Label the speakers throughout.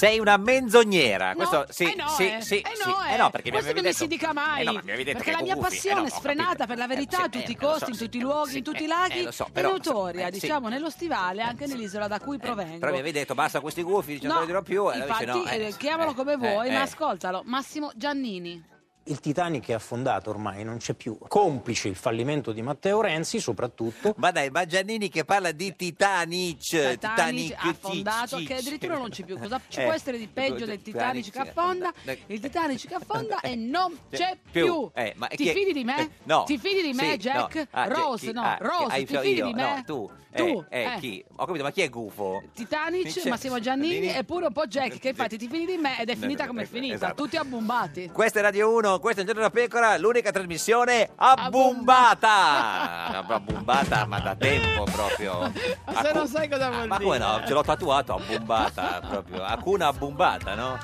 Speaker 1: Sei una menzognera. Questo sì,
Speaker 2: eh no,
Speaker 1: sì,
Speaker 2: eh.
Speaker 1: sì,
Speaker 2: Eh
Speaker 1: sì.
Speaker 2: no,
Speaker 1: Eh
Speaker 2: eh.
Speaker 1: no, perché mi
Speaker 2: Questo
Speaker 1: avevi
Speaker 2: non mi
Speaker 1: detto
Speaker 2: si dica mai.
Speaker 1: Eh no, ma mi avevi detto
Speaker 2: perché
Speaker 1: che
Speaker 2: la mia
Speaker 1: gufi.
Speaker 2: passione
Speaker 1: Eh no, ho
Speaker 2: sfrenata
Speaker 1: capito.
Speaker 2: per la
Speaker 1: Eh,
Speaker 2: verità a tutti
Speaker 1: eh,
Speaker 2: i
Speaker 1: lo so,
Speaker 2: costi, in tutti i luoghi, in tutti
Speaker 1: eh,
Speaker 2: i laghi,
Speaker 1: eh, lo so,
Speaker 2: è
Speaker 1: però,
Speaker 2: notoria,
Speaker 1: eh, sì.
Speaker 2: diciamo, nello stivale, anche nell'isola da cui provengo.
Speaker 1: Però mi avevi detto basta questi gufi, non te lo dirò più. E allora dice,
Speaker 2: infatti,
Speaker 1: no,
Speaker 2: eh, chiamalo come
Speaker 1: eh,
Speaker 2: vuoi,
Speaker 1: eh,
Speaker 2: ma
Speaker 1: eh.
Speaker 2: ascoltalo. Massimo Giannini.
Speaker 3: Il Titanic è affondato ormai, non c'è più. Complice il fallimento di Matteo Renzi, soprattutto.
Speaker 1: Ma dai, ma Giannini che parla di Titanic.
Speaker 2: Titanic
Speaker 1: Titanic
Speaker 2: affondato,
Speaker 1: cic,
Speaker 2: che addirittura non c'è più. Cosa ci
Speaker 1: Eh,
Speaker 2: può essere di peggio del Titanic che affonda?
Speaker 1: Eh,
Speaker 2: Il Titanic che affonda e non c'è
Speaker 1: più. Eh, ma
Speaker 2: Ti fidi di me?
Speaker 1: eh, no.
Speaker 2: Ti fidi di me,
Speaker 1: Sì,
Speaker 2: Jack?
Speaker 1: no. Ah,
Speaker 2: Rose,
Speaker 1: chi-
Speaker 2: no.
Speaker 1: ah,
Speaker 2: Rose,
Speaker 1: hai-
Speaker 2: ti
Speaker 1: io,
Speaker 2: fidi di me?
Speaker 1: No, tu.
Speaker 2: Tu,
Speaker 1: Eh, eh,
Speaker 2: eh.
Speaker 1: chi? Ho capito, ma chi è gufo?
Speaker 2: Titanic, Massimo Giannini
Speaker 1: Giannini.
Speaker 2: e pure un po' Jack che infatti ti fidi di me ed è finita come è
Speaker 1: eh,
Speaker 2: finita,
Speaker 1: esatto.
Speaker 2: tutti abbombati.
Speaker 1: Questa è Radio 1, questo è Giorno da Pecora, l'unica trasmissione abbombata! Abbombata, ma da tempo proprio.
Speaker 2: Ma se non sai cosa vuol
Speaker 1: Ma
Speaker 2: dire.
Speaker 1: come no? Ce l'ho tatuato, abbombata proprio. Acuna abbombata, no?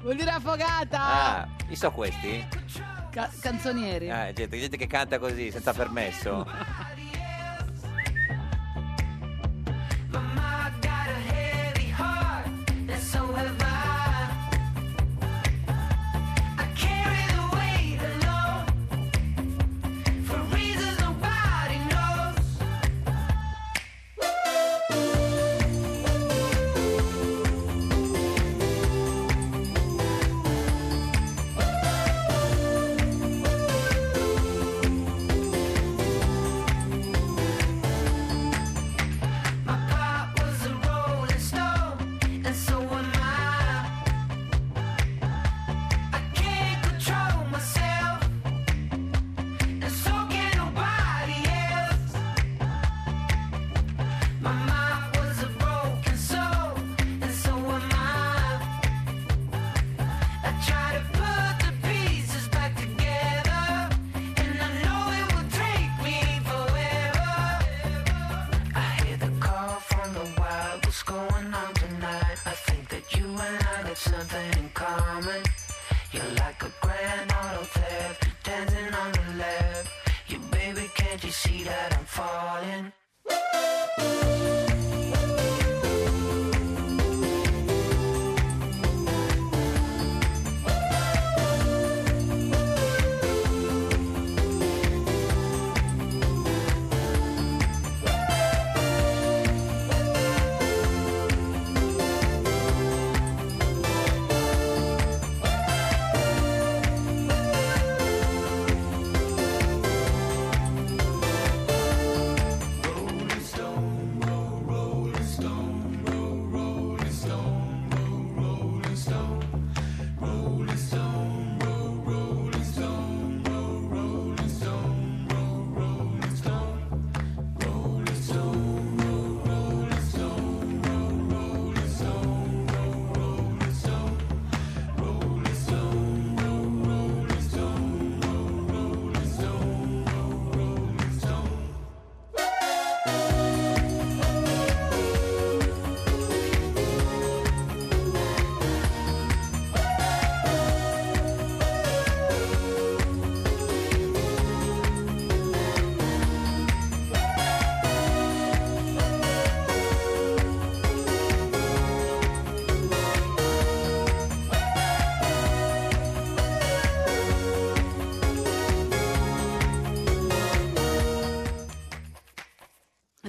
Speaker 2: Vuol dire affogata.
Speaker 1: Ah, chi so questi?
Speaker 2: Ca- canzonieri.
Speaker 1: Ah, gente, gente che canta così, senza permesso.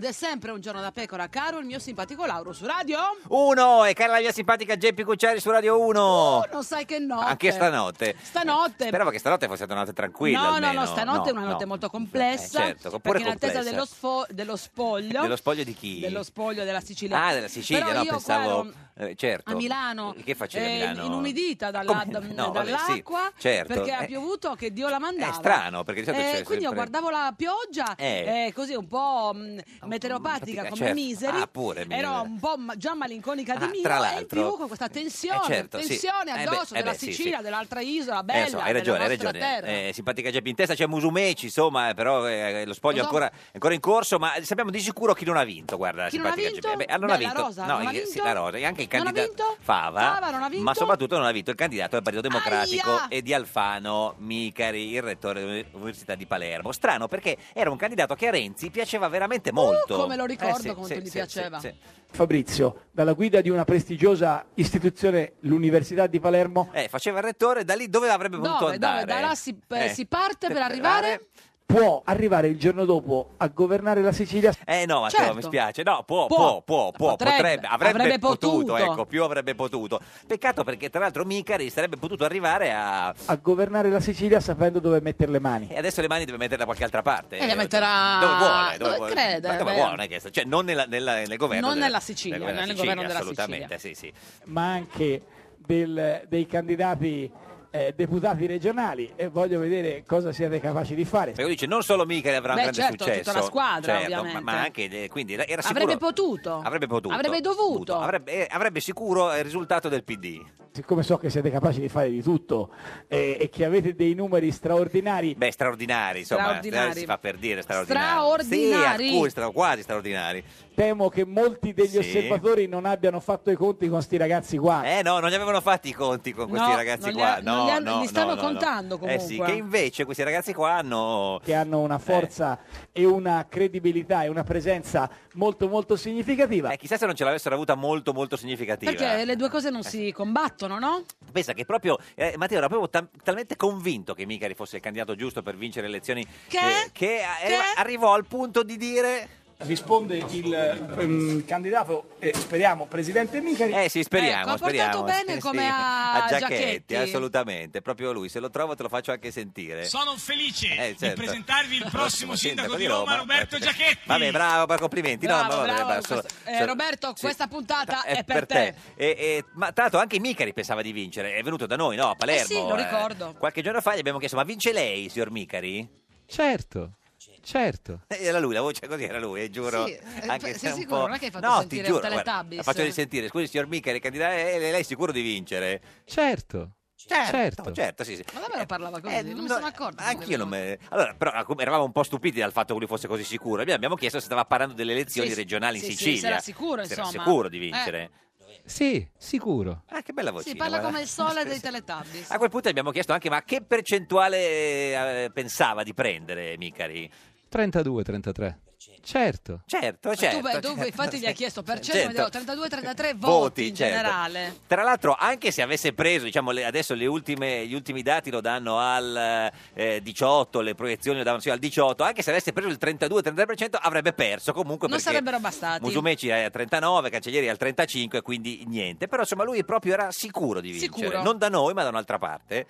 Speaker 2: Ed è sempre un giorno da pecora, caro il mio simpatico Lauro su radio.
Speaker 1: Uno, e cara la mia simpatica Geppi Cucciari su Radio 1.
Speaker 2: Oh, non sai che notte.
Speaker 1: Anche stanotte.
Speaker 2: Stanotte.
Speaker 1: Speravo che stanotte fosse una notte tranquilla.
Speaker 2: No, no,
Speaker 1: almeno.
Speaker 2: no, stanotte è una
Speaker 1: No,
Speaker 2: notte
Speaker 1: no.
Speaker 2: molto complessa.
Speaker 1: Eh, certo, pure
Speaker 2: perché in attesa dello, sfo- dello spoglio.
Speaker 1: Dello spoglio di chi?
Speaker 2: Dello spoglio della Sicilia.
Speaker 1: Ah, della Sicilia,
Speaker 2: Però
Speaker 1: no, pensavo.
Speaker 2: ero
Speaker 1: eh, certo.
Speaker 2: a Milano.
Speaker 1: Che facevi a
Speaker 2: eh,
Speaker 1: Milano?
Speaker 2: Inumidita dalla-
Speaker 1: Come? No, vabbè,
Speaker 2: dall'acqua.
Speaker 1: sì, certo.
Speaker 2: Perché ha
Speaker 1: Eh,
Speaker 2: piovuto che Dio la mandava.
Speaker 1: È strano, perché di solito
Speaker 2: Eh,
Speaker 1: c'è
Speaker 2: quindi io
Speaker 1: sempre-
Speaker 2: guardavo la pioggia
Speaker 1: Eh.
Speaker 2: eh, così un po' mh, meteoropatica
Speaker 1: fatica,
Speaker 2: come
Speaker 1: certo.
Speaker 2: miseri.
Speaker 1: Ah, pure, mi-
Speaker 2: ero un po' ma- già malinconica di
Speaker 1: Ah,
Speaker 2: mio
Speaker 1: tra
Speaker 2: e in
Speaker 1: l'altro-
Speaker 2: più con questa tensione,
Speaker 1: Eh, certo, sì.
Speaker 2: tensione
Speaker 1: Eh beh,
Speaker 2: addosso
Speaker 1: eh
Speaker 2: della
Speaker 1: beh, sì,
Speaker 2: Sicilia,
Speaker 1: sì.
Speaker 2: dell'altra isola
Speaker 1: Eh,
Speaker 2: bella,
Speaker 1: insomma, hai ragione, hai
Speaker 2: nostra
Speaker 1: ragione.
Speaker 2: terra.
Speaker 1: Eh, simpatica Geppi in testa, c'è Musumeci, insomma, eh, però eh, lo spoglio
Speaker 2: Lo so.
Speaker 1: ancora, è ancora in corso, ma sappiamo di sicuro chi non ha vinto, guarda,
Speaker 2: Chi non ha
Speaker 1: simpatica
Speaker 2: vinto?
Speaker 1: Geppi. Eh, beh, ah, non
Speaker 2: Beh,
Speaker 1: ha
Speaker 2: la
Speaker 1: vinto.
Speaker 2: Rosa
Speaker 1: no,
Speaker 2: non ha
Speaker 1: eh, sì,
Speaker 2: vinto?
Speaker 1: la Rosa, e anche il
Speaker 2: Non ha
Speaker 1: candidato
Speaker 2: vinto?
Speaker 1: Fava,
Speaker 2: Fava non ha vinto?
Speaker 1: ma soprattutto non ha vinto il candidato del Partito Democratico
Speaker 2: Aia!
Speaker 1: e di Alfano Micari, il rettore dell'Università di Palermo. Strano perché era un candidato che a Renzi piaceva veramente molto.
Speaker 2: Uh, come lo ricordo
Speaker 1: Eh, sì,
Speaker 2: quanto
Speaker 1: sì,
Speaker 2: gli
Speaker 1: sì,
Speaker 2: piaceva.
Speaker 1: sì, sì.
Speaker 4: Fabrizio, dalla guida di una prestigiosa istituzione, l'Università di Palermo,
Speaker 1: Eh, faceva il rettore, da lì dove avrebbe potuto
Speaker 2: Dove,
Speaker 1: andare?
Speaker 2: dove? Da là si, eh,
Speaker 1: Eh,
Speaker 2: si parte per arrivare?
Speaker 4: Può arrivare il giorno dopo a governare la Sicilia.
Speaker 1: Eh no, Matteo,
Speaker 2: Certo.
Speaker 1: mi spiace. No, può,
Speaker 2: Può.
Speaker 1: può, può,
Speaker 2: Potrebbe.
Speaker 1: potrebbe, avrebbe,
Speaker 2: Avrebbe
Speaker 1: potuto,
Speaker 2: potuto.
Speaker 1: ecco, più avrebbe potuto. Peccato perché tra l'altro Micari sarebbe potuto arrivare a...
Speaker 4: A governare la Sicilia sapendo dove mettere le mani.
Speaker 1: E adesso le mani deve mettere da qualche altra parte.
Speaker 2: E le metterà-
Speaker 1: Dove vuole.
Speaker 2: dove
Speaker 1: vuole.
Speaker 2: crede,
Speaker 1: Ma dove vuole, che- cioè non nella- nella- nel governo.
Speaker 2: Non
Speaker 1: della-
Speaker 2: nella Sicilia, nel governo della
Speaker 1: assolutamente, sì, sì.
Speaker 4: ma anche del- dei candidati eh, deputati regionali e voglio vedere cosa siete capaci di fare.
Speaker 1: Perché dice non solo Micari avrà un
Speaker 2: Beh,
Speaker 1: grande
Speaker 2: certo,
Speaker 1: successo.
Speaker 2: tutta la squadra,
Speaker 1: certo, ma-
Speaker 2: ovviamente.
Speaker 1: Ma, anche, eh, quindi era sicuro...
Speaker 2: Avrebbe potuto.
Speaker 1: Avrebbe potuto.
Speaker 2: Avrebbe dovuto.
Speaker 1: Avrebbe, eh, avrebbe sicuro il risultato del PD.
Speaker 4: Siccome so che siete capaci di fare di tutto eh, e che avete dei numeri straordinari,
Speaker 1: Beh, straordinari, insomma,
Speaker 2: Straordinari.
Speaker 1: eh, si fa per dire straordinari.
Speaker 2: Straordinari.
Speaker 1: Sì, alcuni stra- quasi straordinari.
Speaker 4: Temo che molti degli
Speaker 1: Sì.
Speaker 4: osservatori non abbiano fatto i conti con sti ragazzi qua.
Speaker 1: Eh no, non gli avevano fatti i conti con questi
Speaker 2: No,
Speaker 1: ragazzi
Speaker 2: non li
Speaker 1: qua.
Speaker 2: ha-
Speaker 1: no,
Speaker 2: non li hanno-
Speaker 1: no,
Speaker 2: li stanno
Speaker 1: no, no, no.
Speaker 2: contando
Speaker 1: Eh sì,
Speaker 2: comunque.
Speaker 1: che invece questi ragazzi qua hanno...
Speaker 4: che hanno una forza e una credibilità e una presenza molto molto significativa.
Speaker 1: Eh, chissà se non ce l'avessero avuta molto molto significativa.
Speaker 2: Perché le due cose non si combattono, no?
Speaker 1: Pensa che proprio eh, Matteo era proprio tam- talmente convinto che Micari fosse il candidato giusto per vincere le elezioni
Speaker 2: Che?
Speaker 1: eh, che
Speaker 2: Che?
Speaker 1: arrivò al punto di dire
Speaker 4: Risponde il ehm, candidato, eh, speriamo, presidente Micari.
Speaker 1: Eh sì, speriamo,
Speaker 2: Ecco, ha portato
Speaker 1: speriamo.
Speaker 2: bene
Speaker 1: sì,
Speaker 2: come
Speaker 1: sì.
Speaker 2: a
Speaker 1: Giacchetti,
Speaker 2: Giacchetti.
Speaker 1: assolutamente, proprio lui. Se lo trovo te lo faccio anche sentire.
Speaker 5: Sono felice
Speaker 1: Eh, certo.
Speaker 5: di presentarvi il prossimo sindaco di Roma, Roberto Giachetti.
Speaker 1: Vabbè, bravo, per complimenti.
Speaker 2: Bravo,
Speaker 1: no, ma vabbè,
Speaker 2: bravo,
Speaker 1: solo-
Speaker 2: questo- eh,
Speaker 1: solo-
Speaker 2: Roberto,
Speaker 1: sì.
Speaker 2: questa puntata è,
Speaker 1: per te. E- e- ma tra l'altro anche Micari pensava di vincere, è venuto da noi, no? A Palermo.
Speaker 2: Eh sì, lo ricordo.
Speaker 1: Qualche giorno fa gli abbiamo chiesto, ma vince lei, signor Micari?
Speaker 6: Certo, certo.
Speaker 1: Eh, Era lui, la voce così era lui, eh, giuro.
Speaker 2: Sì, eh,
Speaker 1: Anche
Speaker 2: sei
Speaker 1: se è un
Speaker 2: sicuro?
Speaker 1: po'-
Speaker 2: Non è che hai fatto
Speaker 1: no,
Speaker 2: sentire
Speaker 1: ti giuro,
Speaker 2: un
Speaker 1: guarda,
Speaker 2: Teletubbies?
Speaker 1: la faccio risentire. Scusi, signor Micari, candidato, eh, lei è sicuro di vincere?
Speaker 6: Certo. Certo.
Speaker 1: certo, sì, sì.
Speaker 2: Ma davvero parlava così?
Speaker 1: Eh,
Speaker 2: non mi
Speaker 1: no,
Speaker 2: sono accorta.
Speaker 1: Anch'io non me... Allora, però come eravamo un po' stupiti dal fatto che lui fosse così sicuro. Abbiamo abbiamo chiesto se stava parlando delle elezioni
Speaker 2: Sì, sì,
Speaker 1: regionali in
Speaker 2: sì, sì,
Speaker 1: Sicilia.
Speaker 2: se era sicuro,
Speaker 1: Se era
Speaker 2: insomma.
Speaker 1: sicuro di
Speaker 2: Eh.
Speaker 1: vincere.
Speaker 6: Sì, sicuro.
Speaker 1: Ah, che bella voce.
Speaker 2: Si parla come il sole dei Teletubbies.
Speaker 1: A quel punto abbiamo chiesto anche ma che percentuale eh, pensava di prendere Micari?
Speaker 6: 32-33. Certo.
Speaker 1: Certo,
Speaker 2: Tu,
Speaker 1: certo.
Speaker 2: beh, tu
Speaker 1: certo.
Speaker 2: infatti gli hai chiesto per
Speaker 1: Certo.
Speaker 2: cento, 32-33 voti,
Speaker 1: Voti,
Speaker 2: in
Speaker 1: certo.
Speaker 2: generale.
Speaker 1: Tra l'altro, anche se avesse preso, diciamo, le- adesso le ultime- gli ultimi dati lo danno al eh, 18, le proiezioni lo danno sì, al 18, anche se avesse preso il 32-33% avrebbe perso comunque
Speaker 2: Non sarebbero bastati.
Speaker 1: Musumeci è al 39, Cancellieri è al 35, quindi niente. Però insomma lui proprio era sicuro di vincere,
Speaker 2: Sicuro.
Speaker 1: non da noi ma da un'altra parte.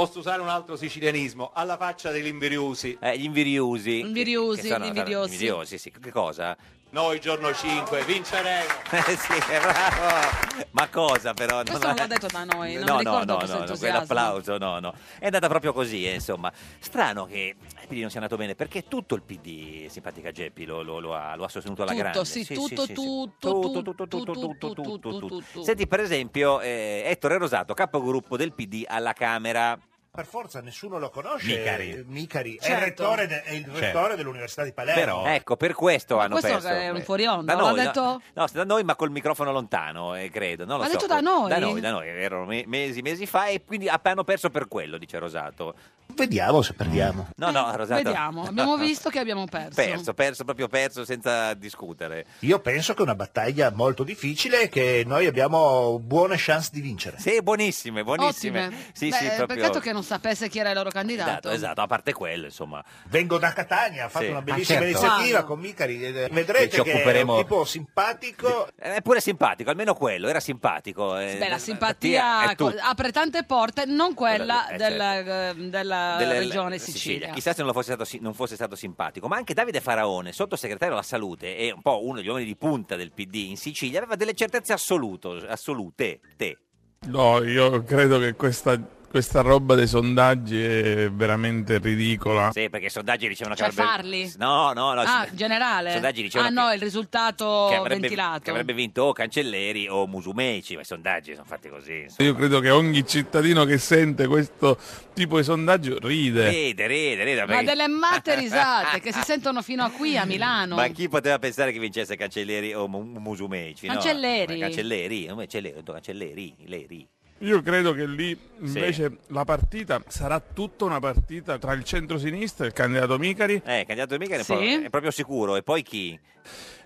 Speaker 7: Posso usare un altro sicilianismo, alla faccia degli inviriusi.
Speaker 1: Eh, gli invidiosi.
Speaker 2: Invidiosi,
Speaker 1: che sono-
Speaker 2: gli invidiosi.
Speaker 1: invidiosi, sì. Che cosa?
Speaker 7: Noi giorno 5 vinceremo.
Speaker 1: Eh sì, bravo. Ma cosa però?
Speaker 2: Questo non l'ha detto da noi, non
Speaker 1: no,
Speaker 2: mi
Speaker 1: no,
Speaker 2: ricordo
Speaker 1: no,
Speaker 2: questo
Speaker 1: no, no,
Speaker 2: entusiasmo.
Speaker 1: quell'applauso, no, no. È andata proprio così, eh, insomma. Strano che il PD non sia andato bene, perché tutto il PD, simpatica Geppi, lo, lo- lo ha, lo ha sostenuto alla
Speaker 2: Tutto,
Speaker 1: grande.
Speaker 2: sì, tutto, tutto,
Speaker 1: tutto,
Speaker 2: tutto,
Speaker 1: tutto,
Speaker 2: tutto,
Speaker 1: tutto,
Speaker 2: tutto, tutto.
Speaker 1: Senti, per esempio, eh, Ettore Rosato, capogruppo del PD alla Camera.
Speaker 8: Per forza nessuno lo conosce.
Speaker 1: Micari.
Speaker 8: Micari. È,
Speaker 2: Certo.
Speaker 8: il rettore, de- è il rettore
Speaker 1: Certo.
Speaker 8: dell'Università di Palermo.
Speaker 1: Ecco, per questo
Speaker 2: Ma
Speaker 1: hanno
Speaker 2: questo
Speaker 1: perso.
Speaker 2: è un fuori onda,
Speaker 1: Da
Speaker 2: l'ha
Speaker 1: noi, no?
Speaker 2: detto?
Speaker 1: No, da noi, ma col microfono lontano, eh, credo. Non lo
Speaker 2: Ha
Speaker 1: so.
Speaker 2: detto da noi?
Speaker 1: Da noi, da noi. Erano me- mesi, mesi fa e quindi hanno perso per quello, dice Rosato.
Speaker 8: Vediamo se perdiamo.
Speaker 1: No, no, Rosato.
Speaker 2: Eh, Vediamo, abbiamo visto che abbiamo perso.
Speaker 1: Perso, perso, proprio perso senza discutere.
Speaker 8: Io penso che è una battaglia molto difficile e che noi abbiamo buone chance di vincere.
Speaker 1: Sì, buonissime, buonissime.
Speaker 2: Ottime.
Speaker 1: Sì,
Speaker 2: Beh,
Speaker 1: sì, proprio.
Speaker 2: Peccato che non sapesse chi era il loro candidato.
Speaker 1: Esatto, esatto, a parte quello, insomma.
Speaker 8: Vengo da Catania, ha fatto
Speaker 1: Sì.
Speaker 8: una bellissima
Speaker 1: Ah, certo.
Speaker 8: iniziativa
Speaker 2: Ah.
Speaker 8: con Micari. eh,
Speaker 1: Ci
Speaker 8: Vedrete che
Speaker 1: occuperemo-
Speaker 8: è un tipo simpatico.
Speaker 1: Eh, È pure simpatico, almeno quello, era simpatico. eh.
Speaker 2: Beh, la
Speaker 1: Tia
Speaker 2: simpatia apre tante porte, non quella
Speaker 1: Eh,
Speaker 2: della, eh, della
Speaker 1: delle-
Speaker 2: regione
Speaker 1: Sicilia.
Speaker 2: Sicilia.
Speaker 1: Chissà se non, fosse stato, non fosse stato simpatico. Ma anche Davide Faraone, sottosegretario alla salute e un po' uno degli uomini di punta del PD in Sicilia, aveva delle certezze assoluto- assolute. Te.
Speaker 9: No, io credo che questa questa roba dei sondaggi è veramente ridicola.
Speaker 1: Sì, perché i sondaggi dicevano
Speaker 2: Cioè
Speaker 1: che avrebbe...
Speaker 2: farli?
Speaker 1: No, no, no.
Speaker 2: Ah,
Speaker 1: i
Speaker 2: generale?
Speaker 1: sondaggi dicevano
Speaker 2: ah no, il risultato
Speaker 1: che avrebbe,
Speaker 2: ventilato.
Speaker 1: che avrebbe vinto o Cancelleri o Musumeci, ma i sondaggi sono fatti così. insomma.
Speaker 9: Io credo che ogni cittadino che sente questo tipo di sondaggio ride.
Speaker 1: Ride, ride, ride.
Speaker 2: Ma
Speaker 1: perché-
Speaker 2: delle matte risate che si sentono fino a qui a Milano.
Speaker 1: Ma chi poteva pensare che vincesse Cancelleri o Mu- Musumeci? no?
Speaker 2: Cancelleri.
Speaker 1: Ma Cancelleri, come Cancelleri, ho detto Cancelleri, Leri.
Speaker 9: Io credo che lì invece la partita sarà tutta una partita tra il centro-sinistra, il candidato Micari,
Speaker 1: Eh, candidato mica è,
Speaker 2: Sì.
Speaker 1: è proprio sicuro. E poi chi?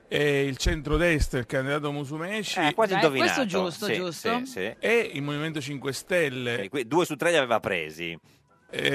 Speaker 9: e il centro-destra, il candidato Musumeci
Speaker 1: Eh, quasi
Speaker 2: Dai,
Speaker 1: indovinato.
Speaker 2: questo giusto,
Speaker 1: Sì,
Speaker 2: giusto.
Speaker 1: sì, sì.
Speaker 9: e il Movimento 5 Stelle.
Speaker 1: E Due su tre li aveva presi.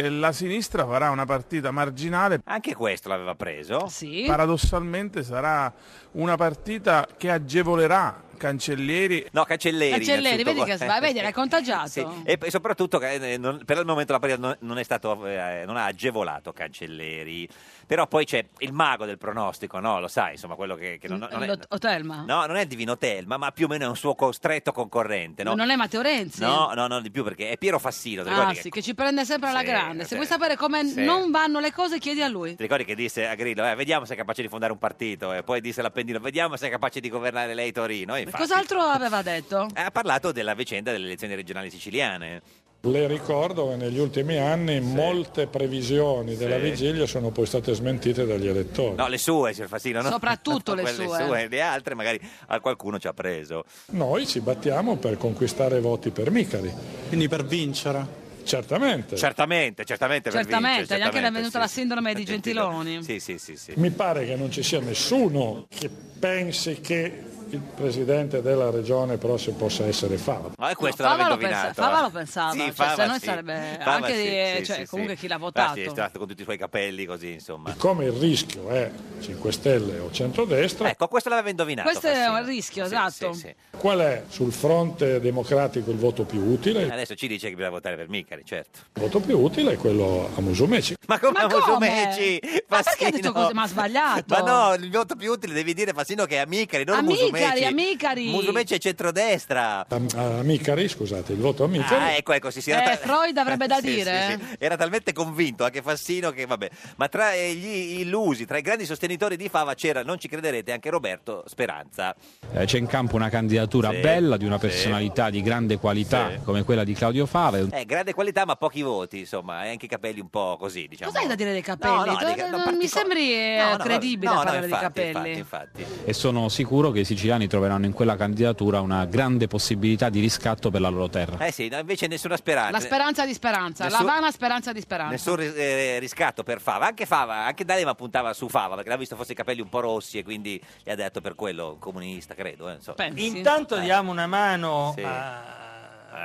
Speaker 9: La sinistra farà una partita marginale.
Speaker 1: Anche questo l'aveva preso.
Speaker 2: Sì.
Speaker 9: Paradossalmente sarà una partita che agevolerà Cancellieri.
Speaker 1: No, Cancelleri.
Speaker 2: Cancelleri, vedi che sbaglia, vedi, l'hai contagiato.
Speaker 1: Sì, E, e soprattutto che eh, per il momento la partita non, è stato, eh, non ha agevolato Cancelleri. Però poi c'è il mago del pronostico, no? Lo sai, insomma, quello che, che non, non è,
Speaker 2: Otelma?
Speaker 1: no, non è Divino Telma, ma più o meno è un suo co- stretto concorrente, no?
Speaker 2: Non è Matteo Renzi?
Speaker 1: No, no, no, di più perché è Piero Fassino, ti
Speaker 2: Ah
Speaker 1: ricordi,
Speaker 2: sì,
Speaker 1: che,
Speaker 2: che ci prende sempre alla
Speaker 1: Sì,
Speaker 2: grande. Se
Speaker 1: sì.
Speaker 2: vuoi sapere come
Speaker 1: Sì.
Speaker 2: non vanno le cose, chiedi a lui.
Speaker 1: ti ricordi che disse a Grillo, eh, vediamo se è capace di fondare un partito, e poi disse all'Appendino, vediamo se è capace di governare lei Torino. E infatti,
Speaker 2: Cos'altro aveva detto?
Speaker 1: ha parlato della vicenda delle elezioni regionali siciliane.
Speaker 10: Le ricordo che negli ultimi anni molte previsioni della
Speaker 1: Sì.
Speaker 10: vigilia sono poi state smentite dagli elettori.
Speaker 1: No, le sue, signor Fassino. no?
Speaker 2: Soprattutto le
Speaker 1: Quelle
Speaker 2: sue.
Speaker 1: le altre magari a qualcuno ci ha preso.
Speaker 10: Noi ci battiamo per conquistare voti per Micari.
Speaker 11: Quindi per vincere.
Speaker 10: Certamente.
Speaker 1: Certamente, certamente. per
Speaker 2: Certamente,
Speaker 1: vincere,
Speaker 2: gli è anche
Speaker 1: certamente,
Speaker 2: venuta
Speaker 1: sì,
Speaker 2: la
Speaker 1: sì.
Speaker 2: sindrome di Gentiloni.
Speaker 1: Sì, sì, sì, sì.
Speaker 10: Mi pare che non ci sia nessuno che pensi che il presidente della regione però se possa essere Fava.
Speaker 1: Ma questo
Speaker 2: Fava
Speaker 1: l'aveva
Speaker 2: lo, pensa-
Speaker 1: indovinato.
Speaker 2: Fava lo pensava,
Speaker 1: Sì,
Speaker 2: cioè,
Speaker 1: Fava
Speaker 2: se no
Speaker 1: sì.
Speaker 2: sarebbe
Speaker 1: Fava
Speaker 2: anche
Speaker 1: sì,
Speaker 2: di-
Speaker 1: sì,
Speaker 2: cioè,
Speaker 1: sì,
Speaker 2: comunque
Speaker 1: sì.
Speaker 2: chi l'ha
Speaker 1: Ah,
Speaker 2: votato.
Speaker 1: sì, è stato con tutti i suoi capelli così, insomma.
Speaker 10: Come il rischio è 5 Stelle o centrodestra,
Speaker 1: Ecco, questo l'aveva indovinato.
Speaker 2: Questo è
Speaker 1: Fassino.
Speaker 2: un rischio,
Speaker 1: Sì,
Speaker 2: esatto.
Speaker 1: sì, sì.
Speaker 10: qual è sul fronte democratico il voto più utile?
Speaker 1: Adesso ci dice che bisogna votare per Micari, certo.
Speaker 10: Il voto più utile è quello a Musumeci.
Speaker 1: Ma come
Speaker 2: Ma
Speaker 1: a Musumeci?
Speaker 2: come? Ma perché ha detto così? Ma ha sbagliato.
Speaker 1: Ma no, il voto più utile devi dire Fassino che è Amicari, non
Speaker 2: Amicari,
Speaker 1: Musumeci.
Speaker 2: Amicari.
Speaker 1: Musumeci è centrodestra.
Speaker 10: A, a Micari, scusate, il voto a Micari.
Speaker 1: Ah, ecco, ecco, sì, sì.
Speaker 2: Eh,
Speaker 1: era ta-
Speaker 2: Freud avrebbe da
Speaker 1: Sì,
Speaker 2: dire,
Speaker 1: sì,
Speaker 2: eh.
Speaker 1: sì. Era talmente convinto anche Fassino che vabbè. Ma tra eh, gli illusi, tra i grandi sostenitori di Fava c'era, non ci crederete, anche Roberto Speranza.
Speaker 12: Eh, C'è in campo una candidatura
Speaker 1: Sì,
Speaker 12: bella di una
Speaker 1: sì.
Speaker 12: personalità di grande qualità
Speaker 1: Sì.
Speaker 12: come quella di Claudio Fava.
Speaker 1: Eh, grande qualità ma pochi voti, insomma, e anche i capelli un po' così, diciamo.
Speaker 2: Cos'hai da dire dei capelli?
Speaker 1: No, no, dei ca- no,
Speaker 2: non mi sembri eh,
Speaker 1: No, no,
Speaker 2: credibile
Speaker 1: no, no,
Speaker 2: parlare
Speaker 1: infatti,
Speaker 2: dei capelli.
Speaker 1: Infatti, infatti.
Speaker 12: E sono sicuro che i siciliani troveranno in quella candidatura una grande possibilità di riscatto per la loro terra.
Speaker 1: Eh sì, invece nessuna speranza.
Speaker 2: La speranza di speranza,
Speaker 1: Nessun-
Speaker 2: la vana speranza di speranza.
Speaker 1: Nessun eh, riscatto per Fava, anche Fava, anche D'Alema puntava su Fava perché l'ha visto forse i capelli un po' rossi e quindi gli ha detto per quello comunista, credo. eh.
Speaker 13: Intanto diamo una mano
Speaker 1: Sì.
Speaker 13: a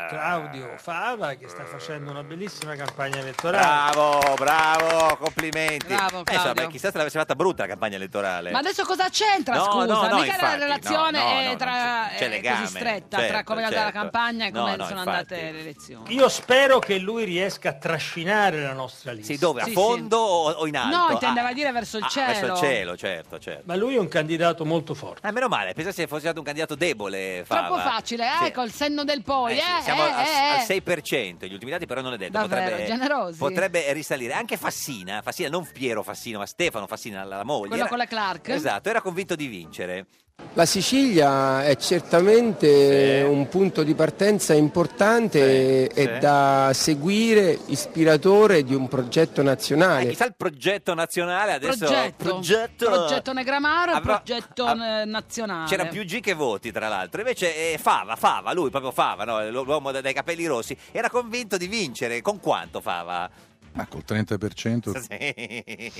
Speaker 13: Claudio Fava che sta facendo una bellissima campagna elettorale.
Speaker 1: Bravo, bravo, complimenti.
Speaker 2: Bravo,
Speaker 1: Eh, insomma,
Speaker 2: Claudio.
Speaker 1: beh, chissà se l'avesse fatta brutta la campagna elettorale.
Speaker 2: Ma adesso cosa c'entra,
Speaker 1: No,
Speaker 2: scusa?
Speaker 1: no, no,
Speaker 2: Mica
Speaker 1: infatti,
Speaker 2: la relazione
Speaker 1: no, no,
Speaker 2: è
Speaker 1: no,
Speaker 2: tra,
Speaker 1: c'è
Speaker 2: è
Speaker 1: legame,
Speaker 2: così stretta tra
Speaker 1: certo,
Speaker 2: come è andata la
Speaker 1: certo.
Speaker 2: campagna e
Speaker 1: No,
Speaker 2: come
Speaker 1: no,
Speaker 2: sono
Speaker 1: infatti.
Speaker 2: andate le elezioni.
Speaker 13: Io spero che lui riesca a trascinare la nostra lista.
Speaker 1: Sì, dove? A
Speaker 2: Sì,
Speaker 1: fondo o, o in alto?
Speaker 2: No, intendeva
Speaker 1: Ah,
Speaker 2: dire verso il
Speaker 1: ah,
Speaker 2: cielo.
Speaker 1: verso il cielo, certo, certo.
Speaker 13: Ma lui è un candidato molto forte.
Speaker 1: Eh, meno male, pensavo se fosse stato un candidato debole. Fava.
Speaker 2: Troppo facile, eh,
Speaker 1: Sì.
Speaker 2: col senno del poi,
Speaker 1: Eh
Speaker 2: eh,
Speaker 1: siamo
Speaker 2: eh,
Speaker 1: al,
Speaker 2: eh,
Speaker 1: al
Speaker 2: eh.
Speaker 1: 6%, gli ultimi dati però non è detto.
Speaker 2: Davvero,
Speaker 1: potrebbe,
Speaker 2: generosi.
Speaker 1: potrebbe risalire. Anche Fassina, Fassina, non Piero Fassino, ma Stefano Fassina, la, la moglie.
Speaker 2: Quello
Speaker 1: era-
Speaker 2: con le Clark?
Speaker 1: Esatto, era convinto di vincere.
Speaker 14: La Sicilia è certamente un punto di partenza importante e
Speaker 1: sì.
Speaker 14: da seguire, ispiratore di un progetto
Speaker 1: Eh,
Speaker 14: nazionale.
Speaker 1: chissà il progetto nazionale adesso.
Speaker 2: Progetto.
Speaker 1: progetto-
Speaker 2: Progetto Negramaro e
Speaker 1: Avrà-
Speaker 2: progetto
Speaker 1: ah,
Speaker 2: eh, nazionale.
Speaker 1: C'era più G che voti, tra l'altro. Invece eh, Fava, Fava, lui proprio Fava, no? l'uomo dai capelli rossi, era convinto di vincere. Con quanto Fava?
Speaker 15: Ma col 30%.
Speaker 1: Sì.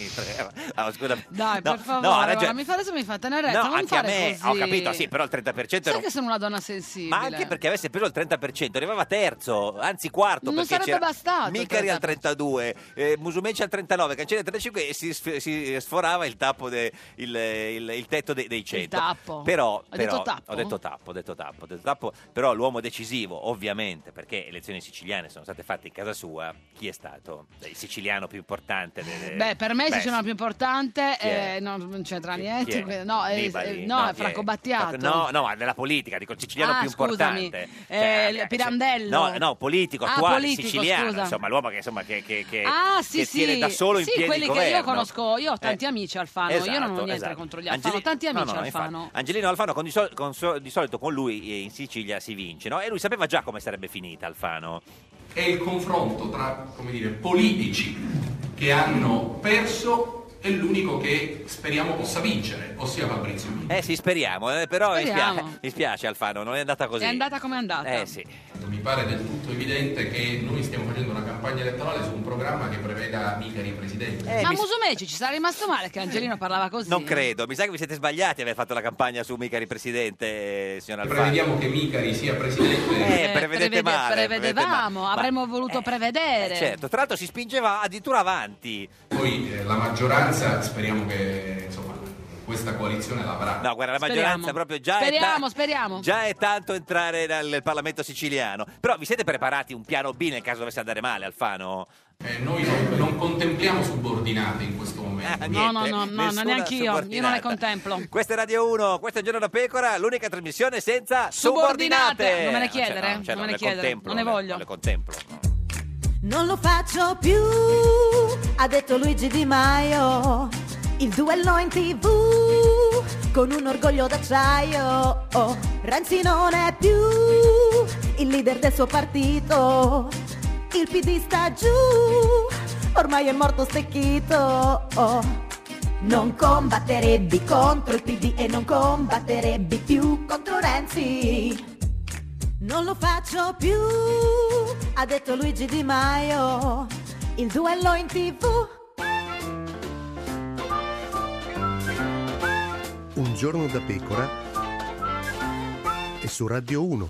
Speaker 1: Ah, scusa.
Speaker 2: Dai,
Speaker 1: No,
Speaker 2: per favore,
Speaker 1: no, ha
Speaker 2: guarda, mi fa adesso mi fa tenerezza,
Speaker 1: No,
Speaker 2: non
Speaker 1: anche a me,
Speaker 2: così.
Speaker 1: ho capito, sì, però il 30%
Speaker 2: Sai
Speaker 1: era
Speaker 2: che sono una donna sensibile.
Speaker 1: Ma anche perché avesse preso il 30%, arrivava terzo, anzi quarto.
Speaker 2: Non
Speaker 1: perché
Speaker 2: sarebbe
Speaker 1: c'era
Speaker 2: bastato il
Speaker 1: Micari al
Speaker 2: 30%.
Speaker 1: 32, eh, Musumeci al 39, Cancelli al 35 e si, si sforava il, tappo de- il, il- il tetto dei, dei 100.
Speaker 2: tappo.
Speaker 1: Però, però-
Speaker 2: detto tappo?
Speaker 1: Ho detto tappo, ho detto tappo, ho detto tappo. Però l'uomo decisivo, ovviamente, perché le elezioni siciliane sono state fatte in casa sua, chi è stato? Il siciliano più importante. delle-
Speaker 2: Beh, per me il siciliano più importante
Speaker 1: Chi è?
Speaker 2: eh, no, non c'entra
Speaker 1: chi
Speaker 2: niente.
Speaker 1: è?
Speaker 2: No, è,
Speaker 1: Nibali?
Speaker 2: eh, no, è
Speaker 1: chi
Speaker 2: Franco Battiato.
Speaker 1: No, no, ma nella politica, dico il siciliano
Speaker 2: Ah,
Speaker 1: più
Speaker 2: scusami.
Speaker 1: importante.
Speaker 2: Eh,
Speaker 1: Cioè,
Speaker 2: il Pirandello.
Speaker 1: No, no, politico,
Speaker 2: Ah,
Speaker 1: attuale,
Speaker 2: politico,
Speaker 1: siciliano,
Speaker 2: scusa.
Speaker 1: insomma, l'uomo che, insomma, che, che, che,
Speaker 2: Ah, sì,
Speaker 1: che
Speaker 2: sì.
Speaker 1: tiene da solo in
Speaker 2: sì,
Speaker 1: piedi
Speaker 2: quelli
Speaker 1: il
Speaker 2: che io
Speaker 1: governo.
Speaker 2: conosco, io ho tanti
Speaker 1: Eh,
Speaker 2: amici Alfano, io non ho
Speaker 1: esatto,
Speaker 2: niente
Speaker 1: esatto.
Speaker 2: contro gli Alfano,
Speaker 1: Angeli-
Speaker 2: ho tanti
Speaker 1: no,
Speaker 2: amici
Speaker 1: no,
Speaker 2: Alfano.
Speaker 1: infatti. Angelino Alfano con di, sol- con so- di solito con lui eh, in Sicilia si vince, no? E lui sapeva già come sarebbe finita Alfano.
Speaker 16: È il confronto tra dire, politici che hanno perso e l'unico che speriamo possa vincere, ossia Fabrizio Mini.
Speaker 1: Eh sì, speriamo, eh, però mi
Speaker 2: Speriamo.
Speaker 1: spiace, mi spiace Alfano, non è andata così.
Speaker 2: È andata come è andata.
Speaker 1: Eh sì.
Speaker 16: Mi pare del tutto evidente che noi stiamo facendo una campagna elettorale su un programma che preveda Micari presidente.
Speaker 2: Ma Musumeci ci sarà rimasto male che Angelino parlava così?
Speaker 1: Non credo, mi sa che vi siete sbagliati a aver fatto la campagna su Micari Presidente, eh, signor Alfano.
Speaker 16: Prevediamo che Micari sia presidente.
Speaker 1: Eh, prevedete
Speaker 2: prevede-
Speaker 1: male,
Speaker 2: prevedevamo,
Speaker 1: male.
Speaker 2: avremmo voluto prevedere.
Speaker 1: Certo, tra l'altro si spingeva addirittura avanti.
Speaker 16: Poi eh, la maggioranza speriamo che insomma, questa coalizione l'avrà.
Speaker 1: No, guarda, la
Speaker 2: Speriamo.
Speaker 1: maggioranza proprio già è,
Speaker 2: Speriamo,
Speaker 1: ta-
Speaker 2: speriamo.
Speaker 1: già è tanto entrare nel, Parlamento siciliano. Però vi siete preparati un piano B nel caso dovesse andare male, Alfano?
Speaker 16: Eh, noi non, non contempliamo subordinate in questo momento.
Speaker 1: Ah,
Speaker 2: No, no, no, no, neanche io, io non le contemplo.
Speaker 1: Questa è Radio 1, questo è Giorno da Pecora, l'unica trasmissione senza
Speaker 2: Subordinate.
Speaker 1: subordinate.
Speaker 2: Non me ne
Speaker 1: Ah, cioè,
Speaker 2: chiedere,
Speaker 1: no, cioè,
Speaker 2: non me
Speaker 1: le
Speaker 2: ne chiedere, non ne
Speaker 1: le-
Speaker 2: voglio.
Speaker 1: Non le contemplo. no.
Speaker 17: Non lo faccio più, ha detto Luigi Di Maio. Il duello in tv con un orgoglio d'acciaio. Oh, Renzi non è più il leader del suo partito. Il PD sta giù, ormai è morto stecchito. Oh. Non combatterebbi contro il PD e non combatterebbi più contro Renzi. Non lo faccio più, ha detto Luigi Di Maio. Il duello in tv.
Speaker 18: Un giorno da pecora e su Radio 1.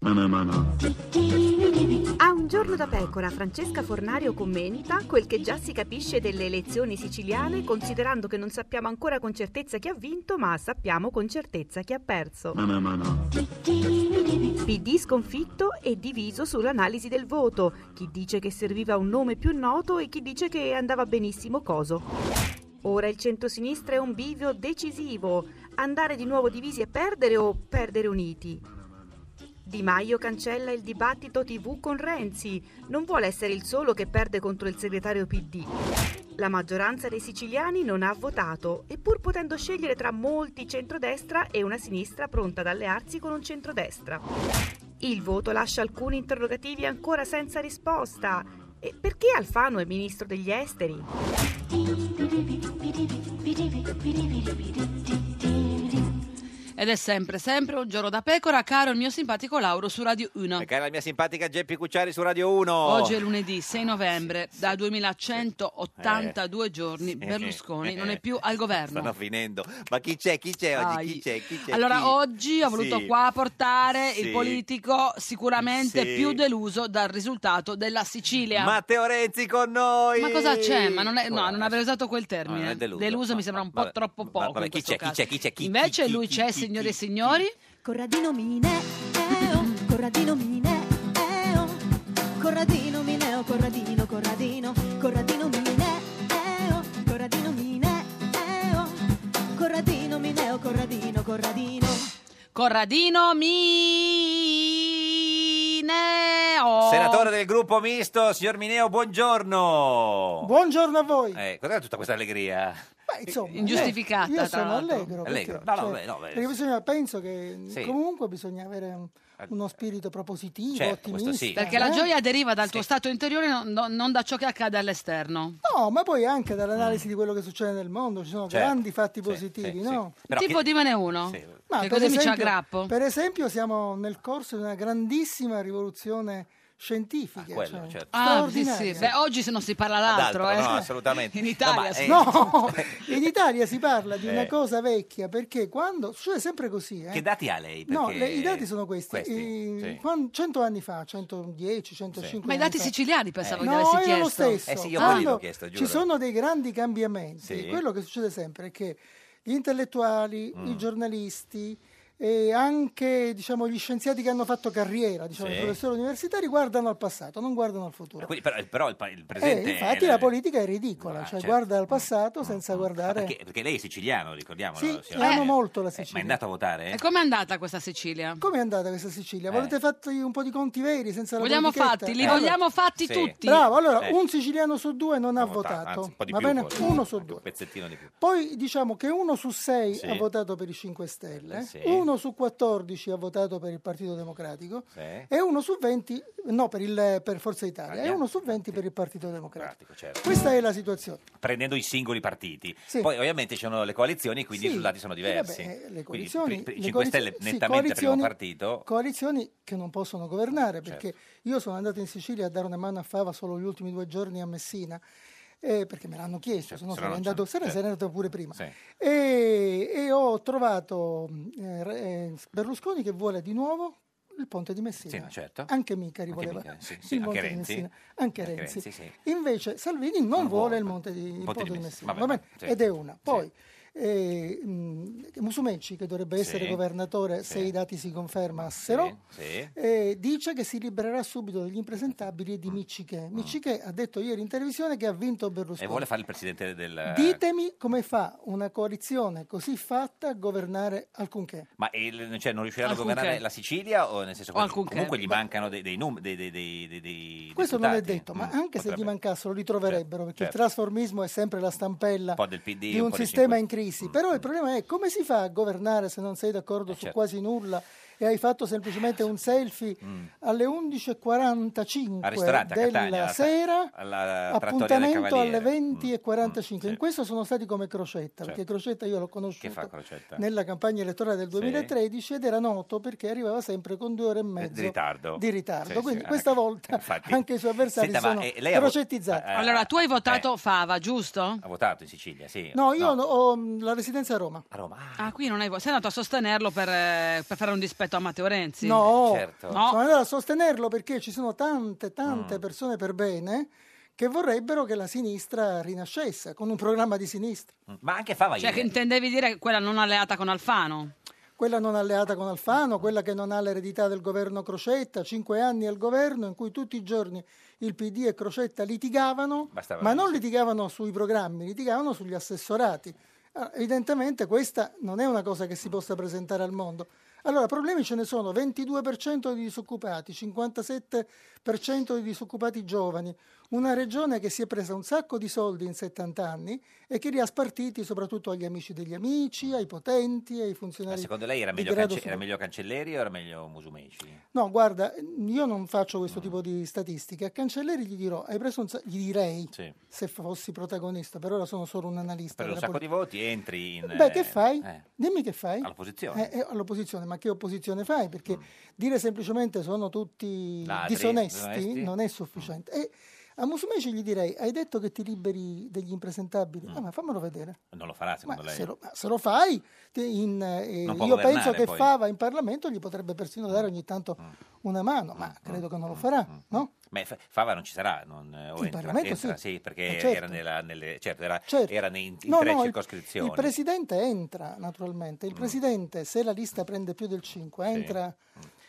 Speaker 19: A un giorno da pecora, Francesca Fornario commenta quel che già si capisce delle elezioni siciliane, considerando che non sappiamo ancora con certezza chi ha vinto, ma sappiamo con certezza chi ha perso. PD sconfitto e diviso sull'analisi del voto. Chi dice che serviva un nome più noto e chi dice che andava benissimo Coso. Ora il centrosinistra è un bivio decisivo. Andare di nuovo divisi e perdere o perdere uniti. Di Maio cancella il dibattito TV con Renzi. Non vuole essere il solo che perde contro il segretario PD. La maggioranza dei siciliani non ha votato, pur potendo scegliere tra molti centrodestra e una sinistra pronta ad allearsi con un centrodestra. Il voto lascia alcuni interrogativi ancora senza risposta. E perché Alfano è ministro degli esteri?
Speaker 2: Ed è sempre, sempre un giorno da pecora, caro il mio simpatico Lauro su Radio 1.
Speaker 1: E cara la mia simpatica Geppi Cucciari su Radio 1.
Speaker 2: Oggi è lunedì 6 novembre, da 2182 giorni
Speaker 1: Eh.
Speaker 2: Berlusconi non è più al governo.
Speaker 1: Stanno finendo. Ma chi c'è? Chi c'è oggi?
Speaker 2: Ai.
Speaker 1: Chi c'è? Chi c'è?
Speaker 2: Allora,
Speaker 1: Chi?
Speaker 2: oggi ho voluto
Speaker 1: Sì.
Speaker 2: qua portare
Speaker 1: Sì.
Speaker 2: il politico sicuramente
Speaker 1: Sì.
Speaker 2: più deluso dal risultato della Sicilia.
Speaker 1: Matteo Renzi con noi.
Speaker 2: Ma cosa c'è? Ma non, è, no, non avrei usato quel
Speaker 1: No,
Speaker 2: termine.
Speaker 1: è deluso.
Speaker 2: mi sembra un po'
Speaker 1: vabbè,
Speaker 2: troppo poco.
Speaker 1: vabbè, chi c'è? Chi c'è? Chi c'è? Chi-
Speaker 2: Invece lui c'è,
Speaker 1: chi-
Speaker 2: signore e signori.
Speaker 17: Corradino Mineo, Corradino Mineo, Corradino Mineo, Corradino, Corradino, Corradino Mineo, Corradino Mineo, Corradino Mineo, Corradino, Corradino.
Speaker 2: Corradino Mineo.
Speaker 1: Senatore del gruppo misto, signor Mineo, buongiorno.
Speaker 20: Buongiorno a voi.
Speaker 1: Eh, cos'è tutta questa allegria?
Speaker 20: Beh, insomma,
Speaker 2: Ingiustificata,
Speaker 20: eh, Io sono allegro.
Speaker 1: Allegro.
Speaker 20: perché,
Speaker 1: No, no,
Speaker 20: cioè,
Speaker 1: beh, no, beh,
Speaker 20: perché bisogna, penso che
Speaker 1: Sì.
Speaker 20: comunque bisogna avere un- uno spirito propositivo,
Speaker 1: Certo,
Speaker 20: ottimista.
Speaker 1: sì.
Speaker 2: Perché la
Speaker 20: eh?
Speaker 2: gioia deriva dal tuo stato interiore, non, non- non da ciò che accade all'esterno.
Speaker 20: No, ma poi anche dall'analisi di quello che succede nel mondo ci sono
Speaker 2: Certo.
Speaker 20: grandi fatti
Speaker 2: Sì,
Speaker 20: positivi,
Speaker 2: sì,
Speaker 20: no?
Speaker 2: sì. tipo dimene uno.
Speaker 20: Ma
Speaker 2: che così mi ci
Speaker 20: esempio-
Speaker 2: aggrappo.
Speaker 20: Per esempio siamo nel corso di una grandissima rivoluzione scientifica.
Speaker 1: quello,
Speaker 20: cioè,
Speaker 1: certo.
Speaker 2: Ah, sì, sì. Beh, oggi se non si parla d'altro,
Speaker 1: D'altro,
Speaker 2: eh.
Speaker 1: no, assolutamente.
Speaker 2: In Italia
Speaker 1: No, ma, eh,
Speaker 20: No, in Italia si parla di una
Speaker 1: Eh.
Speaker 20: cosa vecchia perché quando succede sempre così, eh?
Speaker 1: Che dati ha lei?
Speaker 20: No,
Speaker 1: Perché-
Speaker 20: le- i dati sono questi.
Speaker 1: Questi, sì.
Speaker 20: quan- 100 anni fa, 110, 105
Speaker 2: Ma i dati
Speaker 20: fa.
Speaker 2: siciliani pensavo che
Speaker 20: no,
Speaker 2: avessi
Speaker 20: è lo
Speaker 2: chiesto.
Speaker 20: stesso.
Speaker 1: Eh sì, io
Speaker 20: Quando
Speaker 1: l'ho chiesto, giuro.
Speaker 20: Ci sono dei grandi cambiamenti.
Speaker 1: Sì.
Speaker 20: Quello che succede sempre è che gli intellettuali,
Speaker 1: Mm.
Speaker 20: i giornalisti, e anche diciamo, gli scienziati che hanno fatto carriera, diciamo,
Speaker 1: Sì.
Speaker 20: i professori universitari, guardano al passato, non guardano al futuro.
Speaker 1: Quindi, però, però il, il
Speaker 20: E
Speaker 1: presente...
Speaker 20: Eh, infatti
Speaker 1: è-
Speaker 20: la politica è ridicola,
Speaker 1: Ah,
Speaker 20: cioè
Speaker 1: certo.
Speaker 20: guarda al passato senza guardare...
Speaker 1: Perché, perché lei è siciliano, ricordiamolo.
Speaker 20: Sì,
Speaker 1: signora
Speaker 20: amo
Speaker 1: Maria.
Speaker 20: molto la
Speaker 1: Eh, ma è
Speaker 20: Sicilia.
Speaker 1: andato a votare?
Speaker 2: E com'è andata questa Sicilia?
Speaker 20: Com'è andata questa Sicilia?
Speaker 1: Eh.
Speaker 20: Volete fatti un po' di conti veri senza la
Speaker 2: Vogliamo fatti, li
Speaker 20: Eh,
Speaker 2: vogliamo fatti
Speaker 1: Sì.
Speaker 2: tutti.
Speaker 20: Bravo, allora
Speaker 1: Eh.
Speaker 20: un siciliano su due non ha votato,
Speaker 1: Anzi, un po' di
Speaker 20: va
Speaker 1: più
Speaker 20: bene? Uno su due.
Speaker 1: Un pezzettino di più.
Speaker 20: Poi diciamo che uno su sei
Speaker 1: Sì.
Speaker 20: ha votato per i 5 Stelle,
Speaker 1: Sì.
Speaker 20: Uno su 14 ha votato per il Partito Democratico
Speaker 1: Sì.
Speaker 20: e uno su 20, no, per, il, per Forza Italia, e
Speaker 1: Italia.
Speaker 20: uno su 20 per il Partito Democratico.
Speaker 1: Certo.
Speaker 20: Questa è la situazione.
Speaker 1: Prendendo i singoli partiti.
Speaker 20: Sì.
Speaker 1: Poi ovviamente ci sono le coalizioni, quindi
Speaker 20: Sì.
Speaker 1: i risultati sono diversi.
Speaker 20: Eh, vabbè, le
Speaker 1: Quindi
Speaker 20: coalizioni,
Speaker 1: pri- pri-
Speaker 20: le
Speaker 1: 5 Stelle nettamente primo partito.
Speaker 20: Coalizioni che non possono governare, perché
Speaker 1: Certo.
Speaker 20: io sono andato in Sicilia a dare una mano a Fava solo gli ultimi due giorni a Messina. Eh, perché me l'hanno chiesto, se no
Speaker 1: se
Speaker 20: sarei
Speaker 1: non
Speaker 20: andato, sarei andato pure prima.
Speaker 1: Sì.
Speaker 20: E, e ho trovato eh, eh, Berlusconi che vuole di nuovo il ponte di Messina.
Speaker 1: Sì, certo.
Speaker 20: Anche Micari
Speaker 1: Anche
Speaker 20: voleva
Speaker 1: sì,
Speaker 20: il
Speaker 1: sì, anche
Speaker 20: ponte di
Speaker 1: Renzi.
Speaker 20: Messina. Anche Renzi.
Speaker 1: Renzi.
Speaker 20: Invece Salvini non, vuole il, monte di, il ponte di Messina.
Speaker 1: Vabbè,
Speaker 20: va bene?
Speaker 1: sì.
Speaker 20: Ed è una. Poi eh, mh, Musumeci, che dovrebbe essere
Speaker 1: Sì.
Speaker 20: governatore se i dati si confermassero,
Speaker 1: Sì.
Speaker 20: eh, dice che si libererà subito degli impresentabili e di Miccichè. Miccichè ha detto ieri in televisione che ha vinto
Speaker 1: E
Speaker 20: Berlusconi.
Speaker 1: vuole fare il presidente del...
Speaker 20: Ditemi come fa una coalizione così fatta a governare alcunché.
Speaker 1: Ma il- cioè, non riusciranno a
Speaker 20: Alcunché.
Speaker 1: governare la Sicilia o nel senso che comunque gli mancano dei, dei, num- dei, dei, dei, dei- dei
Speaker 20: Questo non è detto, ma
Speaker 1: Mm,
Speaker 20: anche se gli
Speaker 1: potrebbe.
Speaker 20: mancassero li troverebbero, perché
Speaker 1: certo.
Speaker 20: il trasformismo è sempre la stampella
Speaker 1: PD,
Speaker 20: di
Speaker 1: un
Speaker 20: un sistema in crisi. Però il problema è come si fa a governare se non sei d'accordo su
Speaker 1: certo.
Speaker 20: quasi nulla e hai fatto semplicemente un selfie alle 11.45
Speaker 1: Al ristorante a
Speaker 20: della
Speaker 1: Catania, alla-
Speaker 20: sera,
Speaker 1: alla del
Speaker 20: appuntamento alle
Speaker 1: Cavaliere.
Speaker 20: 20.45. In questo sono stati come Crocetta, perché
Speaker 1: Certo.
Speaker 20: Crocetta io l'ho conosciuto nella campagna elettorale del 2013 ed era noto perché arrivava sempre con due ore e mezzo
Speaker 1: di ritardo.
Speaker 20: di ritardo.
Speaker 1: Sì,
Speaker 20: Quindi
Speaker 1: sì,
Speaker 20: questa
Speaker 1: anche-
Speaker 20: volta
Speaker 1: infatti.
Speaker 20: anche i suoi avversari
Speaker 1: Senta, ma,
Speaker 20: sono
Speaker 1: eh,
Speaker 20: crocettizzati.
Speaker 1: eh,
Speaker 2: Allora, tu hai votato Fava, giusto?
Speaker 1: Ha votato in Sicilia, sì.
Speaker 20: No, io no- ho la residenza a Roma.
Speaker 1: A Roma.
Speaker 2: Ah, qui non hai votato. Sei andato a sostenerlo per, eh, per fare un dispetto a Matteo Renzi?
Speaker 20: No,
Speaker 1: Certo.
Speaker 2: No.
Speaker 20: sono andato a sostenerlo perché ci sono tante,
Speaker 1: Mm.
Speaker 20: tante persone per bene che vorrebbero che la sinistra rinascesse con un programma di sinistra.
Speaker 1: Ma anche Fava
Speaker 2: Cioè, che intendevi dire quella non alleata con Alfano?
Speaker 20: Quella non alleata con Alfano, quella che non ha l'eredità del governo Crocetta, cinque anni al governo in cui tutti i giorni il PD e Crocetta litigavano,
Speaker 1: Bastava
Speaker 20: ma non litigavano sui programmi, litigavano sugli assessorati. Ah, Evidentemente questa non è una cosa che si possa presentare al mondo. Allora, problemi ce ne sono, 22% di disoccupati, 57% di disoccupati giovani, una regione che si è presa un sacco di soldi in 70 anni e che li ha spartiti soprattutto agli amici degli amici, ai potenti, ai
Speaker 1: Ma
Speaker 20: funzionari.
Speaker 1: secondo lei era
Speaker 20: di
Speaker 1: meglio, Cance- era meglio Cancelleri o era meglio Musumeci?
Speaker 20: No, guarda, io non faccio questo tipo di statistiche. A Cancelleri gli dirò, hai preso un sa- gli direi,
Speaker 1: Sì.
Speaker 20: se fossi protagonista, per ora sono solo un analista.
Speaker 1: Per un sacco di
Speaker 20: politica.
Speaker 1: voti entri in...
Speaker 20: Beh,
Speaker 1: eh,
Speaker 20: che fai?
Speaker 1: eh,
Speaker 20: Dimmi che fai?
Speaker 1: all'opposizione.
Speaker 20: Eh, eh, all'opposizione, ma che opposizione fai? Perché dire semplicemente sono tutti
Speaker 1: Mm. Ladri,
Speaker 20: disonesti,
Speaker 1: disonesti?
Speaker 20: non è sufficiente. E a Musumeci gli direi, hai detto che ti liberi degli impresentabili? Ah, ma fammelo vedere.
Speaker 1: Non lo farà
Speaker 20: Ma
Speaker 1: secondo lei?
Speaker 20: se lo, ma se lo fai, in, eh, io penso che
Speaker 1: poi.
Speaker 20: Fava in Parlamento gli potrebbe persino dare ogni tanto
Speaker 1: Mm.
Speaker 20: una mano, ma credo che non lo farà, no?
Speaker 1: F- Fava non ci sarà, non, eh, o
Speaker 20: In
Speaker 1: entra,
Speaker 20: Parlamento
Speaker 1: entra,
Speaker 20: sì.
Speaker 1: perché
Speaker 20: Eh, certo.
Speaker 1: era, nella, nelle, certo, era,
Speaker 20: Certo.
Speaker 1: era nei- in,
Speaker 20: No,
Speaker 1: tre
Speaker 20: no, il-
Speaker 1: circoscrizioni. Mm.
Speaker 20: Il presidente entra, naturalmente. Il presidente, se la lista prende più del 5, entra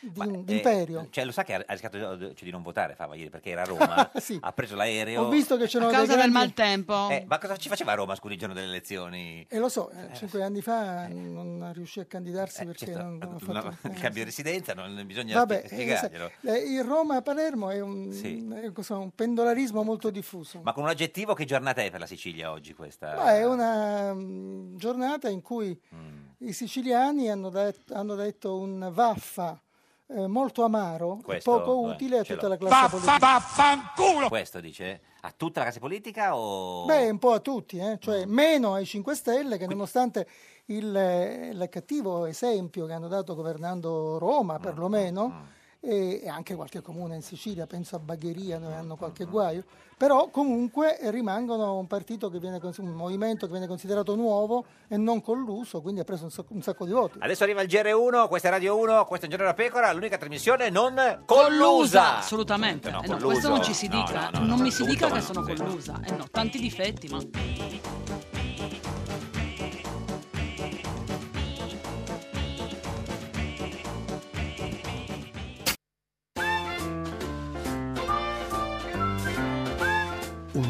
Speaker 20: di,
Speaker 1: Eh,
Speaker 20: d'imperio.
Speaker 1: cioè, lo sa che ha rischiato cioè, di non votare Fava ieri perché era a Roma,
Speaker 20: Sì.
Speaker 1: ha preso l'aereo.
Speaker 20: Ho visto che c'erano
Speaker 2: A causa
Speaker 20: dei
Speaker 2: del
Speaker 20: grandi...
Speaker 2: maltempo.
Speaker 1: Eh, ma cosa ci faceva a Roma, scusi, il giorno delle elezioni?
Speaker 20: E lo so, eh, cinque anni fa non riuscì a candidarsi perché
Speaker 1: Certo,
Speaker 20: non, non ha
Speaker 1: no,
Speaker 20: fatto...
Speaker 1: il
Speaker 20: eh,
Speaker 1: cambio di residenza, non bisogna
Speaker 20: Vabbè,
Speaker 1: spie-
Speaker 20: eh,
Speaker 1: spiegarglielo.
Speaker 20: sai, eh, il Roma-Palermo è un,
Speaker 1: Sì.
Speaker 20: è cosa, un pendolarismo molto diffuso.
Speaker 1: Ma con un aggettivo, che giornata è per la Sicilia oggi questa?
Speaker 20: Ma è una mm, giornata in cui
Speaker 1: Mm.
Speaker 20: i siciliani hanno, det- hanno detto un vaffa eh, molto amaro, e
Speaker 1: Questo,
Speaker 20: poco utile a tutta la classe politica.
Speaker 1: Questo dice? A tutta la classe politica o...
Speaker 20: Beh, un po' a tutti, eh, cioè meno ai 5 Stelle che nonostante il, eh, il cattivo esempio che hanno dato governando Roma perlomeno, e, e anche qualche comune in Sicilia, penso a Bagheria dove hanno qualche guaio, però comunque rimangono un partito che viene, un movimento che viene considerato nuovo e non colluso, quindi ha preso un sacco, un sacco di voti.
Speaker 1: Adesso arriva il GR1, questa è Radio 1, questo è Un Giorno da Pecora, l'unica trasmissione non collusa.
Speaker 2: assolutamente.
Speaker 1: No,
Speaker 2: Eh no, questo non ci si dica.
Speaker 1: no, no,
Speaker 2: non
Speaker 1: no,
Speaker 2: mi si dica che
Speaker 1: no,
Speaker 2: sono collusa. Eh no, tanti difetti, ma.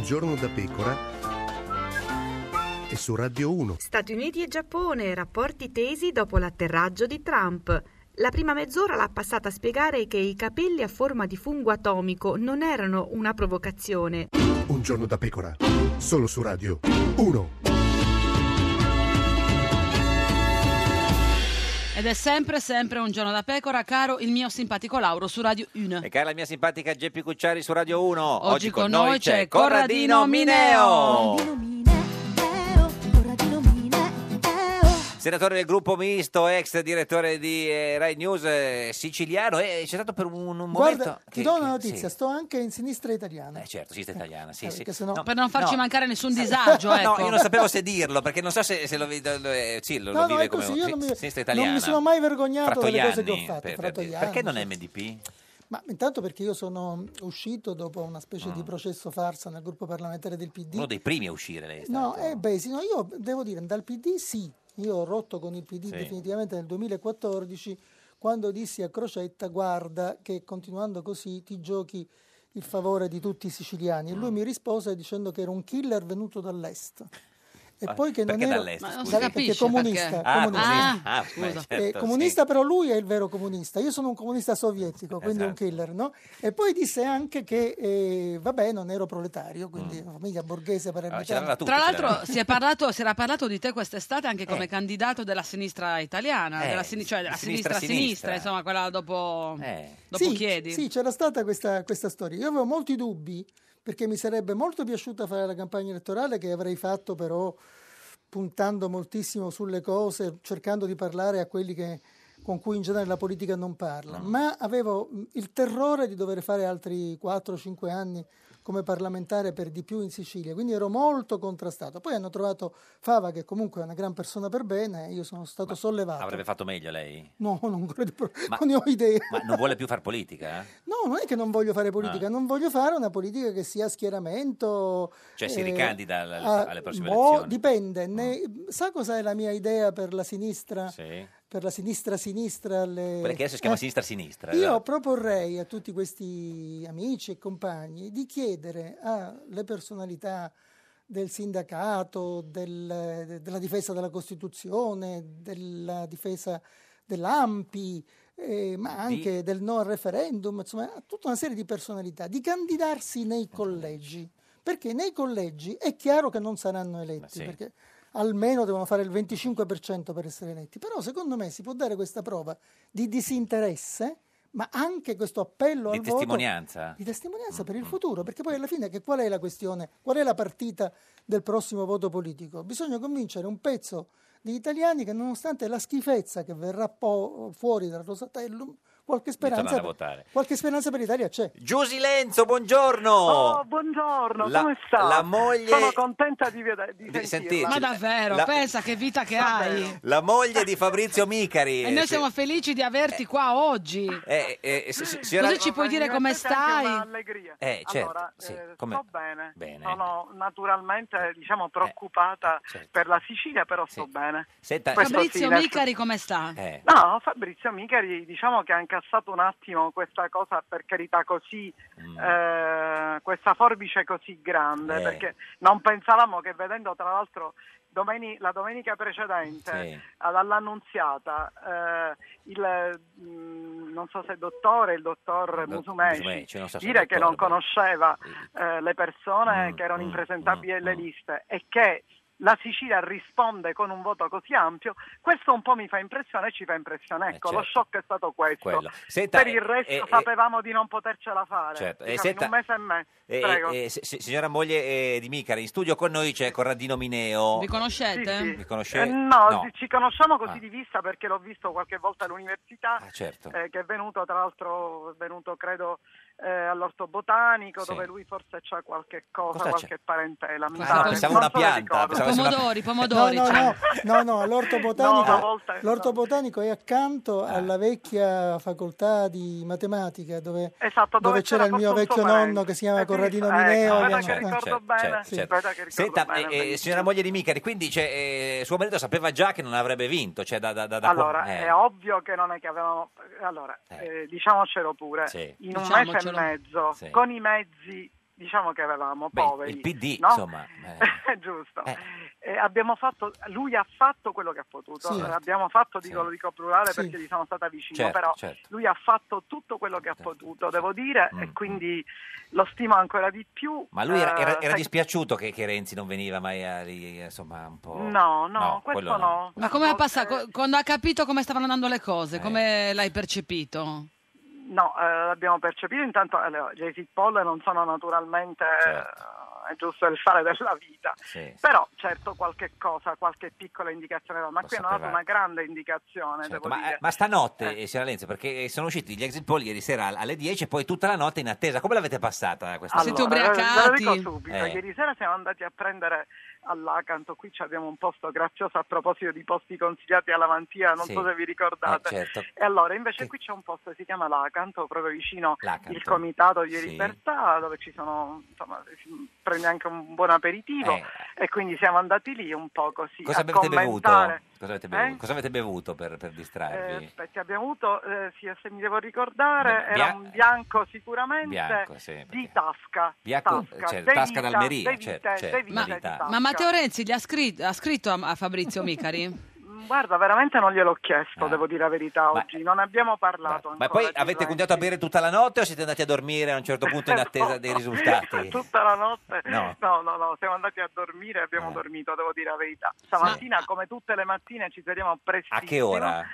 Speaker 18: Giorno da pecora e su Radio 1.
Speaker 19: Stati Uniti e Giappone, rapporti tesi dopo l'atterraggio di Trump. La prima mezz'ora l'ha passata a spiegare che i capelli a forma di fungo atomico non erano una provocazione.
Speaker 18: Un giorno da pecora, solo su Radio 1.
Speaker 2: Ed è sempre, sempre un giorno da pecora, caro il mio simpatico Lauro su Radio 1.
Speaker 1: E cara la mia simpatica Geppi Cucciari su Radio 1.
Speaker 2: Oggi con noi c'è Corradino Mineo.
Speaker 1: Senatore del gruppo misto, ex direttore di eh, Rai News eh, siciliano, e c'è stato per un, un momento...
Speaker 20: Guarda,
Speaker 1: che-
Speaker 20: ti do una
Speaker 1: che-
Speaker 20: notizia,
Speaker 1: sì.
Speaker 20: sto anche in sinistra italiana.
Speaker 1: Eh, certo, sinistra italiana, sì,
Speaker 20: eh,
Speaker 1: sì.
Speaker 20: perché sennò-
Speaker 1: No,
Speaker 2: Per non farci
Speaker 1: no.
Speaker 2: mancare nessun disagio, ecco.
Speaker 1: No, io non sapevo se dirlo, perché non so se, se lo, vi- lo- eh, sì, lo,
Speaker 20: No,
Speaker 1: lo
Speaker 20: no,
Speaker 1: vive
Speaker 20: è
Speaker 1: come
Speaker 20: così, io non mi,
Speaker 1: sinistra italiana.
Speaker 20: non mi sono mai vergognato delle cose che ho
Speaker 1: Frattoianni,
Speaker 20: fatto.
Speaker 1: per- per-
Speaker 20: Frattoianni,
Speaker 1: perché non
Speaker 20: sì.
Speaker 1: MDP?
Speaker 20: Ma intanto perché io sono uscito dopo una specie di processo farsa nel gruppo parlamentare del PD.
Speaker 1: Uno dei primi a uscire lei. è
Speaker 20: No,
Speaker 1: stato.
Speaker 20: eh, beh, sì, no, io devo dire, dal PD sì, io ho rotto con il PD
Speaker 1: Sì.
Speaker 20: definitivamente nel 2014 quando dissi a Crocetta guarda che continuando così ti giochi il favore di tutti i siciliani e
Speaker 1: Mm.
Speaker 20: lui mi rispose dicendo che era un killer venuto dall'est. E
Speaker 1: Ah,
Speaker 20: poi che non
Speaker 1: perché
Speaker 20: ero
Speaker 1: dall'est, Ma non
Speaker 20: perché
Speaker 2: capisce
Speaker 20: comunista,
Speaker 2: perché.
Speaker 1: Ah,
Speaker 20: comunista.
Speaker 1: Ah, beh,
Speaker 2: scusa.
Speaker 1: certo,
Speaker 20: Eh,
Speaker 1: sì.
Speaker 20: comunista però lui è il vero comunista, io sono un comunista sovietico, quindi un
Speaker 1: Esatto.
Speaker 20: killer, no? E poi disse anche che, eh, vabbè, non ero proletario, quindi famiglia borghese
Speaker 1: Ah,
Speaker 20: palermitana.
Speaker 1: l'aveva tutti,
Speaker 2: Tra l'altro si, è parlato, si era parlato di te quest'estate anche come
Speaker 1: Eh.
Speaker 2: candidato della sinistra italiana,
Speaker 1: Eh,
Speaker 2: della sini- cioè della
Speaker 1: sinistra,
Speaker 2: sinistra-sinistra,
Speaker 1: sinistra.
Speaker 2: insomma quella dopo,
Speaker 1: Eh.
Speaker 2: dopo
Speaker 20: sì,
Speaker 2: Chiedi.
Speaker 20: Sì, c'era stata questa, questa storia. Io avevo molti dubbi perché mi sarebbe molto piaciuta fare la campagna elettorale che avrei fatto però puntando moltissimo sulle cose, cercando di parlare a quelli che- con cui in genere la politica non parla, ma avevo il terrore di dover fare altri 4-5 anni come parlamentare per di più in Sicilia, quindi ero molto contrastato. Poi hanno trovato Fava, che comunque è una gran persona per bene, e io sono stato sollevato.
Speaker 1: Avrebbe fatto meglio lei?
Speaker 20: No, non credo,
Speaker 1: Ma-
Speaker 20: non ne ho idea.
Speaker 1: Ma non vuole più far politica? eh?
Speaker 20: No, non è che non voglio fare politica,
Speaker 1: Ah.
Speaker 20: non voglio fare una politica che sia schieramento.
Speaker 1: Cioè si
Speaker 20: eh,
Speaker 1: ricandida alle, alle prossime
Speaker 20: boh,
Speaker 1: elezioni?
Speaker 20: Dipende. Ne- sa cos'è la mia idea per la sinistra?
Speaker 1: Sì.
Speaker 20: Per la sinistra-sinistra? Le...
Speaker 1: Quella che adesso si chiama
Speaker 20: Eh,
Speaker 1: sinistra-sinistra.
Speaker 20: Io
Speaker 1: esatto.
Speaker 20: proporrei a tutti questi amici e compagni di chiedere alle personalità del sindacato, del- della difesa della Costituzione, della difesa dell'AMPI, eh, ma anche del no al referendum, insomma, a tutta una serie di personalità, di candidarsi nei collegi. Perché nei collegi è chiaro che non saranno eletti,
Speaker 1: sì.
Speaker 20: perché almeno devono fare il 25% per essere eletti. Però secondo me si può dare questa prova di disinteresse, ma anche questo appello
Speaker 1: Di
Speaker 20: al voto
Speaker 1: testimonianza?
Speaker 20: di testimonianza per il futuro, perché poi alla fine che qual è la questione? Qual è la partita del prossimo voto politico? Bisogna convincere un pezzo di italiani che nonostante la schifezza che verrà po- fuori dal Rosatellum, qualche speranza, qualche speranza per l'Italia c'è.
Speaker 1: Giusy Lenzo, buongiorno!
Speaker 21: Oh, buongiorno,
Speaker 1: La-
Speaker 21: come sta?
Speaker 1: la moglie-
Speaker 21: Sono contenta di, di
Speaker 1: Di
Speaker 21: sentirla.
Speaker 2: Ma davvero,
Speaker 1: La-
Speaker 2: pensa che vita che hai.
Speaker 1: La moglie di Fabrizio Micari.
Speaker 2: E noi
Speaker 1: eh,
Speaker 2: siamo felici di averti qua oggi.
Speaker 1: eh, eh, si- si- signora-
Speaker 2: Cosa ci puoi dire come
Speaker 21: anche
Speaker 2: stai?
Speaker 21: un'allegria.
Speaker 1: Eh, certo,
Speaker 21: allora,
Speaker 1: sì,
Speaker 21: eh,
Speaker 1: come-
Speaker 21: sto bene.
Speaker 1: Bene.
Speaker 21: Sono naturalmente diciamo, preoccupata
Speaker 1: certo.
Speaker 21: per la Sicilia, però sto bene.
Speaker 1: Senta-
Speaker 2: Fabrizio
Speaker 21: sì,
Speaker 2: Micari come sta?
Speaker 1: Eh,
Speaker 21: No, Fabrizio Micari diciamo che ha incassato un attimo questa cosa, per carità, così, eh, questa forbice così grande,
Speaker 1: Mm. Eh.
Speaker 21: perché non pensavamo che vedendo tra l'altro domeni- la domenica precedente
Speaker 1: Sì.
Speaker 21: all'annunziata eh, il, mh, non so se il dottore, il dottor
Speaker 1: Do-
Speaker 21: Musumeci,
Speaker 1: so
Speaker 21: dire
Speaker 1: il
Speaker 21: che non
Speaker 1: dottore,
Speaker 21: conosceva eh, le persone
Speaker 1: Mm,
Speaker 21: che erano
Speaker 1: mm,
Speaker 21: impresentabili
Speaker 1: mm,
Speaker 21: alle
Speaker 1: mm.
Speaker 21: liste e che la Sicilia risponde con un voto così ampio, questo un po' mi fa impressione e ci fa impressione. Ecco, lo
Speaker 1: certo.
Speaker 21: shock è stato questo.
Speaker 1: Quello. Senta,
Speaker 21: per il
Speaker 1: eh,
Speaker 21: resto
Speaker 1: eh, eh,
Speaker 21: sapevamo di non potercela fare.
Speaker 1: Certo.
Speaker 21: Diciamo,
Speaker 1: senta-
Speaker 21: in un mese e mezzo.
Speaker 1: eh, eh, si- signora moglie eh, di Micari, in studio con noi c'è Corradino Mineo.
Speaker 2: Vi conoscete?
Speaker 21: Sì, sì.
Speaker 1: Conosce-
Speaker 21: Eh, no,
Speaker 1: no.
Speaker 21: ci- ci conosciamo così
Speaker 1: Ah.
Speaker 21: di vista perché l'ho visto qualche volta all'università,
Speaker 1: Ah, certo.
Speaker 21: eh, che è venuto tra l'altro, è venuto credo eh, all'orto botanico
Speaker 1: Sì.
Speaker 21: dove lui forse c'ha qualche cosa,
Speaker 1: Cosa
Speaker 21: qualche
Speaker 1: c'è?
Speaker 21: parentela. mi
Speaker 1: Ah,
Speaker 21: pare.
Speaker 1: pensavo
Speaker 21: Non
Speaker 1: una pianta,
Speaker 21: ricordo.
Speaker 1: pensavo una-
Speaker 2: Pomodori, pomodori.
Speaker 20: No, no,
Speaker 2: cioè.
Speaker 20: no, no, no, l'orto botanico,
Speaker 21: No, volta-
Speaker 20: l'orto botanico è accanto
Speaker 1: Ah.
Speaker 20: alla vecchia facoltà di matematica dove,
Speaker 21: Esatto,
Speaker 20: dove
Speaker 21: dove
Speaker 20: c'era il
Speaker 21: c'era
Speaker 20: mio
Speaker 21: forse un
Speaker 20: vecchio
Speaker 21: parente.
Speaker 20: nonno che si chiama
Speaker 21: Eh,
Speaker 20: Corradino
Speaker 21: ecco,
Speaker 20: Mineo. abbiamo-
Speaker 21: che
Speaker 20: eh.
Speaker 21: ricordo bene, sì, veda che ricordo
Speaker 1: Senta,
Speaker 21: bene,
Speaker 1: eh, eh,
Speaker 21: benissimo.
Speaker 1: signora moglie di Micari, quindi cioè, eh, suo marito sapeva già che non avrebbe vinto, cioè da, da, da, da
Speaker 21: Allora,
Speaker 1: eh.
Speaker 21: è ovvio che non è che avevamo... Allora, eh, diciamocelo pure, in un mese e mezzo,
Speaker 1: Sì.
Speaker 21: con i mezzi diciamo che avevamo
Speaker 1: Beh,
Speaker 21: poveri.
Speaker 1: il PD,
Speaker 21: no?
Speaker 1: insomma. eh,
Speaker 21: Giusto. E abbiamo fatto, lui ha fatto quello che ha potuto.
Speaker 1: Sì.
Speaker 21: Eh, Abbiamo fatto, dico, lo dico plurale
Speaker 1: Sì.
Speaker 21: perché gli sono stata vicino,
Speaker 1: Certo,
Speaker 21: però
Speaker 1: certo.
Speaker 21: lui ha fatto tutto quello che ha potuto, devo dire, e quindi lo stimo ancora di più.
Speaker 1: Ma lui era,
Speaker 21: Eh,
Speaker 1: era- era
Speaker 21: sai-
Speaker 1: dispiaciuto che, che Renzi non veniva mai a, lì, insomma, un po'...
Speaker 21: No, no, questo
Speaker 1: quello
Speaker 21: no.
Speaker 2: Ma come ha passato? Quando ha capito come stavano andando le cose, come l'hai percepito?
Speaker 21: No, eh, l'abbiamo percepito intanto, allora, gli exit poll non sono naturalmente, eh, è giusto il fare della vita,
Speaker 1: Sì.
Speaker 21: però certo qualche cosa, qualche piccola indicazione, ma
Speaker 1: Lo
Speaker 21: qui hanno dato una grande indicazione,
Speaker 1: Certo,
Speaker 21: devo
Speaker 1: ma,
Speaker 21: dire.
Speaker 1: ma stanotte, eh. signora Lenzo, perché sono usciti gli exit poll ieri sera alle 10 e poi tutta la notte in attesa. Come l'avete passata questa
Speaker 21: Allora,
Speaker 1: notte?
Speaker 21: ve- ve lo dico subito,
Speaker 1: Eh.
Speaker 21: ieri sera siamo andati a prendere all'Acanto, qui ci abbiamo un posto grazioso a proposito di posti consigliati alla Mantia, non
Speaker 1: Sì.
Speaker 21: so se vi ricordate.
Speaker 1: Eh, certo.
Speaker 21: E allora invece qui c'è un posto che si chiama l'Acanto, proprio vicino
Speaker 1: L'Acanto.
Speaker 21: il Comitato di
Speaker 1: Sì.
Speaker 21: Libertà, dove ci sono, insomma, si prende anche un buon aperitivo
Speaker 1: Eh.
Speaker 21: e quindi siamo andati lì un po' così
Speaker 1: Cosa
Speaker 21: a
Speaker 1: avete bevuto?
Speaker 21: commentare.
Speaker 1: Cosa avete
Speaker 21: Eh?
Speaker 1: bevuto, Cosa avete bevuto per, per
Speaker 21: Eh,
Speaker 1: distrarvi?
Speaker 21: aspetti, abbiamo avuto, eh, sì, se mi devo ricordare,
Speaker 1: Beh,
Speaker 21: era
Speaker 1: bia-
Speaker 21: un bianco sicuramente
Speaker 1: Bianco, sì,
Speaker 21: di tasca.
Speaker 1: Bianco,
Speaker 21: tasca,
Speaker 1: cioè,
Speaker 21: De
Speaker 1: tasca
Speaker 21: Vita,
Speaker 1: d'Almeria,
Speaker 21: De Vita,
Speaker 1: certo, certo,
Speaker 21: Vita
Speaker 1: De
Speaker 21: di
Speaker 1: Vita.
Speaker 21: tasca.
Speaker 2: Ma Matteo Renzi gli ha scritto, ha scritto a, a Fabrizio Micari?
Speaker 21: Guarda, veramente non gliel'ho chiesto, devo dire la verità oggi, non abbiamo parlato
Speaker 1: Ma
Speaker 21: ancora.
Speaker 1: poi avete
Speaker 21: Renzi.
Speaker 1: continuato a bere tutta la notte o siete andati a dormire a un certo punto in attesa dei risultati?
Speaker 21: Tutta la notte?
Speaker 1: No.
Speaker 21: no, no, no, siamo andati a dormire e abbiamo dormito, devo dire la verità. Stamattina, come tutte le mattine, ci sveliamo prestissimo.
Speaker 1: A che ora?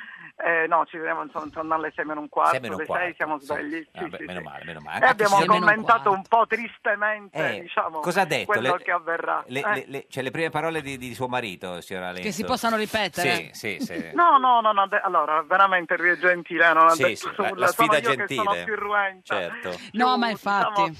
Speaker 21: Eh, no, ci vediamo intorno alle 6 meno un quarto,
Speaker 1: Sei meno un
Speaker 21: alle
Speaker 1: quarto,
Speaker 21: 6 siamo
Speaker 1: sì.
Speaker 21: svegli.
Speaker 1: Ah,
Speaker 21: sì,
Speaker 1: beh,
Speaker 21: sì,
Speaker 1: meno
Speaker 21: sì.
Speaker 1: male, meno male.
Speaker 21: E abbiamo commentato un po' tristemente,
Speaker 1: Eh,
Speaker 21: diciamo,
Speaker 1: cosa ha detto?
Speaker 21: quello
Speaker 1: Le-
Speaker 21: che avverrà.
Speaker 1: Le,
Speaker 21: Eh.
Speaker 1: le- le- cioè, le prime parole di, di suo marito, signora Lenzo?
Speaker 2: Che si possano ripetere?
Speaker 1: Sì, sì, sì.
Speaker 21: No, no, no, no, de- allora, veramente lui è gentile, eh, non ha
Speaker 1: Sì,
Speaker 21: detto
Speaker 1: sì, la-
Speaker 21: nulla,
Speaker 1: la sfida
Speaker 21: sono io che sono
Speaker 1: gentile.
Speaker 21: più ruenta.
Speaker 1: Certo.
Speaker 2: No, ma infatti.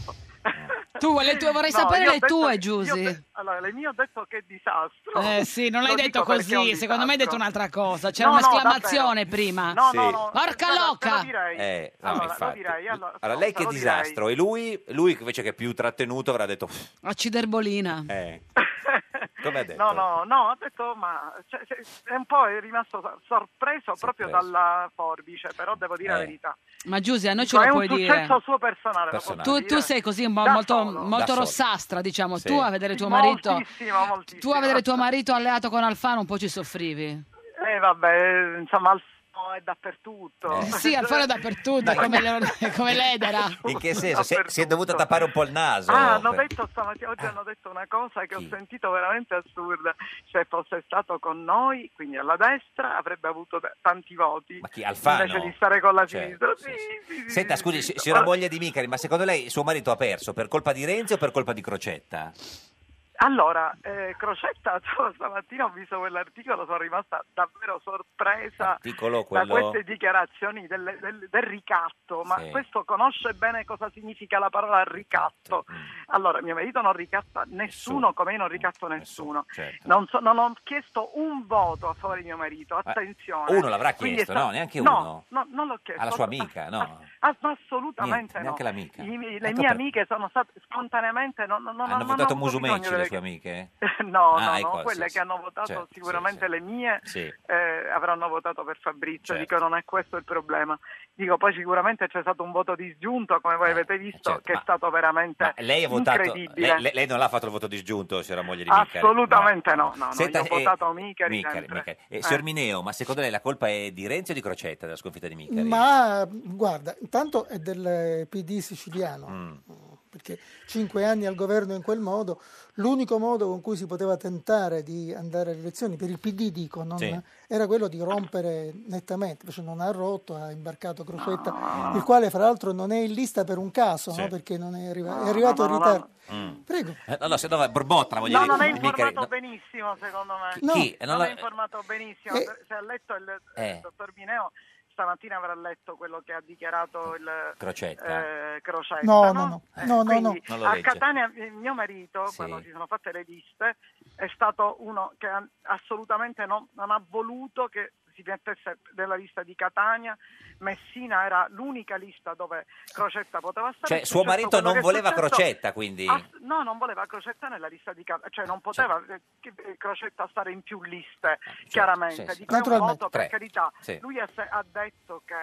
Speaker 2: Tu, le tue, vorrei
Speaker 21: No,
Speaker 2: sapere le tue, Giusy.
Speaker 21: allora, le mie ho detto che disastro.
Speaker 2: Eh sì, non l'hai
Speaker 21: Lo
Speaker 2: detto così, secondo me hai detto un'altra cosa. C'era
Speaker 21: No, no,
Speaker 2: un'esclamazione
Speaker 21: davvero.
Speaker 2: prima.
Speaker 21: No,
Speaker 1: Sì.
Speaker 21: no, no.
Speaker 2: Porca loca!
Speaker 21: direi.
Speaker 1: Eh, no,
Speaker 21: Allora, lo
Speaker 1: infatti.
Speaker 21: direi, allora,
Speaker 1: Allora, lei che disastro e lui, lui invece che è più trattenuto avrà detto...
Speaker 2: Acciderbolina.
Speaker 1: Eh. Come ha detto?
Speaker 21: No, no, no, ha detto, ma cioè, se- è un po' è rimasto sor- sorpreso proprio dalla forbice, però devo dire la
Speaker 1: Eh.
Speaker 21: verità.
Speaker 2: Ma Giusy, a noi ce lo
Speaker 21: è
Speaker 2: puoi
Speaker 21: un
Speaker 2: dire.
Speaker 21: successo suo personale.
Speaker 1: Personale.
Speaker 2: Tu, tu sei così un
Speaker 21: Da
Speaker 2: molto, molto rossastra, diciamo.
Speaker 1: Sì.
Speaker 2: Tu a vedere tuo marito.
Speaker 21: Moltissimo, moltissimo.
Speaker 2: Tu a vedere tuo marito alleato con Alfano un po' ci soffrivi.
Speaker 21: Eh vabbè, insomma, è dappertutto.
Speaker 2: Eh, sì, è dappertutto, come, come l'edera.
Speaker 1: In che senso? Si è, si è dovuto tappare un po' il naso?
Speaker 21: Ah, hanno
Speaker 1: per-
Speaker 21: detto stamattina, oggi hanno detto una cosa che ho sentito veramente assurda. Se fosse stato con noi, quindi alla destra, avrebbe avuto tanti voti.
Speaker 1: Ma chi, Alfano?
Speaker 21: Invece di stare con la
Speaker 1: Certo,
Speaker 21: sinistra. Sì, sì, sì,
Speaker 1: Senta,
Speaker 21: sì,
Speaker 1: scusi,
Speaker 21: sì.
Speaker 1: si- signora moglie di Micari, ma secondo lei suo marito ha perso per colpa di Renzi o per colpa di Crocetta?
Speaker 21: Allora, eh, Crocetta, stamattina ho visto quell'articolo, sono rimasta davvero sorpresa
Speaker 1: Articolo
Speaker 21: da
Speaker 1: quello...
Speaker 21: queste dichiarazioni del, del- del ricatto, ma
Speaker 1: Sì.
Speaker 21: questo conosce bene cosa significa la parola ricatto.
Speaker 1: Mm.
Speaker 21: Allora, mio marito non ricatta nessuno, come io non ricatto nessuno.
Speaker 1: certo.
Speaker 21: Non, so- non ho chiesto un voto a favore di mio marito, attenzione.
Speaker 1: uno l'avrà chiesto,
Speaker 21: è sta-
Speaker 1: no? Neanche
Speaker 21: no,
Speaker 1: uno?
Speaker 21: No, non l'ho chiesto.
Speaker 1: Alla sua amica, no?
Speaker 21: Assolutamente
Speaker 1: Niente,
Speaker 21: no.
Speaker 1: l'amica.
Speaker 21: I- le
Speaker 1: Ecco
Speaker 21: mie
Speaker 1: per-
Speaker 21: amiche sono state spontaneamente non, non,
Speaker 1: Hanno
Speaker 21: non
Speaker 1: votato Musumeci
Speaker 21: bisogno
Speaker 1: le
Speaker 21: delle-
Speaker 1: sue amiche?
Speaker 21: No,
Speaker 1: Ah,
Speaker 21: no,
Speaker 1: ecco,
Speaker 21: no,
Speaker 1: sì,
Speaker 21: quelle
Speaker 1: sì.
Speaker 21: che hanno votato
Speaker 1: Certo, sì,
Speaker 21: sicuramente le mie
Speaker 1: Sì.
Speaker 21: eh, avranno votato per Fabrizio,
Speaker 1: Certo.
Speaker 21: dico non è questo il problema. Dico poi sicuramente c'è stato un voto disgiunto, come voi avete visto,
Speaker 1: certo,
Speaker 21: che
Speaker 1: ma-
Speaker 21: è stato veramente
Speaker 1: lei ha votato...
Speaker 21: incredibile.
Speaker 1: Lei, lei- non l'ha fatto il voto disgiunto, signora moglie di Micari?
Speaker 21: Assolutamente no, no, no,
Speaker 1: Senta,
Speaker 21: io ho
Speaker 1: eh,
Speaker 21: votato Micari,
Speaker 1: Micari,
Speaker 21: sempre.
Speaker 1: Micari. Eh,
Speaker 21: Eh.
Speaker 1: Signor Mineo, ma secondo lei la colpa è di Renzi o di Crocetta della sconfitta di Micari?
Speaker 20: Ma guarda, intanto è del PD siciliano,
Speaker 1: Mm.
Speaker 20: Perché cinque anni al governo in quel modo, l'unico modo con cui si poteva tentare di andare alle elezioni, per il PD dico, non-
Speaker 1: Sì.
Speaker 20: era quello di rompere nettamente, invece non ha rotto, ha imbarcato Crocetta, il quale fra l'altro non è in lista per un caso,
Speaker 1: Sì.
Speaker 20: no? perché non è, arriva- è arrivato
Speaker 21: no,
Speaker 20: in
Speaker 21: no,
Speaker 20: ritardo.
Speaker 1: Mm.
Speaker 20: Prego.
Speaker 1: Eh, no, no, se no, Borbotta, la moglie
Speaker 21: No,
Speaker 1: di,
Speaker 21: non è informato
Speaker 1: no.
Speaker 21: benissimo, secondo me.
Speaker 1: Chi- chi? Eh, non
Speaker 21: Non,
Speaker 1: la-
Speaker 21: è informato benissimo.
Speaker 20: Eh.
Speaker 21: Se ha letto il,
Speaker 1: Eh.
Speaker 21: il dottor Mineo, stamattina avrà letto quello che ha dichiarato il
Speaker 1: Crocetta.
Speaker 21: eh, Crocetta.
Speaker 20: No,
Speaker 21: no,
Speaker 20: no, no,
Speaker 21: Eh,
Speaker 20: no, no,
Speaker 21: quindi
Speaker 1: lo
Speaker 21: a. Catania mio marito,
Speaker 1: Sì.
Speaker 21: quando si sono fatte le liste, è stato uno che assolutamente non, non ha voluto che si mettesse nella lista di Catania. Messina era l'unica lista dove Crocetta poteva stare.
Speaker 1: Cioè, suo marito non voleva
Speaker 21: successo.
Speaker 1: Crocetta, quindi...
Speaker 21: Ah, no, non voleva Crocetta nella lista di Catania, cioè non poteva eh, che- eh, Crocetta stare in più liste, chiaramente.
Speaker 1: sì,
Speaker 21: è un
Speaker 20: Naturalmente.
Speaker 21: voto, per carità.
Speaker 1: Sì.
Speaker 21: Lui ha, ha detto che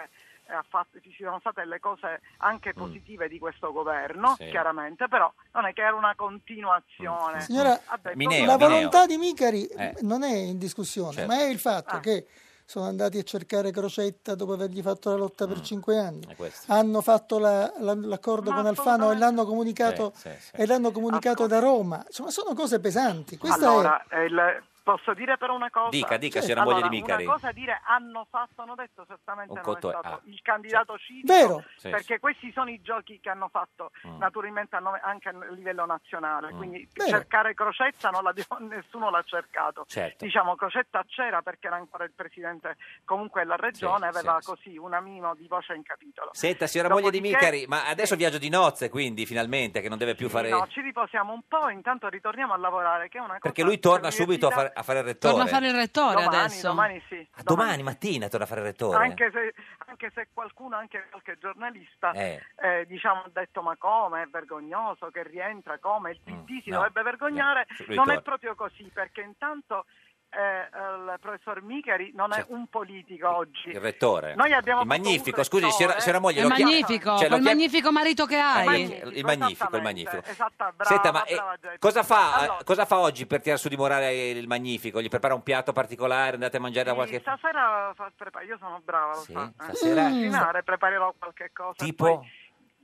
Speaker 21: ha fatto- ci sono state le cose anche positive di questo governo,
Speaker 20: Sì.
Speaker 21: chiaramente, però non è che era una continuazione.
Speaker 20: Signora,
Speaker 21: Ha detto-
Speaker 1: Mineo,
Speaker 20: la
Speaker 1: Mineo.
Speaker 20: volontà di Micari
Speaker 1: Eh.
Speaker 20: non è in discussione,
Speaker 1: Certo.
Speaker 20: ma è il fatto
Speaker 21: Ah.
Speaker 20: che sono andati a cercare Crocetta dopo avergli fatto la lotta per cinque anni.
Speaker 1: È.
Speaker 20: Hanno fatto la- la- l'accordo
Speaker 21: Ma
Speaker 20: con Alfano e l'hanno comunicato,
Speaker 1: Sì, sì, sì.
Speaker 20: e l'hanno comunicato da Roma. Insomma, sono cose pesanti. Questa
Speaker 21: Allora, eh, il- posso dire però una cosa?
Speaker 1: Dica, dica, signora moglie
Speaker 21: Allora,
Speaker 1: di Micari.
Speaker 21: Una cosa dire hanno fatto, hanno detto certamente
Speaker 1: Un
Speaker 21: non stato
Speaker 1: ah.
Speaker 21: il candidato civico,
Speaker 20: Vero.
Speaker 1: Sì,
Speaker 21: perché questi sono i giochi che hanno fatto
Speaker 1: Mm.
Speaker 21: naturalmente anche a livello nazionale,
Speaker 1: Mm.
Speaker 21: quindi
Speaker 20: Vero.
Speaker 21: cercare Crocetta non l'abbiamo- nessuno l'ha cercato.
Speaker 1: Certo.
Speaker 21: Diciamo Crocetta c'era perché era ancora il presidente comunque della regione,
Speaker 1: Sì,
Speaker 21: aveva
Speaker 1: sì,
Speaker 21: così una minimo di voce in capitolo.
Speaker 1: Senta, signora moglie di Micari, ma adesso viaggio di nozze, quindi, finalmente, che non deve più
Speaker 21: Sì,
Speaker 1: fare...
Speaker 21: no, ci riposiamo un po', intanto ritorniamo a lavorare, che è una cosa
Speaker 1: Perché lui torna subito a
Speaker 21: l'università-
Speaker 1: fare, a fare il rettore.
Speaker 2: Torna a fare il rettore
Speaker 21: domani,
Speaker 2: adesso.
Speaker 21: Domani sì.
Speaker 1: Ah, Domani mattina torna a fare il rettore.
Speaker 21: Anche se, anche se qualcuno, anche qualche giornalista,
Speaker 1: Eh.
Speaker 21: eh, diciamo, ha detto ma come, è vergognoso che rientra, come il PD si
Speaker 1: Mm, no,
Speaker 21: dovrebbe vergognare,
Speaker 1: no,
Speaker 21: non è proprio così, perché intanto eh, il professor Micheri non è un politico oggi.
Speaker 1: Certo. Il rettore.
Speaker 21: Noi abbiamo
Speaker 1: il magnifico, scusi,
Speaker 21: rettore,
Speaker 1: signora, signora moglie,
Speaker 2: È
Speaker 1: lo chiama-
Speaker 2: magnifico,
Speaker 1: cioè, lo
Speaker 2: quel
Speaker 1: chiama-
Speaker 2: magnifico marito che hai.
Speaker 21: magnifico,
Speaker 1: il magnifico, il magnifico.
Speaker 21: Esatto, brava,
Speaker 1: Senta, ma eh,
Speaker 21: brava gente.
Speaker 1: cosa, fa,
Speaker 21: Allora,
Speaker 1: cosa fa oggi per tirare su di morale il magnifico? Gli prepara un piatto particolare, andate a mangiare da qualche...
Speaker 21: stasera fa- prepa- io sono brava, lo
Speaker 1: Sì,
Speaker 21: sa. eh.
Speaker 1: stasera-
Speaker 21: cucinare, preparerò qualche cosa.
Speaker 1: Tipo?
Speaker 21: Poi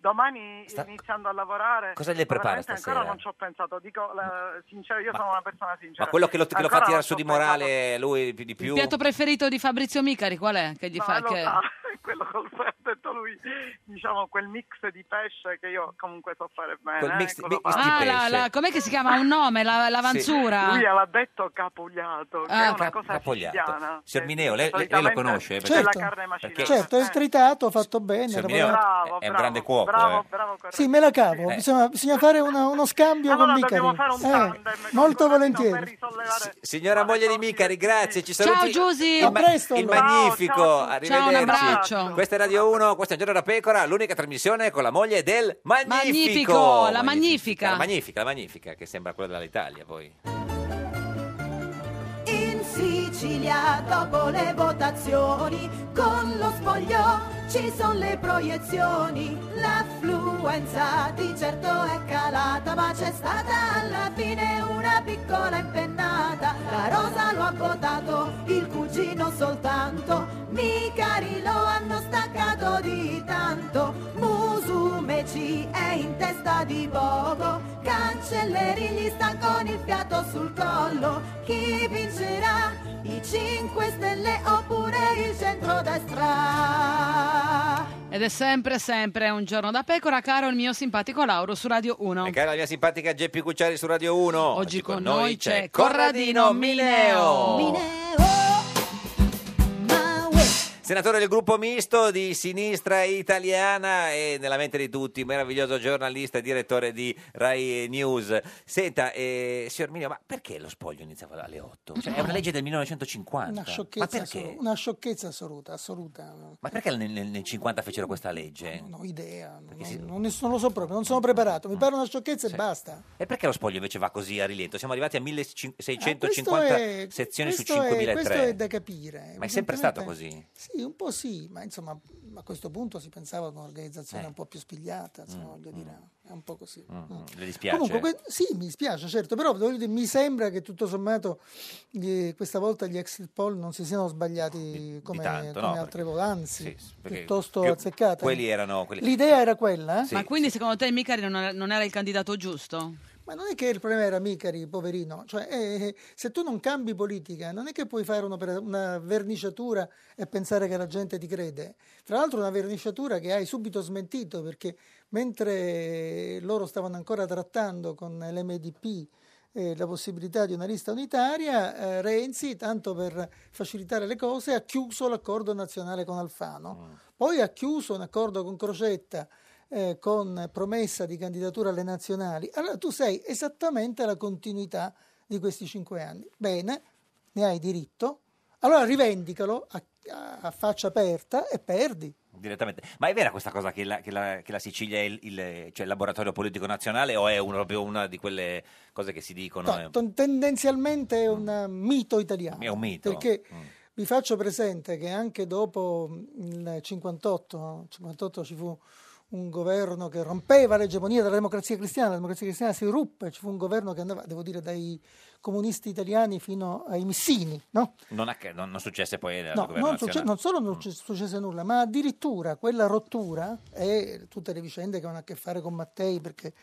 Speaker 21: domani
Speaker 1: Sta-
Speaker 21: iniziando a lavorare.
Speaker 1: Cosa le prepara stasera?
Speaker 21: Ancora non ci ho pensato, dico la- sincero, io sono una persona sincera.
Speaker 1: Ma quello che lo, che lo fa tirare su di
Speaker 21: ho pensato.
Speaker 1: morale lui più di
Speaker 2: Il
Speaker 1: più?
Speaker 2: piatto preferito di Fabrizio Micari qual è? Che gli
Speaker 21: No,
Speaker 2: fa?
Speaker 21: lo
Speaker 2: che-
Speaker 21: sa, quello col ha detto lui, diciamo quel mix di pesce che io comunque so fare bene.
Speaker 1: Quel
Speaker 21: eh,
Speaker 1: mix-
Speaker 21: quello
Speaker 1: mix
Speaker 2: Ah, la,
Speaker 1: pesce.
Speaker 2: la- com'è che si chiama? Un nome? La, l'avanzura?
Speaker 21: Lui l'ha detto capugliato, che
Speaker 2: Ah,
Speaker 21: è una
Speaker 2: cap-
Speaker 21: cosa
Speaker 1: capogliato.
Speaker 21: siciliana.
Speaker 1: Signor
Speaker 21: che
Speaker 1: Mineo, lei, lei- lo conosce?
Speaker 21: è
Speaker 1: Perché-
Speaker 21: la
Speaker 20: Certo.
Speaker 21: carne macinata.
Speaker 20: Certo, è il tritato fatto bene.
Speaker 21: Bravo,
Speaker 1: è un
Speaker 21: bravo,
Speaker 1: grande cuoco.
Speaker 21: Bravo,
Speaker 1: eh.
Speaker 21: bravo, corretto.
Speaker 20: Sì, me la cavo,
Speaker 1: Eh.
Speaker 20: bisogna, bisogna fare una- uno scambio
Speaker 21: Allora
Speaker 20: con
Speaker 21: dobbiamo
Speaker 20: Micari.
Speaker 21: fare un
Speaker 20: Eh,
Speaker 21: tandem
Speaker 20: molto volentieri.
Speaker 21: risollevare
Speaker 1: Signora moglie di Micari, grazie. Ci
Speaker 2: Ciao,
Speaker 1: saluti.
Speaker 2: Giusy.
Speaker 1: Il, ma-
Speaker 20: presto,
Speaker 1: il magnifico.
Speaker 21: Ciao, ciao.
Speaker 1: Arrivederci.
Speaker 2: Ciao, un abbraccio.
Speaker 1: Questa è Radio 1, questo è Giorno da Pecora, l'unica trasmissione con la moglie del Magnifico.
Speaker 2: Magnifico, la magnifica.
Speaker 1: La magnifica, la magnifica, che sembra quella dell'Italia poi.
Speaker 17: In Sicilia dopo le votazioni con lo spoglio ci sono le proiezioni. L'affluenza di certo è calata ma c'è stata alla fine una piccola impennata. La Rosa lo ha votato, il cugino soltanto. Micari lo hanno staccato di tanto. Musumeci è in testa di poco. Cancelleri gli sta con il fiato sul collo. Chi vincerà? I 5 Stelle oppure il centrodestra?
Speaker 2: Ed è sempre, sempre un giorno da pecora, caro il mio simpatico Lauro su Radio 1.
Speaker 1: E cara la mia simpatica Geppi Cucciari su Radio 1. Oggi,
Speaker 2: con noi c'è
Speaker 1: Corradino Mineo. Senatore del gruppo misto di sinistra italiana e nella mente di tutti, meraviglioso giornalista e direttore di Rai News. Senta, eh, signor Mineo, ma perché lo spoglio iniziava alle 8? Cioè, è una legge del 1950.
Speaker 20: Una
Speaker 1: ma
Speaker 20: sciocchezza,
Speaker 1: perché?
Speaker 20: assolu- una sciocchezza assoluta, assoluta.
Speaker 1: Ma perché nel, nel- nel 50 fecero questa legge?
Speaker 20: Non ho idea, non,
Speaker 1: si-
Speaker 20: non- non lo so proprio, non sono preparato. Mi pare una sciocchezza
Speaker 1: Sì.
Speaker 20: e basta.
Speaker 1: E perché lo spoglio invece va così a rilento? Siamo arrivati a
Speaker 20: Ah,
Speaker 1: 1650
Speaker 20: questo è-
Speaker 1: sezioni su
Speaker 20: questo è-
Speaker 1: 5003.
Speaker 20: Questo è da capire.
Speaker 1: Ma è sempre stato così?
Speaker 20: Sì, un po' sì, ma insomma a questo punto si pensava ad un'organizzazione
Speaker 1: Eh.
Speaker 20: un po' più spigliata, insomma,
Speaker 1: Mm,
Speaker 20: voglio dire, è un po' così.
Speaker 1: Mm,
Speaker 20: Mm.
Speaker 1: Le dispiace?
Speaker 20: Comunque, que- sì, mi spiace, certo, però dire, mi sembra che tutto sommato gli- questa volta gli exit poll non si siano sbagliati come,
Speaker 1: tanto,
Speaker 20: come
Speaker 1: no,
Speaker 20: altre volte, anzi,
Speaker 1: Sì,
Speaker 20: piuttosto azzeccate.
Speaker 1: Quelli erano... Quelli...
Speaker 20: L'idea era quella, eh?
Speaker 1: Sì,
Speaker 2: Ma quindi secondo te Micari non era, non era il candidato giusto?
Speaker 20: Ma non è che il problema era Micari, poverino, cioè eh, se tu non cambi politica non è che puoi fare una verniciatura e pensare che la gente ti crede. Tra l'altro una verniciatura che hai subito smentito perché mentre loro stavano ancora trattando con l'MDP eh, la possibilità di una lista unitaria, eh, Renzi, tanto per facilitare le cose, ha chiuso l'accordo nazionale con Alfano. Poi ha chiuso un accordo con Crocetta eh, con promessa di candidatura alle nazionali. Allora tu sei esattamente la continuità di questi cinque anni. Bene, ne hai diritto. Allora rivendicalo a, a- faccia aperta e perdi.
Speaker 1: Direttamente. Ma è vera questa cosa che la, che la- che la Sicilia è il, il- cioè il laboratorio politico nazionale o è un- proprio una di quelle cose che si dicono?
Speaker 20: No,
Speaker 1: eh,
Speaker 20: ton- tendenzialmente è un mito italiano.
Speaker 1: È un mito.
Speaker 20: Perché Vi faccio presente che anche dopo il 58, 58 ci fu un governo che rompeva l'egemonia della democrazia cristiana, la democrazia cristiana si ruppe, ci fu un governo che andava, devo dire, dai comunisti italiani fino ai missini, no?
Speaker 1: Non, acc- non, non successe poi nel
Speaker 20: No, non, succe- non solo non ci- successe nulla, ma addirittura quella rottura e tutte le vicende che hanno a che fare con Mattei, perché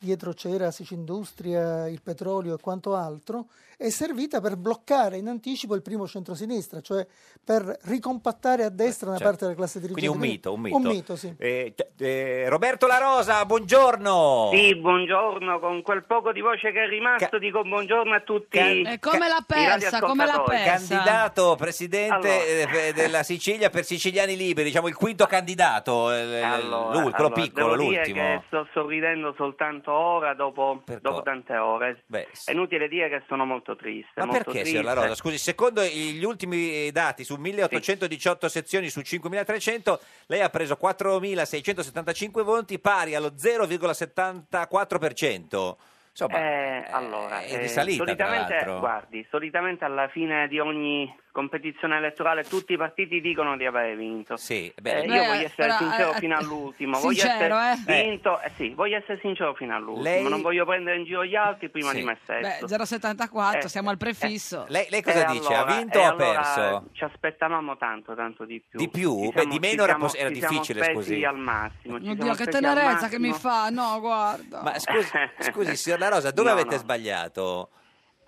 Speaker 20: dietro c'era Sicindustria, il petrolio e quanto altro, è servita per bloccare in anticipo il primo centrosinistra, cioè per ricompattare a destra una
Speaker 1: certo.
Speaker 20: parte della classe dirigente.
Speaker 1: Quindi un mito, un mito.
Speaker 20: Un mito, sì.
Speaker 1: Eh, eh, Roberto La Rosa, buongiorno.
Speaker 22: Sì, buongiorno, con quel poco di voce che è rimasto dico buongiorno a tutti.
Speaker 2: E come l'ha persa, come l'ha persa?
Speaker 1: Candidato presidente
Speaker 22: Allora.
Speaker 1: eh, della Sicilia per Siciliani Liberi, diciamo il quinto candidato, eh,
Speaker 22: Allora,
Speaker 1: quello
Speaker 22: allora,
Speaker 1: piccolo,
Speaker 22: devo dire
Speaker 1: l'ultimo.
Speaker 22: che sto sorridendo soltanto ora, dopo, dopo tante ore.
Speaker 1: Beh,
Speaker 22: È inutile dire che sono molto triste.
Speaker 1: Ma
Speaker 22: molto
Speaker 1: perché,
Speaker 22: triste.
Speaker 1: signor La Rosa? Scusi, secondo gli ultimi dati su 1818 sezioni su 5300, lei ha preso 4675 voti, pari allo 0,74%. Insomma,
Speaker 22: Eh, allora,
Speaker 1: è di salita, tra
Speaker 22: solitamente, guardi, solitamente alla fine di ogni competizione elettorale tutti i partiti dicono di aver vinto.
Speaker 1: Sì,
Speaker 22: Eh,
Speaker 1: beh,
Speaker 22: io
Speaker 2: Beh,
Speaker 22: voglio essere
Speaker 2: però,
Speaker 22: sincero
Speaker 2: eh,
Speaker 22: fino all'ultimo,
Speaker 2: sincero,
Speaker 22: voglio essere
Speaker 2: eh?
Speaker 22: vinto, eh sì, voglio essere sincero fino all'ultimo,
Speaker 1: Lei-
Speaker 22: non voglio prendere in giro gli altri prima
Speaker 1: Sì.
Speaker 22: di me stesso.
Speaker 2: Beh, 0,74,
Speaker 22: Eh,
Speaker 2: siamo al prefisso.
Speaker 1: lei, lei cosa
Speaker 22: E
Speaker 1: dice?
Speaker 22: allora-
Speaker 1: ha vinto o ha
Speaker 22: allora
Speaker 1: perso?
Speaker 22: Ci aspettavamo tanto, tanto di più.
Speaker 1: Di più?
Speaker 22: Ci
Speaker 1: Beh,
Speaker 22: siamo-
Speaker 1: di meno era
Speaker 22: siamo-
Speaker 1: era
Speaker 22: ci siamo
Speaker 1: difficile, scusi.
Speaker 22: al massimo. ci
Speaker 2: Oddio,
Speaker 22: siamo
Speaker 2: che tenerezza che mi fa. No, guarda.
Speaker 1: Ma scusi, scusi, signor La Rosa, dove
Speaker 22: No,
Speaker 1: avete
Speaker 22: no.
Speaker 1: sbagliato?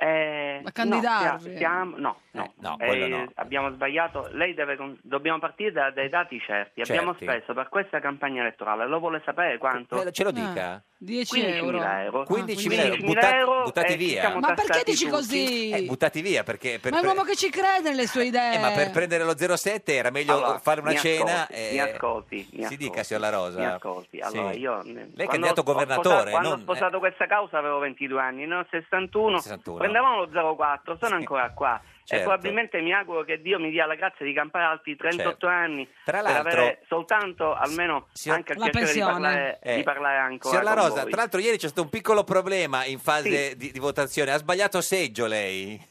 Speaker 22: Eh,
Speaker 2: Ma candidarvi?
Speaker 22: No, stiamo- no, no.
Speaker 1: Eh, no, quello
Speaker 22: Eh,
Speaker 1: no.
Speaker 22: Abbiamo sbagliato. Lei deve. con- Dobbiamo partire da- dai dati certi. Abbiamo
Speaker 1: Certi.
Speaker 22: speso per questa campagna elettorale. Lo vuole sapere quanto?
Speaker 1: Eh, ce lo dica.
Speaker 2: 10 euro.
Speaker 22: 15.000 euro.
Speaker 1: 15.000 euro,
Speaker 22: 15.000
Speaker 1: buttati,
Speaker 22: euro
Speaker 1: buttati
Speaker 22: e ci
Speaker 1: via.
Speaker 22: siamo
Speaker 2: Ma perché
Speaker 22: tassati
Speaker 2: dici
Speaker 22: tutti.
Speaker 2: così?
Speaker 1: Eh, buttati via perché per,
Speaker 2: Ma è un uomo che ci crede nelle sue idee.
Speaker 1: eh, ma per prendere lo 07 era meglio
Speaker 22: Allora,
Speaker 1: fare una
Speaker 22: mi
Speaker 1: cena.
Speaker 22: ascolti,
Speaker 1: eh,
Speaker 22: mi ascolti, mi
Speaker 1: si
Speaker 22: ascolti,
Speaker 1: dica, signor La Rosa.
Speaker 22: Mi ascolti. Allora,
Speaker 1: Sì.
Speaker 22: io,
Speaker 1: Lei è
Speaker 22: quando
Speaker 1: candidato
Speaker 22: ho
Speaker 1: governatore,
Speaker 22: sposato- quando
Speaker 1: non-
Speaker 22: ho sposato questa causa avevo 22 anni, ne ho 61.
Speaker 1: 61.
Speaker 22: Prendevamo lo 04, sono ancora qua.
Speaker 1: Certo.
Speaker 22: E probabilmente mi auguro che Dio mi dia la grazia di campare altri 38
Speaker 1: Certo.
Speaker 22: anni
Speaker 1: Tra
Speaker 22: per
Speaker 1: l'altro-
Speaker 22: avere soltanto almeno
Speaker 1: Signor-
Speaker 22: anche il
Speaker 2: La
Speaker 22: piacere di parlare,
Speaker 1: Eh,
Speaker 22: di parlare ancora
Speaker 1: Signor La Rosa,
Speaker 22: voi.
Speaker 1: tra l'altro ieri c'è stato un piccolo problema in fase di, di votazione. Ha sbagliato seggio lei?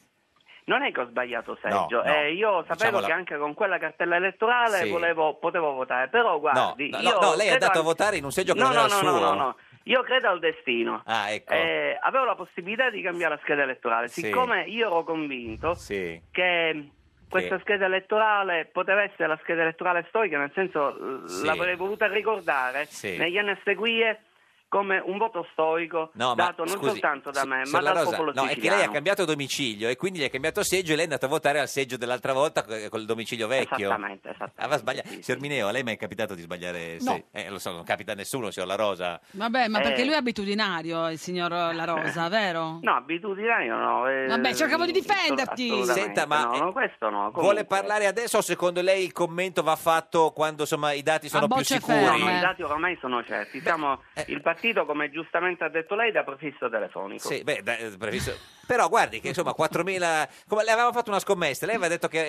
Speaker 22: Non è che ho sbagliato seggio,
Speaker 1: No, no.
Speaker 22: eh, io sapevo
Speaker 1: Diciamola-
Speaker 22: che anche con quella cartella elettorale
Speaker 1: Sì.
Speaker 22: volevo- potevo votare, però guardi,
Speaker 1: no,
Speaker 22: io
Speaker 1: no, no, lei è andato a
Speaker 22: al-
Speaker 1: votare in un seggio che
Speaker 22: no,
Speaker 1: non
Speaker 22: no,
Speaker 1: era
Speaker 22: no,
Speaker 1: il
Speaker 22: no,
Speaker 1: suo.
Speaker 22: no, no, io credo al destino.
Speaker 1: Ah, ecco.
Speaker 22: Eh, avevo la possibilità di cambiare la scheda elettorale,
Speaker 1: Sì.
Speaker 22: siccome io ero convinto
Speaker 1: Sì.
Speaker 22: che questa scheda elettorale poteva essere la scheda elettorale storica, nel senso
Speaker 1: Sì.
Speaker 22: l'avrei voluta ricordare
Speaker 1: Sì.
Speaker 22: negli anni a seguire come un voto storico
Speaker 1: No,
Speaker 22: dato non
Speaker 1: scusi,
Speaker 22: soltanto da me, ma dal
Speaker 1: Rosa,
Speaker 22: popolo
Speaker 1: no, è che
Speaker 22: siciliano.
Speaker 1: lei ha cambiato domicilio e quindi gli è cambiato seggio e lei è andato a votare al seggio dell'altra volta co- col domicilio vecchio.
Speaker 22: Esattamente, esattamente.
Speaker 1: Aveva sbagliato. Signor Mineo, a lei mi è capitato di sbagliare?
Speaker 2: No.
Speaker 1: se- eh, lo so, non capita a nessuno, signor La Rosa.
Speaker 2: Vabbè, ma perché
Speaker 22: Eh.
Speaker 2: lui è abitudinario, il signor La Rosa, vero?
Speaker 22: No, abitudinario no. eh,
Speaker 2: Vabbè, cercavo di difenderti.
Speaker 1: Senta, ma,
Speaker 22: no,
Speaker 1: eh,
Speaker 22: no, questo no.
Speaker 1: Vuole
Speaker 22: comunque.
Speaker 1: parlare adesso o secondo lei il commento va fatto quando insomma, i dati sono più sicuri?
Speaker 22: No,
Speaker 2: ferme.
Speaker 22: no, i dati oramai sono certi. Siamo
Speaker 1: eh.
Speaker 22: il partito, come giustamente ha detto lei, da prefisso telefonico.
Speaker 1: Sì, beh, da- eh, previsto- Però guardi che insomma 4.000... Come, le avevamo fatto una scommessa, lei aveva detto che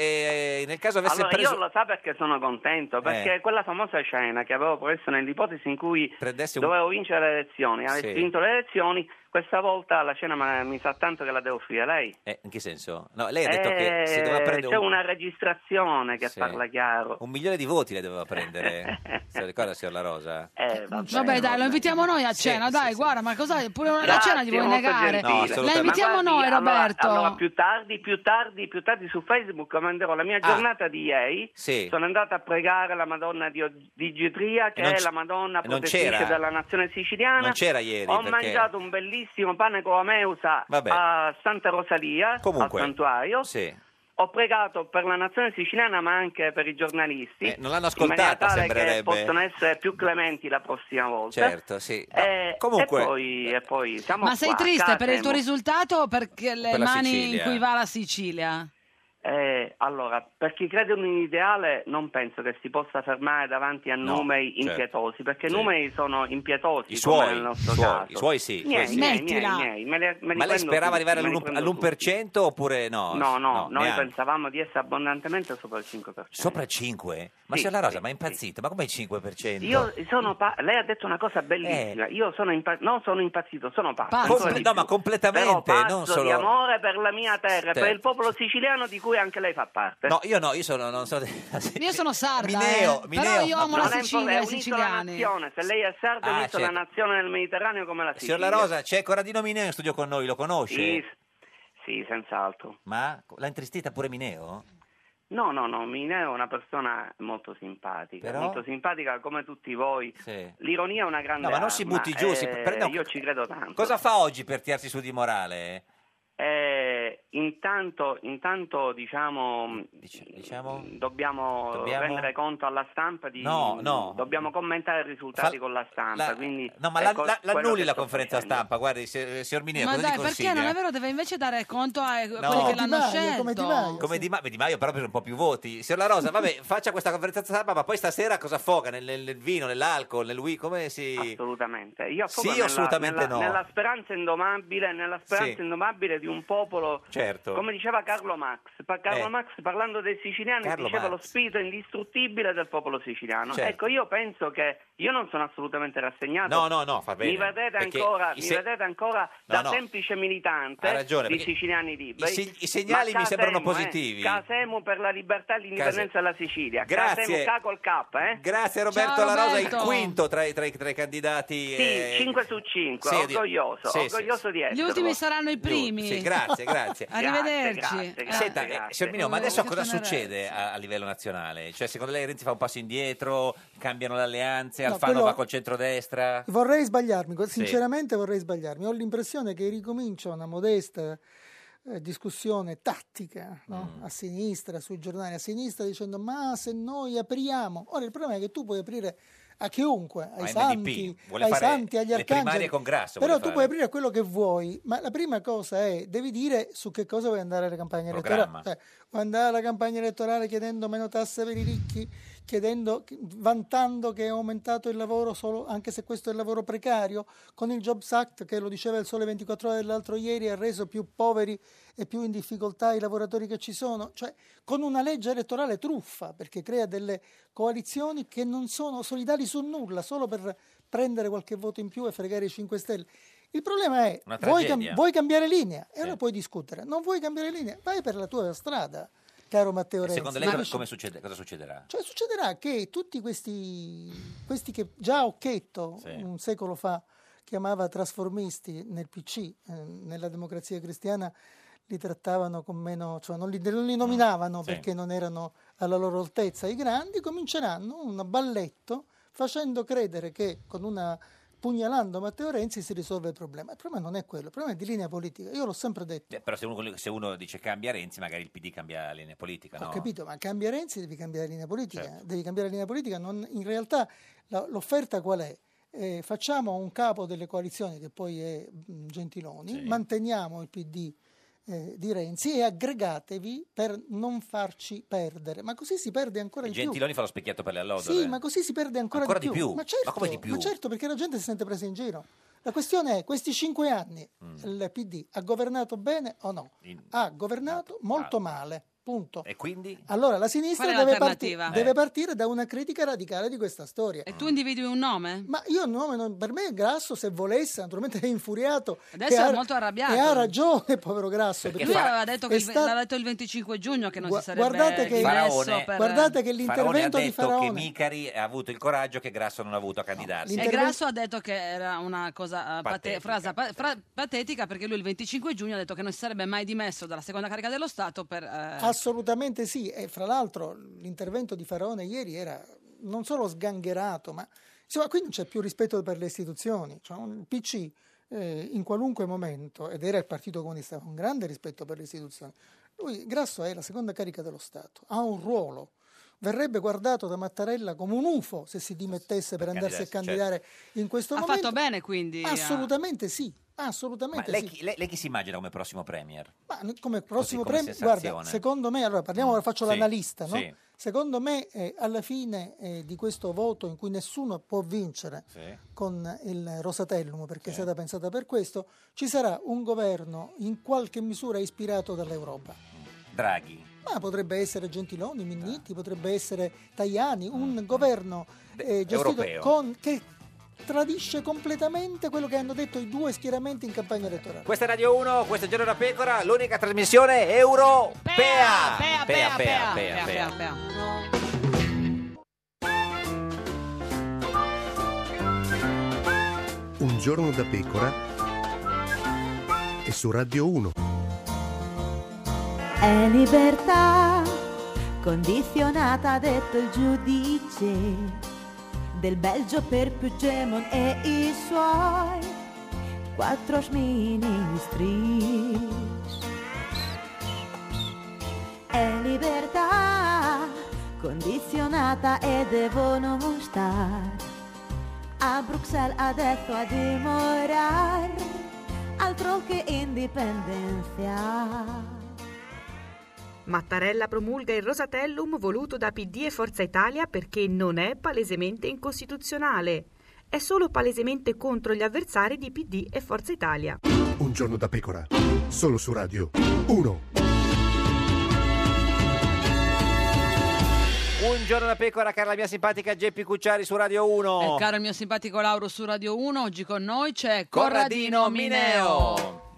Speaker 1: eh, nel caso avesse
Speaker 22: Allora,
Speaker 1: preso...
Speaker 22: io lo sa perché sono contento, perché
Speaker 1: Eh.
Speaker 22: quella famosa scena che avevo preso nell'ipotesi in cui
Speaker 1: Prendesse un-
Speaker 22: dovevo vincere le elezioni, avessi
Speaker 1: Sì.
Speaker 22: vinto le elezioni, questa volta la scena ma- mi sa tanto che la devo offrire lei.
Speaker 1: Eh, in che senso? No, lei ha detto che si
Speaker 22: Eh,
Speaker 1: doveva prendere
Speaker 22: C'è
Speaker 1: un...
Speaker 22: una registrazione che
Speaker 1: Sì.
Speaker 22: parla chiaro.
Speaker 1: un milione di voti lei doveva prendere. Se lo ricorda, signor La Rosa?
Speaker 22: Eh, vabbè,
Speaker 2: Vabbè, dai, lo invitiamo noi a
Speaker 1: Sì,
Speaker 2: cena,
Speaker 1: sì,
Speaker 2: dai,
Speaker 1: sì.
Speaker 2: guarda, ma cosa pure una
Speaker 22: Grazie,
Speaker 2: cena ti vuoi negare?
Speaker 1: No,
Speaker 2: La invitiamo
Speaker 22: Ma
Speaker 2: noi,
Speaker 22: allora-
Speaker 2: Roberto.
Speaker 22: Allora, più tardi, più tardi, più tardi su Facebook manderò la mia
Speaker 1: Ah.
Speaker 22: giornata di ieri.
Speaker 1: Sì.
Speaker 22: Sono andata a pregare la Madonna di, di Gitria, che è
Speaker 1: c-
Speaker 22: la Madonna protettrice della nazione siciliana.
Speaker 1: Non c'era ieri,
Speaker 22: Ho
Speaker 1: perché-
Speaker 22: mangiato un bellissimo pane con la meusa
Speaker 1: Vabbè.
Speaker 22: a Santa Rosalia,
Speaker 1: Comunque,
Speaker 22: al santuario.
Speaker 1: Sì.
Speaker 22: Ho pregato per la nazione siciliana, ma anche per i giornalisti.
Speaker 1: Eh, non l'hanno ascoltata,
Speaker 22: tale
Speaker 1: sembrerebbe.
Speaker 22: che possono essere più clementi la prossima volta.
Speaker 1: Certo, sì.
Speaker 22: Eh,
Speaker 1: comunque-
Speaker 22: e poi, e poi siamo
Speaker 2: Ma sei
Speaker 22: qua,
Speaker 2: triste per il tuo risultato o perché le
Speaker 1: Per
Speaker 2: mani
Speaker 1: Sicilia.
Speaker 2: in cui va la Sicilia?
Speaker 22: Eh, allora, per chi crede in un ideale non penso che si possa fermare davanti a
Speaker 1: No,
Speaker 22: numeri
Speaker 1: certo.
Speaker 22: impietosi, perché
Speaker 1: Sì.
Speaker 22: numeri sono impietosi
Speaker 1: I
Speaker 22: come
Speaker 1: suoi,
Speaker 22: nel nostro
Speaker 1: i suoi,
Speaker 22: caso.
Speaker 1: i suoi sì, i
Speaker 22: Miei,
Speaker 1: sì.
Speaker 22: miei,
Speaker 2: Mettila.
Speaker 22: miei, miei, me le- me
Speaker 1: Ma lei sperava
Speaker 22: tutti,
Speaker 1: arrivare
Speaker 22: me li
Speaker 1: all'1%,
Speaker 22: prendo
Speaker 1: all'1% oppure no?
Speaker 22: No, no, noi
Speaker 1: neanche.
Speaker 22: pensavamo di essere abbondantemente sopra il 5%.
Speaker 1: Sopra il 5? Ma
Speaker 22: Sì,
Speaker 1: signor La Rosa,
Speaker 22: sì,
Speaker 1: ma è impazzito? Ma come il 5%?
Speaker 22: Io sono pa- lei ha detto una cosa bellissima. Io sono impa- non sono impazzito, sono pazzo. Di
Speaker 1: no, ma completamente,
Speaker 22: Però pazzo
Speaker 1: non solo-
Speaker 22: di amore per la mia terra, per il popolo siciliano di cui cui anche lei fa parte.
Speaker 1: No, io no, io sono, non so...
Speaker 2: Io sono sarda,
Speaker 1: Mineo,
Speaker 2: eh,
Speaker 1: Mineo.
Speaker 2: però io amo la
Speaker 22: Non è
Speaker 2: Sicilia e i siciliani.
Speaker 22: nazione, se lei è sarda è
Speaker 1: Ah,
Speaker 22: un'isola
Speaker 1: certo.
Speaker 22: nazione nel Mediterraneo come la
Speaker 1: Signor
Speaker 22: Sicilia.
Speaker 1: La Rosa, c'è Corradino Mineo in studio con noi, lo conosce?
Speaker 22: Sì, sì, senz'altro.
Speaker 1: Ma l'ha intristita pure Mineo?
Speaker 22: No, no, no, Mineo è una persona molto simpatica,
Speaker 1: Però?
Speaker 22: molto simpatica come tutti voi.
Speaker 1: Sì.
Speaker 22: L'ironia è una grande
Speaker 1: No, ma non si
Speaker 22: arma,
Speaker 1: butti giù, si-
Speaker 22: eh,
Speaker 1: no,
Speaker 22: io ci credo tanto.
Speaker 1: Cosa fa oggi per tirarsi su di morale?
Speaker 22: Eh, intanto, intanto diciamo,
Speaker 1: diciamo?
Speaker 22: Dobbiamo,
Speaker 1: Dobbiamo?
Speaker 22: rendere conto alla stampa di
Speaker 1: No, no.
Speaker 22: dobbiamo commentare i risultati
Speaker 1: Fa-
Speaker 22: con la stampa.
Speaker 1: la-
Speaker 22: quindi
Speaker 1: No, ma la,
Speaker 22: ecco
Speaker 1: la-
Speaker 22: quello
Speaker 1: l'annulli la conferenza
Speaker 22: facendo.
Speaker 1: stampa, guardi, se- signor Mineo,
Speaker 2: Ma
Speaker 1: cosa
Speaker 2: dai, perché non è vero? Deve invece dare conto a quelli
Speaker 1: No.
Speaker 2: che l'hanno
Speaker 1: Di Maio,
Speaker 2: scelto.
Speaker 1: come Di, Ma- Di Maio però per un po' più voti. Signor La Rosa, vabbè, faccia questa conferenza stampa, ma poi stasera cosa affoga? Nel, nel- nel vino, nell'alcol, nel whi- come si...
Speaker 22: Assolutamente. Io affogo
Speaker 1: Sì,
Speaker 22: nella,
Speaker 1: assolutamente
Speaker 22: nella-
Speaker 1: no.
Speaker 22: nella speranza indomabile, nella speranza
Speaker 1: Sì.
Speaker 22: indomabile di un popolo,
Speaker 1: Certo.
Speaker 22: come diceva Carlo Max. Pa- Carlo
Speaker 1: Eh.
Speaker 22: Max parlando dei siciliani
Speaker 1: Carlo
Speaker 22: diceva
Speaker 1: Max.
Speaker 22: lo spirito indistruttibile del popolo siciliano.
Speaker 1: Certo.
Speaker 22: Ecco, io penso che io non sono assolutamente rassegnato.
Speaker 1: No, no, no, fa bene.
Speaker 22: Mi vedete ancora,
Speaker 1: i
Speaker 22: mi
Speaker 1: se-
Speaker 22: vedete ancora
Speaker 1: No,
Speaker 22: da
Speaker 1: no.
Speaker 22: semplice militante
Speaker 1: ragione,
Speaker 22: di siciliani liberi.
Speaker 1: i se- i segnali mi sembrano
Speaker 22: eh,
Speaker 1: positivi.
Speaker 22: Casemo per la libertà e l'indipendenza della Sicilia.
Speaker 1: Grazie.
Speaker 22: Casemo K col K, eh?
Speaker 1: Grazie Roberto
Speaker 22: Ciao,
Speaker 1: La Rosa, il
Speaker 22: Roberto.
Speaker 1: quinto tra i, tra i- tra i candidati.
Speaker 22: Sì,
Speaker 1: eh,
Speaker 22: 5 su 5,
Speaker 1: sì,
Speaker 22: orgoglioso,
Speaker 1: sì, sì,
Speaker 22: orgoglioso di esserlo.
Speaker 2: Gli ultimi saranno i primi.
Speaker 1: Sì, grazie, grazie.
Speaker 2: Arrivederci.
Speaker 22: Grazie, grazie,
Speaker 1: Senta,
Speaker 22: grazie.
Speaker 1: eh, signor Mineo, ma adesso cosa succede a, a livello nazionale? Cioè, secondo lei Renzi fa un passo indietro, cambiano le alleanze,
Speaker 20: No,
Speaker 1: Alfano
Speaker 20: quello-
Speaker 1: va col centrodestra?
Speaker 20: Vorrei sbagliarmi,
Speaker 1: Sì.
Speaker 20: sinceramente vorrei sbagliarmi. Ho l'impressione che ricomincia una modesta eh, discussione tattica no?
Speaker 1: Mm.
Speaker 20: a sinistra, sui giornali a sinistra, dicendo ma se noi apriamo... Ora il problema è che tu puoi aprire a chiunque, ai santi, ai santi, agli arcangeli.
Speaker 1: primarie con Grasso
Speaker 20: Però tu puoi
Speaker 1: fare.
Speaker 20: aprire a quello che vuoi, ma la prima cosa è, devi dire su che cosa vuoi andare alla campagna
Speaker 1: Programma.
Speaker 20: elettorale. Cioè, vuoi andare alla campagna elettorale chiedendo meno tasse per i ricchi, chiedendo, vantando che è aumentato il lavoro solo, anche se questo è il lavoro precario, con il Jobs Act che lo diceva il Sole 24 ore dell'altro ieri ha reso più poveri e più in difficoltà i lavoratori che ci sono, cioè con una legge elettorale truffa perché crea delle coalizioni che non sono solidali su nulla, solo per prendere qualche voto in più e fregare i 5 Stelle. Il problema è, vuoi, cam- vuoi cambiare linea? E allora puoi discutere. Non vuoi cambiare linea? Vai per la tua strada, caro Matteo Renzi.
Speaker 1: Secondo lei cosa,
Speaker 20: Capisci?
Speaker 1: come succede, cosa succederà?
Speaker 20: Cioè succederà che tutti questi, questi che già Occhetto
Speaker 1: Sì.
Speaker 20: un secolo fa chiamava trasformisti nel PC, eh, nella democrazia cristiana li trattavano con meno, cioè non li, non li nominavano
Speaker 1: Sì.
Speaker 20: perché non erano alla loro altezza. I grandi cominceranno un balletto facendo credere che con una pugnalando Matteo Renzi si risolve il problema. Il problema non è quello, il problema è di linea politica. Io l'ho sempre detto.
Speaker 1: Eh, Però se uno, se uno dice cambia Renzi, magari il PD cambia linea politica,
Speaker 20: Ho
Speaker 1: no?
Speaker 20: capito, ma cambia Renzi devi cambiare linea politica.
Speaker 1: Certo.
Speaker 20: Devi cambiare linea politica. non- in realtà la- l'offerta qual è? Eh, facciamo un capo delle coalizioni che poi è Gentiloni,
Speaker 1: Sì.
Speaker 20: manteniamo il PD eh, di Renzi e aggregatevi per non farci perdere. Ma così si perde ancora di più.
Speaker 1: Gentiloni fa lo specchietto per le allodole.
Speaker 20: Sì, ma così si perde ancora,
Speaker 1: Ancora
Speaker 20: di,
Speaker 1: di
Speaker 20: più.
Speaker 1: più?
Speaker 20: Ma, certo,
Speaker 1: Ma come di più?
Speaker 20: ma certo, perché la gente si sente presa in giro. La questione è, questi cinque anni
Speaker 1: Mm.
Speaker 20: il PD ha governato bene o no? Ha governato molto male, punto.
Speaker 1: E quindi?
Speaker 20: Allora la sinistra
Speaker 2: è
Speaker 20: deve, parti-
Speaker 2: l'alternativa?
Speaker 20: deve
Speaker 2: Eh.
Speaker 20: partire da una critica radicale di questa storia.
Speaker 2: E tu individui un nome?
Speaker 20: Ma io no, no, per me Grasso se volesse, naturalmente è infuriato.
Speaker 2: Adesso è
Speaker 20: ha-
Speaker 2: molto arrabbiato.
Speaker 20: E ha ragione, povero Grasso.
Speaker 2: Lui
Speaker 20: perché
Speaker 2: aveva detto, che
Speaker 20: è
Speaker 2: il,
Speaker 20: sta-
Speaker 2: l'aveva detto il 25 giugno che non
Speaker 20: Gua-
Speaker 2: si sarebbe
Speaker 20: guardate che-
Speaker 2: dimesso
Speaker 1: Faraone-
Speaker 2: per...
Speaker 20: guardate che
Speaker 1: Faraone ha
Speaker 20: l'intervento di
Speaker 1: detto che
Speaker 20: Faraone
Speaker 1: Micari ha avuto il coraggio che Grasso non ha avuto a candidarsi.
Speaker 2: E Grasso ha detto che era una cosa eh, pate-
Speaker 1: Patetica.
Speaker 2: frase pa- fra- patetica perché lui il 25 giugno ha detto che non si sarebbe mai dimesso dalla seconda carica dello Stato per... eh,
Speaker 20: Assolutamente sì, e fra l'altro l'intervento di Faraone ieri era non solo sgangherato, ma insomma qui non c'è più rispetto per le istituzioni. Cioè, un PC eh, in qualunque momento, ed era il Partito Comunista, un grande rispetto per le istituzioni. Lui, Grasso è la seconda carica dello Stato, ha un ruolo. Verrebbe guardato da Mattarella come un UFO se si dimettesse per, andarsi a candidare in questo
Speaker 2: ha
Speaker 20: momento.
Speaker 2: fatto bene quindi. a-
Speaker 20: Assolutamente sì,
Speaker 1: Ma
Speaker 20: assolutamente
Speaker 1: lei,
Speaker 20: sì.
Speaker 1: chi, lei- lei chi si immagina come prossimo premier?
Speaker 20: Ma come prossimo
Speaker 1: come
Speaker 20: premio,
Speaker 1: sensazione.
Speaker 20: guarda, secondo me, allora parliamo, faccio
Speaker 1: Sì,
Speaker 20: l'analista, no?
Speaker 1: sì.
Speaker 20: Secondo me, eh, alla fine eh, di questo voto in cui nessuno può vincere con il Rosatellum, perché è stata pensata per questo, ci sarà un governo in qualche misura ispirato dall'Europa.
Speaker 1: Draghi.
Speaker 20: Ma potrebbe essere Gentiloni, Minniti, potrebbe essere Tajani, un governo eh, gestito
Speaker 1: europeo.
Speaker 20: con, che tradisce completamente quello che hanno detto i due schieramenti in campagna elettorale.
Speaker 1: Questa è Radio 1, questo è Giorno da Pecora, l'unica trasmissione europea.
Speaker 2: Pea, pea, pea,
Speaker 1: pea,
Speaker 2: pea.
Speaker 18: Un giorno da pecora e su Radio 1.
Speaker 17: È libertà condizionata, ha detto il giudice del Belgio per Puigdemont e i suoi quattro ministri. È libertà condizionata e devono stare a Bruxelles adesso a dimorare altro che indipendenza.
Speaker 19: Mattarella promulga il Rosatellum voluto da PD e Forza Italia perché non è palesemente incostituzionale. È solo palesemente contro gli avversari di PD e Forza Italia.
Speaker 18: Un giorno da pecora, solo su Radio 1.
Speaker 1: Un giorno da pecora, cara la mia simpatica Geppi Cucciari su Radio 1.
Speaker 2: E caro il mio simpatico Lauro su Radio 1, oggi con noi c'è
Speaker 1: Corradino
Speaker 2: Corradino
Speaker 1: Mineo.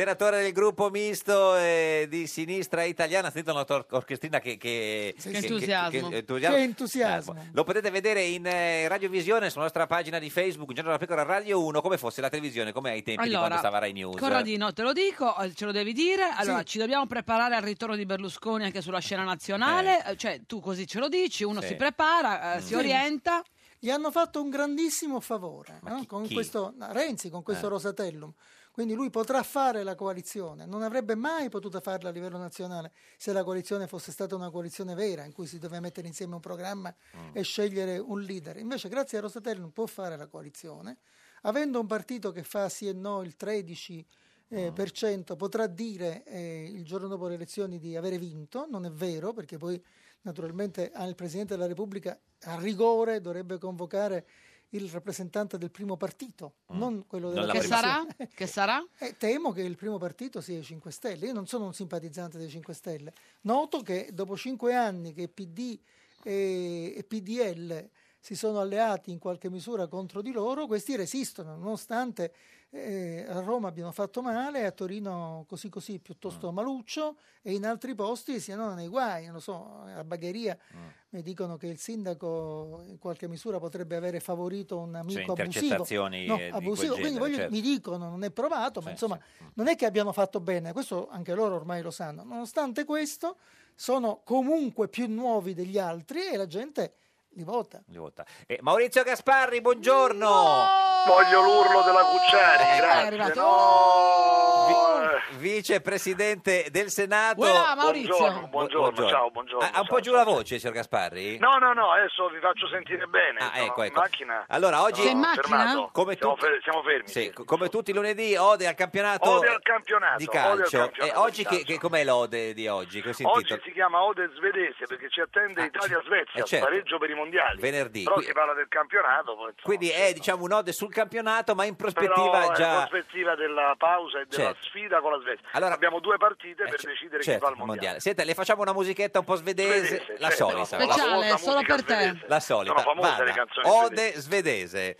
Speaker 1: Senatore del gruppo misto eh, di sinistra italiana, sentite una tor- orchestrina che, che,
Speaker 20: Che
Speaker 1: che-
Speaker 20: entusiasmo.
Speaker 1: che-
Speaker 20: Che entusiasmo.
Speaker 1: Lo potete vedere in eh, radiovisione sulla nostra pagina di Facebook, Un giorno da pecora Radio 1, come fosse la televisione, come ai tempi di quando
Speaker 2: Allora,
Speaker 1: stava Rai News.
Speaker 2: Corradino, te lo dico, eh, ce lo devi dire. Allora,
Speaker 20: Sì.
Speaker 2: ci dobbiamo preparare al ritorno di Berlusconi anche sulla scena nazionale. eh, Cioè, tu così ce lo dici, uno
Speaker 20: Sì.
Speaker 2: si prepara, eh, si
Speaker 20: Sì.
Speaker 2: orienta.
Speaker 20: Gli hanno fatto un grandissimo favore no? con
Speaker 2: chi?
Speaker 20: questo no, Renzi con questo
Speaker 2: Eh.
Speaker 20: Rosatellum. Quindi lui potrà fare la coalizione, non avrebbe mai potuto farla a livello nazionale se la coalizione fosse stata una coalizione vera in cui si doveva mettere insieme un programma e scegliere un leader. Invece grazie a Rosatellum può fare la coalizione, avendo un partito che fa sì e no il 13 eh, per cento, potrà dire eh, il giorno dopo le elezioni di avere vinto, non è vero perché poi naturalmente il Presidente della Repubblica a rigore dovrebbe convocare il rappresentante del primo partito, non quello della
Speaker 2: Mm. Che sarà? Che sarà?
Speaker 20: Eh, temo che il primo partito sia i 5 Stelle. Io non sono un simpatizzante dei 5 Stelle. Noto che dopo cinque anni che PD e, e PDL si sono alleati in qualche misura contro di loro, questi resistono, nonostante eh, a Roma abbiano fatto male, a Torino così così piuttosto maluccio e in altri posti siano nei guai, non lo so, a Bagheria mi dicono che il sindaco in qualche misura potrebbe avere favorito un amico abusivo.
Speaker 1: intercettazioni,
Speaker 20: No, abusivo. Quindi
Speaker 1: genere,
Speaker 20: voglio-
Speaker 1: certo.
Speaker 20: mi dicono, non è provato, ma insomma non è che abbiano fatto bene, questo anche loro ormai lo sanno. Nonostante questo, sono comunque più nuovi degli altri e la gente li vota.
Speaker 1: Li vota. Eh, Maurizio Gasparri, buongiorno.
Speaker 23: Voglio l'urlo della Cucciari, grazie.
Speaker 1: è arrivato.
Speaker 23: No,
Speaker 1: Vi- vicepresidente del Senato.
Speaker 23: Voilà, Maurizio. Buongiorno, buongiorno, ciao, buongiorno,
Speaker 1: Ha, ha un po' giù la voce, signor Gasparri?
Speaker 23: No, no, no, adesso vi faccio sentire bene.
Speaker 1: Ah, ecco, ecco.
Speaker 23: macchina.
Speaker 1: Allora, oggi
Speaker 23: Sono fermato.
Speaker 1: Come
Speaker 23: siamo,
Speaker 1: tutti-
Speaker 23: fer- siamo fermi.
Speaker 1: Sì, co- come tutti i lunedì, ode al campionato,
Speaker 23: Ode al campionato,
Speaker 1: di
Speaker 23: ode al
Speaker 1: calcio.
Speaker 23: campionato
Speaker 1: e oggi
Speaker 23: di
Speaker 1: che,
Speaker 23: calcio.
Speaker 1: che- com'è l'ode di oggi? Che si
Speaker 23: Oggi
Speaker 1: intitola?
Speaker 23: si chiama Ode svedese perché ci attende Italia-Svezia,
Speaker 1: eh, certo.
Speaker 23: pareggio per i mondiali.
Speaker 1: Venerdì.
Speaker 23: Però si parla del campionato, poi, insomma,
Speaker 1: Quindi è diciamo un'ode sul campionato, ma in
Speaker 23: però
Speaker 1: prospettiva
Speaker 23: è
Speaker 1: già...
Speaker 23: in prospettiva della pausa e della
Speaker 1: Certo.
Speaker 23: sfida con la Svezia.
Speaker 1: Allora-
Speaker 23: Abbiamo due partite per
Speaker 1: c-
Speaker 23: decidere chi
Speaker 1: certo,
Speaker 23: va al mondiale.
Speaker 1: Senta, le facciamo una musichetta un po' svedese,
Speaker 23: Svedese,
Speaker 1: la
Speaker 23: certo,
Speaker 1: solita.
Speaker 23: la famosa
Speaker 2: Speciale, solo
Speaker 23: musica
Speaker 2: per te.
Speaker 23: svedese.
Speaker 1: La solita.
Speaker 23: Sono famose
Speaker 1: Vada.
Speaker 23: le canzoni
Speaker 1: Ode svedese.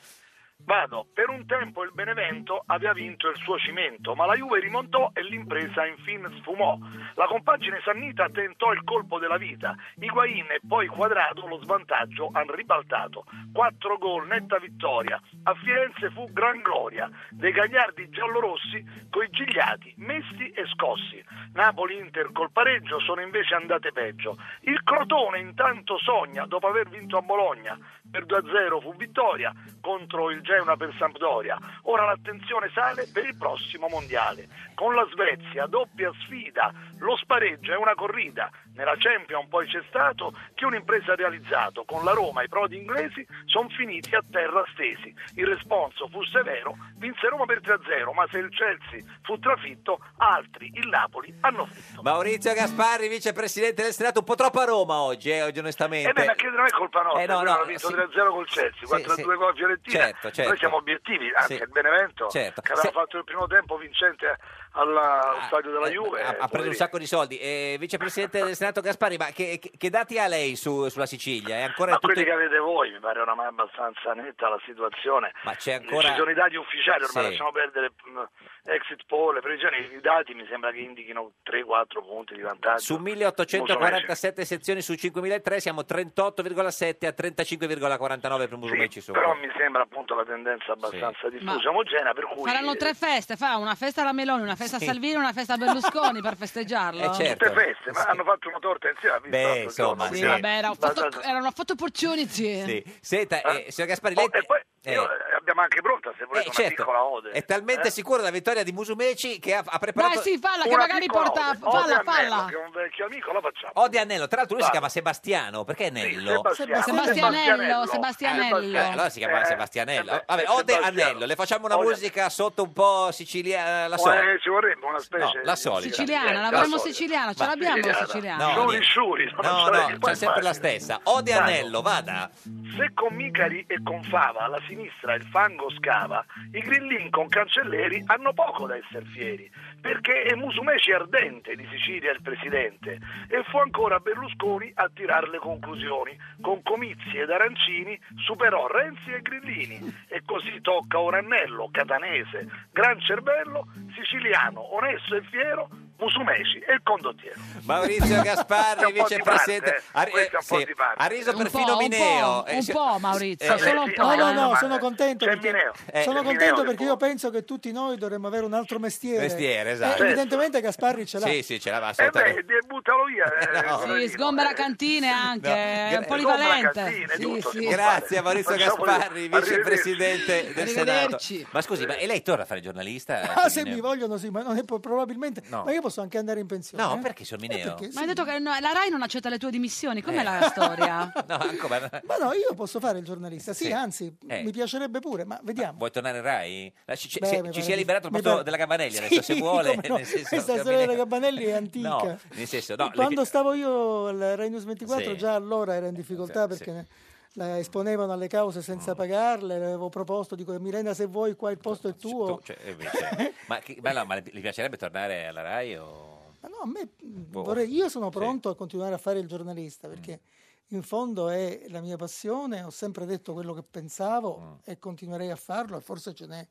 Speaker 23: Vado, per un tempo il Benevento aveva vinto il suo cimento, ma la Juve rimontò e l'impresa infine sfumò. La compagine Sannita tentò il colpo della vita, Higuain e poi Quadrato lo svantaggio hanno ribaltato. Quattro gol, netta vittoria. A Firenze fu gran gloria dei gagliardi giallorossi coi gigliati, messi e scossi. Napoli-Inter col pareggio sono invece andate peggio. Il Crotone intanto sogna dopo aver vinto a Bologna. Per 2-0 fu vittoria contro il Genoa per Sampdoria. Ora l'attenzione sale per il prossimo mondiale. Con la Svezia, doppia sfida, lo spareggio è una corrida. Nella Champions poi c'è stato chi un'impresa ha realizzato. Con la Roma i prodi inglesi sono finiti a terra stesi. Il responso fu severo, vinse Roma per 3-0, ma se il Chelsea fu trafitto, altri, il Napoli, hanno vinto.
Speaker 1: Maurizio Gasparri, vicepresidente del Senato, un po' troppo a Roma oggi, eh, oggi onestamente.
Speaker 23: Eh beh, ma che non è colpa nostra,
Speaker 1: Eh, no, no,
Speaker 23: hanno vinto
Speaker 1: sì.
Speaker 23: 3-0 col Chelsea, 4-2
Speaker 1: sì.
Speaker 23: con la Fiorentina.
Speaker 1: Certo, certo.
Speaker 23: Noi siamo obiettivi, anche
Speaker 1: Sì.
Speaker 23: il Benevento,
Speaker 1: Certo.
Speaker 23: che aveva
Speaker 1: Se-
Speaker 23: fatto il primo tempo vincente allo stadio della Juve.
Speaker 1: ha, ha preso un sacco di soldi. Eh, vicepresidente del Senato Gaspari, ma che, che- che dati ha lei su- sulla Sicilia? È ancora
Speaker 23: Ma
Speaker 1: tutto
Speaker 23: quelli che avete voi mi pare oramai abbastanza netta la situazione.
Speaker 1: Ma c'è ancora-
Speaker 23: Ci sono i dati ufficiali, ormai
Speaker 1: Sì.
Speaker 23: lasciamo perdere mh, exit poll, le previsioni, i dati mi sembra che indichino 3-4 punti di vantaggio.
Speaker 1: Su 1847 sezioni su 5003 siamo 38,7 a 35,49 per Musumeci su.
Speaker 23: Però mi sembra appunto la tendenza abbastanza diffusa, omogenea, per cui...
Speaker 2: Faranno tre feste, fa una festa alla Meloni, una festa a Salvini, una festa a Berlusconi per festeggiarlo.
Speaker 1: Eh, certo.
Speaker 23: Tutte feste, ma hanno fatto una torta insieme.
Speaker 1: Beh, insomma,
Speaker 2: Sì,
Speaker 1: sì.
Speaker 2: vabbè, era era una photo opportunity.
Speaker 1: Sì. Senta, eh, signor Gaspari, lei...
Speaker 23: Poi
Speaker 1: eh,
Speaker 23: io, eh, abbiamo anche pronta, se volete,
Speaker 1: eh,
Speaker 23: una
Speaker 1: certo,
Speaker 23: piccola ode.
Speaker 1: è talmente
Speaker 23: Eh?
Speaker 1: sicuro della vittoria di Musumeci che ha, ha preparato...
Speaker 2: Dai, sì, falla, che
Speaker 23: Una
Speaker 2: magari porta...
Speaker 23: ode. Ode
Speaker 2: Falla,
Speaker 23: a Nello,
Speaker 2: falla.
Speaker 23: che è un vecchio amico, la facciamo.
Speaker 1: Ode Annello, tra l'altro lui si
Speaker 23: Vai.
Speaker 1: chiama Sebastiano, perché Nello?
Speaker 23: Sebastiano.
Speaker 2: Sebastianello,
Speaker 23: Sebastianello.
Speaker 2: Sebastianello.
Speaker 1: Eh, allora si chiama
Speaker 23: Eh,
Speaker 1: Sebastianello.
Speaker 23: eh,
Speaker 1: Vabbè,
Speaker 23: eh,
Speaker 1: Ode. Annello, le facciamo una
Speaker 23: Ode-
Speaker 1: musica sotto un po' siciliana, la
Speaker 23: Eh,
Speaker 1: solita.
Speaker 23: ci vorrebbe una specie
Speaker 1: No, la solita.
Speaker 2: Siciliana,
Speaker 23: Eh,
Speaker 2: la
Speaker 23: la
Speaker 2: vorremmo siciliana, ce l'abbiamo
Speaker 23: Siciliana.
Speaker 2: siciliana.
Speaker 1: No, No, no, c'è sempre la stessa. Ode. Annello, vada.
Speaker 23: Se con Micari e con Fava la sinistra il fango scava, i grillin con Cancelleri hanno poco da essere fieri, perché è Musumeci ardente di Sicilia il presidente, e fu ancora Berlusconi a tirar le conclusioni. Con comizi ed arancini superò Renzi e Grillini, e così tocca Orannello, catanese, gran cervello, siciliano, onesto e fiero, Musumeci e il condottiero.
Speaker 1: Maurizio Gasparri,
Speaker 23: un
Speaker 1: vicepresidente.
Speaker 23: parte, eh.
Speaker 1: Ha,
Speaker 23: un
Speaker 1: sì, riso
Speaker 2: Un
Speaker 1: perfino
Speaker 2: un
Speaker 1: Mineo.
Speaker 2: po',
Speaker 1: Eh,
Speaker 2: un
Speaker 1: si-
Speaker 2: po', Maurizio,
Speaker 1: eh,
Speaker 2: solo un
Speaker 23: sì,
Speaker 2: po'.
Speaker 20: No, no,
Speaker 23: eh,
Speaker 20: no,
Speaker 23: ma-
Speaker 20: sono contento perché,
Speaker 23: Mineo.
Speaker 1: Eh,
Speaker 20: sono contento perché io penso che tutti noi dovremmo avere un altro mestiere.
Speaker 1: Mestiere, esatto.
Speaker 20: E evidentemente Gasparri ce l'ha.
Speaker 1: Sì, sì, ce l'aveva
Speaker 23: Eh beh, buttalo via. eh,
Speaker 1: No.
Speaker 2: Sì, sgombera
Speaker 23: eh.
Speaker 2: cantine anche,
Speaker 1: No, gra-
Speaker 2: un polivalente.
Speaker 23: cantine,
Speaker 2: Sì,
Speaker 23: tutto
Speaker 2: sì.
Speaker 23: si può
Speaker 1: Grazie a. Maurizio Gasparri, vicepresidente del Senato.
Speaker 2: Arrivederci.
Speaker 1: Ma scusi, ma e lei torna a fare giornalista?
Speaker 20: Ah, se mi vogliono, sì, ma non è probabilmente.
Speaker 1: No.
Speaker 20: Ma io posso anche andare in pensione.
Speaker 1: No,
Speaker 20: eh?
Speaker 1: perché, signor
Speaker 20: Eh,
Speaker 1: Mineo?
Speaker 20: perché
Speaker 2: Ma hai
Speaker 20: sì.
Speaker 2: detto che no, la RAI non accetta le tue dimissioni, com'è
Speaker 1: Eh.
Speaker 2: la storia?
Speaker 1: No, come?
Speaker 20: Ma no, io posso fare il giornalista. Sì,
Speaker 1: Sì.
Speaker 20: anzi,
Speaker 1: Eh.
Speaker 20: mi piacerebbe pure, ma vediamo.
Speaker 1: Vuoi tornare in Rai? La- Ci, ci-
Speaker 20: Beh,
Speaker 1: si-
Speaker 20: mi
Speaker 1: ci
Speaker 20: pare
Speaker 1: si è
Speaker 20: di-
Speaker 1: liberato il
Speaker 20: mi
Speaker 1: posto
Speaker 20: pare-
Speaker 1: della Gabanelli
Speaker 20: Sì,
Speaker 1: adesso, se vuole.
Speaker 20: come no.
Speaker 1: nel senso,
Speaker 20: Questa
Speaker 1: signor
Speaker 20: storia della
Speaker 1: Mineo-
Speaker 20: Gabanelli è antica.
Speaker 1: No, nel senso, no, le-
Speaker 20: Quando stavo io al Rai News 24
Speaker 1: Sì.
Speaker 20: già allora era in difficoltà
Speaker 1: Sì,
Speaker 20: perché la esponevano alle cause senza pagarle, le avevo proposto, dico Milena se vuoi qua il posto è tuo.
Speaker 1: tu- cioè, eh, invece- ma, che- ma no, ma le, le piacerebbe tornare alla Rai o...
Speaker 20: Ma no, a me
Speaker 1: Boh.
Speaker 20: vorrei- io sono pronto a continuare a fare il giornalista perché
Speaker 1: Mm.
Speaker 20: in fondo è la mia passione, ho sempre detto quello che pensavo
Speaker 1: Mm.
Speaker 20: e continuerei a farlo e forse ce n'è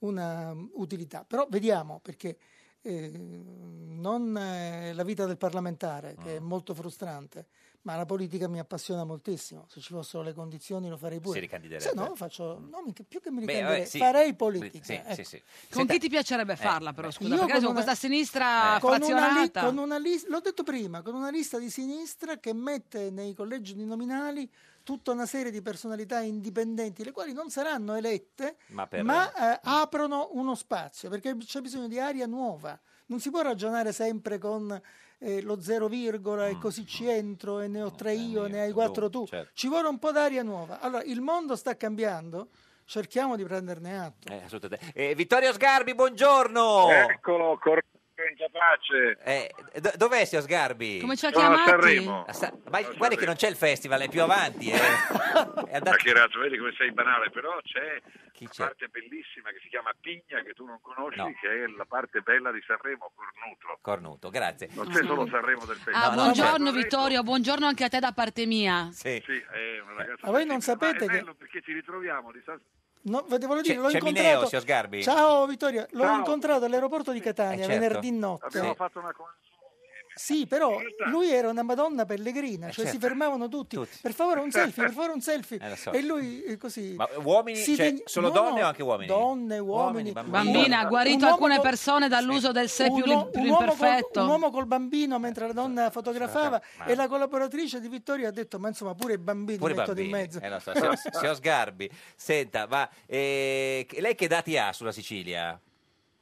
Speaker 20: una mm, utilità. Però vediamo perché eh, non eh, la vita del parlamentare che
Speaker 1: Mm.
Speaker 20: è molto frustrante, ma la politica mi appassiona moltissimo. Se ci fossero le condizioni lo farei pure.
Speaker 1: Si ricandiderebbe.
Speaker 20: Se no, faccio no, mi- più che mi
Speaker 1: vabbè, sì.
Speaker 20: farei politica.
Speaker 1: Sì,
Speaker 20: ecco.
Speaker 1: sì, sì.
Speaker 2: Con
Speaker 1: Senta-
Speaker 2: chi ti piacerebbe
Speaker 1: Eh,
Speaker 2: farla però, scusa?
Speaker 20: Io
Speaker 2: Perché
Speaker 20: con una-
Speaker 2: questa sinistra
Speaker 20: con una, li-
Speaker 2: frazionata.
Speaker 20: con una lista, l'ho detto prima, con una lista di sinistra che mette nei collegi uninominali tutta una serie di personalità indipendenti, le quali non saranno elette,
Speaker 1: Ma per-
Speaker 20: eh, aprono uno spazio, perché c'è bisogno di aria nuova. Non si può ragionare sempre con eh, lo zero virgola e così ci entro e ne ho tre io e ne hai quattro tu.
Speaker 1: certo.
Speaker 20: Ci vuole un po' d'aria nuova. Allora, il mondo sta cambiando, cerchiamo di prenderne atto.
Speaker 1: Eh. Eh, Vittorio Sgarbi, buongiorno!
Speaker 24: Eccolo, corretto incapace.
Speaker 1: Eh, do- dov'è signor Sgarbi?
Speaker 2: Come ci ha
Speaker 24: Sono a
Speaker 2: chiamati?
Speaker 24: Sanremo.
Speaker 1: A Sa- ma guardi che non c'è il festival, è più avanti. eh. È
Speaker 24: Ma
Speaker 1: andato...
Speaker 24: che razzo, vedi come sei banale, però c'è
Speaker 1: Chi
Speaker 24: una
Speaker 1: c'è?
Speaker 24: parte bellissima che si chiama Pigna che tu non conosci,
Speaker 1: No.
Speaker 24: che è la parte bella di Sanremo, Cornuto.
Speaker 1: Cornuto, grazie.
Speaker 24: Non c'è solo Sanremo del festival.
Speaker 2: Ah,
Speaker 1: No, no,
Speaker 2: buongiorno
Speaker 24: certo.
Speaker 2: Vittorio, buongiorno anche a te da parte mia.
Speaker 1: Sì.
Speaker 24: Sì, è una ragazza
Speaker 20: Ma voi non
Speaker 24: bellissima,
Speaker 20: sapete
Speaker 24: ma è
Speaker 20: che-
Speaker 24: bello perché ci ritroviamo di San...
Speaker 20: No, ve- volevo dire,
Speaker 1: C'è-
Speaker 20: l'ho
Speaker 1: c'è
Speaker 20: incontrato.
Speaker 1: Mineo, signor Sgarbi?
Speaker 20: Ciao Vittorio, l'ho
Speaker 24: Ciao.
Speaker 20: incontrato all'aeroporto di Catania
Speaker 1: Eh, certo.
Speaker 20: venerdì notte.
Speaker 24: Abbiamo
Speaker 1: Sì.
Speaker 24: fatto una cosa
Speaker 20: Sì, però lui era una Madonna pellegrina,
Speaker 1: Eh,
Speaker 20: cioè si
Speaker 1: certo.
Speaker 20: fermavano tutti.
Speaker 1: Tutti.
Speaker 20: Per favore un selfie, per favore un selfie.
Speaker 1: Eh, so.
Speaker 20: E lui eh, così.
Speaker 1: Ma uomini,
Speaker 20: si
Speaker 1: cioè, solo
Speaker 20: no,
Speaker 1: donne o anche uomini?
Speaker 20: Donne, uomini.
Speaker 1: Uomini, bambini.
Speaker 2: Bambina, ha guarito alcune
Speaker 20: col-
Speaker 2: persone dall'uso del sé più,
Speaker 20: un,
Speaker 2: più
Speaker 20: un uomo col,
Speaker 2: imperfetto.
Speaker 20: un uomo col bambino mentre la donna fotografava
Speaker 1: Ma-
Speaker 20: e la collaboratrice di Vittorio ha detto ma insomma pure i bambini
Speaker 1: Pure i
Speaker 20: mettono
Speaker 1: bambini.
Speaker 20: in mezzo
Speaker 1: Eh, lo so, signor, signor Sgarbi, senta, ma eh, lei che dati ha sulla Sicilia?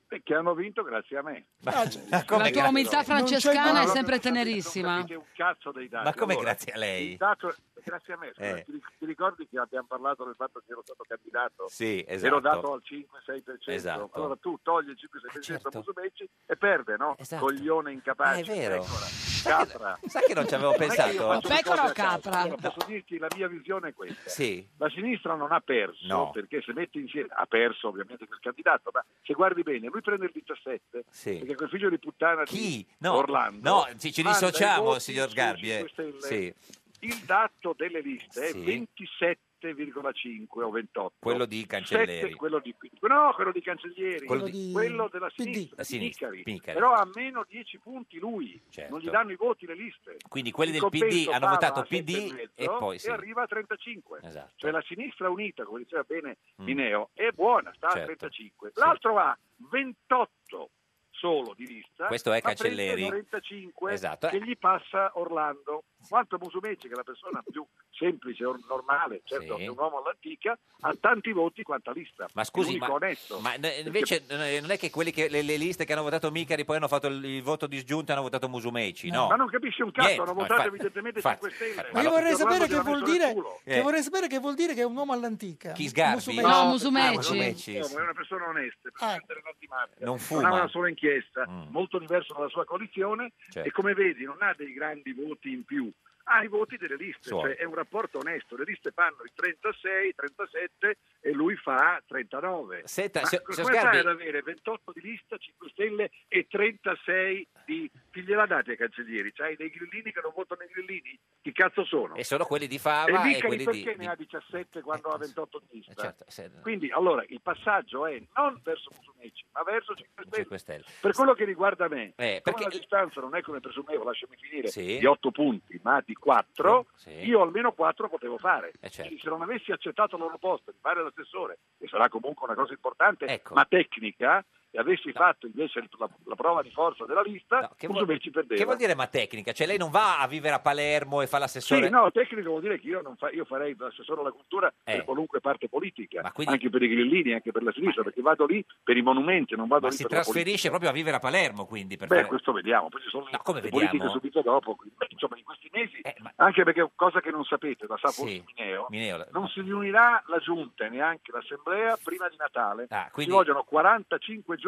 Speaker 24: Eh, che hanno vinto grazie a me.
Speaker 1: Ma,
Speaker 20: Ah, cioè,
Speaker 1: ma come
Speaker 2: La tua umiltà francescana è sempre tenerissima.
Speaker 24: Non capite un cazzo dei dati.
Speaker 1: Ma come
Speaker 24: Allora,
Speaker 1: grazie a lei?
Speaker 24: dato- grazie a me. scusa,
Speaker 1: Eh.
Speaker 24: ti, ti ricordi che abbiamo parlato del fatto che ero stato candidato?
Speaker 1: Sì,
Speaker 24: Ero
Speaker 1: esatto.
Speaker 24: dato al 5-6%.
Speaker 1: Esatto.
Speaker 24: Allora tu togli il 5-6%
Speaker 1: certo.
Speaker 24: a Musumeci e perde, no?
Speaker 1: Esatto.
Speaker 24: Coglione incapace.
Speaker 1: Ah, è vero.
Speaker 24: Eccola. capra.
Speaker 1: Sa che non ci avevo
Speaker 24: Non che io
Speaker 1: pensato?
Speaker 2: Pecora o capra?
Speaker 24: Allora, posso dirti la mia visione è questa.
Speaker 1: Sì.
Speaker 24: La sinistra non ha perso,
Speaker 1: No.
Speaker 24: perché se mette insieme, ha perso ovviamente quel candidato, ma se guardi bene, lui prende il 17,
Speaker 1: Sì.
Speaker 24: perché quel figlio di puttana
Speaker 1: Chi?
Speaker 24: di
Speaker 1: No,
Speaker 24: Orlando
Speaker 1: no, ci, ci dissociamo, signor Garbi. eh.
Speaker 24: 5 Stelle.
Speaker 1: Sì.
Speaker 24: Il dato delle liste
Speaker 1: Sì.
Speaker 24: è 27,5 o 28.
Speaker 1: Quello di Cancelleri.
Speaker 24: Sette- quello di, no, quello di Cancellieri,
Speaker 1: Quello
Speaker 24: quello,
Speaker 1: di-
Speaker 24: della sinistra,
Speaker 1: La sinistra,
Speaker 24: Micari.
Speaker 1: Micari.
Speaker 24: Però ha meno 10 punti lui,
Speaker 1: Certo.
Speaker 24: non gli danno i voti le liste.
Speaker 1: Quindi quelli
Speaker 24: Il
Speaker 1: del PD hanno votato PD e poi sì.
Speaker 24: arriva a 35.
Speaker 1: Esatto.
Speaker 24: Cioè la sinistra unita, come diceva bene
Speaker 1: Mm.
Speaker 24: Mineo, è buona, sta
Speaker 1: Certo.
Speaker 24: a 35. L'altro ha 28 solo di lista,
Speaker 1: Questo è Cancelleri.
Speaker 24: 35
Speaker 1: Esatto.
Speaker 24: che gli passa Orlando. Quanto Musumeci, che è la persona più semplice, or- normale, certo
Speaker 1: Sì.
Speaker 24: è un uomo all'antica, ha tanti voti quanto a lista.
Speaker 1: Ma scusi, ma,
Speaker 24: onesto.
Speaker 1: ma n- invece eh, non è che quelli che le, le liste che hanno votato Micari poi hanno fatto il, il voto disgiunto e hanno votato Musumeci, no?
Speaker 24: Ma non capisci un cazzo,
Speaker 1: Niente,
Speaker 24: hanno
Speaker 1: no,
Speaker 24: votato
Speaker 1: infatti,
Speaker 24: evidentemente
Speaker 1: infatti,
Speaker 24: 5 Stelle.
Speaker 20: Ma io vorrei sapere che vuol dire
Speaker 24: culo.
Speaker 20: che
Speaker 1: Eh.
Speaker 20: vorrei sapere che vuol dire che è un uomo all'antica.
Speaker 1: Chi Sgarbi?
Speaker 20: Musumeci.
Speaker 2: No,
Speaker 24: Ah,
Speaker 2: Musumeci.
Speaker 1: Musumeci.
Speaker 24: No, è una persona onesta,
Speaker 20: Ah.
Speaker 24: Presidente dell'antimafia.
Speaker 1: Non
Speaker 24: ha
Speaker 1: fuma.
Speaker 24: una sola inchiesta,
Speaker 1: Mm.
Speaker 24: molto diverso dalla sua coalizione
Speaker 1: Certo.
Speaker 24: e come vedi non ha dei grandi voti in più. Ha i voti delle liste, cioè è un rapporto onesto. Le liste fanno i 36, 37 e lui fa 39.
Speaker 1: Senta,
Speaker 24: Ma
Speaker 1: signor
Speaker 24: fai
Speaker 1: Sgarbi-
Speaker 24: ad avere 28 di lista, 5 Stelle e 36 di... Chi gliela date ai cancellieri? C'hai dei grillini che non votano i grillini? Chi cazzo sono?
Speaker 1: E sono quelli di
Speaker 24: E
Speaker 1: Fava e,
Speaker 24: Vicari
Speaker 1: quelli di...
Speaker 24: perché
Speaker 1: di-
Speaker 24: ne ha 17 quando ha 28 di lista?
Speaker 1: certo, se-
Speaker 24: Quindi allora il passaggio è non verso Musumeci, ma verso 5 Stelle.
Speaker 1: 5 Stelle.
Speaker 24: Per quello che riguarda me,
Speaker 1: Eh, perché-
Speaker 24: la distanza non è come presumevo, lasciami finire,
Speaker 1: Sì.
Speaker 24: di 8 punti, ma di 4,
Speaker 1: Sì.
Speaker 24: io almeno 4 potevo fare.
Speaker 1: Eh, certo.
Speaker 24: Se non avessi accettato il loro posto di fare l'assessore, che sarà comunque una cosa importante,
Speaker 1: Ecco.
Speaker 24: ma tecnica, e avessi fatto invece la, la prova di forza della lista,
Speaker 1: che vuol-. Che vuol dire ma tecnica? Cioè lei non va a vivere a Palermo e fa l'assessore...
Speaker 24: Sì, no, tecnico vuol dire che io, non fa- io farei l'assessore alla cultura
Speaker 1: Eh.
Speaker 24: per qualunque parte politica,
Speaker 1: quindi-
Speaker 24: anche per i grillini, anche per la sinistra, perché vado lì per i monumenti, non vado
Speaker 1: Ma
Speaker 24: lì
Speaker 1: si
Speaker 24: per la politica.
Speaker 1: trasferisce proprio a vivere a Palermo, quindi, per
Speaker 24: Beh,
Speaker 1: fare-
Speaker 24: questo vediamo, poi ci sono
Speaker 1: No, come
Speaker 24: le
Speaker 1: vediamo?
Speaker 24: politiche subito dopo, insomma in questi mesi,
Speaker 1: Eh, ma-
Speaker 24: anche perché cosa che non sapete, la sa forse
Speaker 1: Sì,
Speaker 24: Mineo,
Speaker 1: Mineo,
Speaker 24: non si riunirà la giunta e neanche l'assemblea prima di Natale,
Speaker 1: Ah, quindi-
Speaker 24: ci vogliono 45 giorni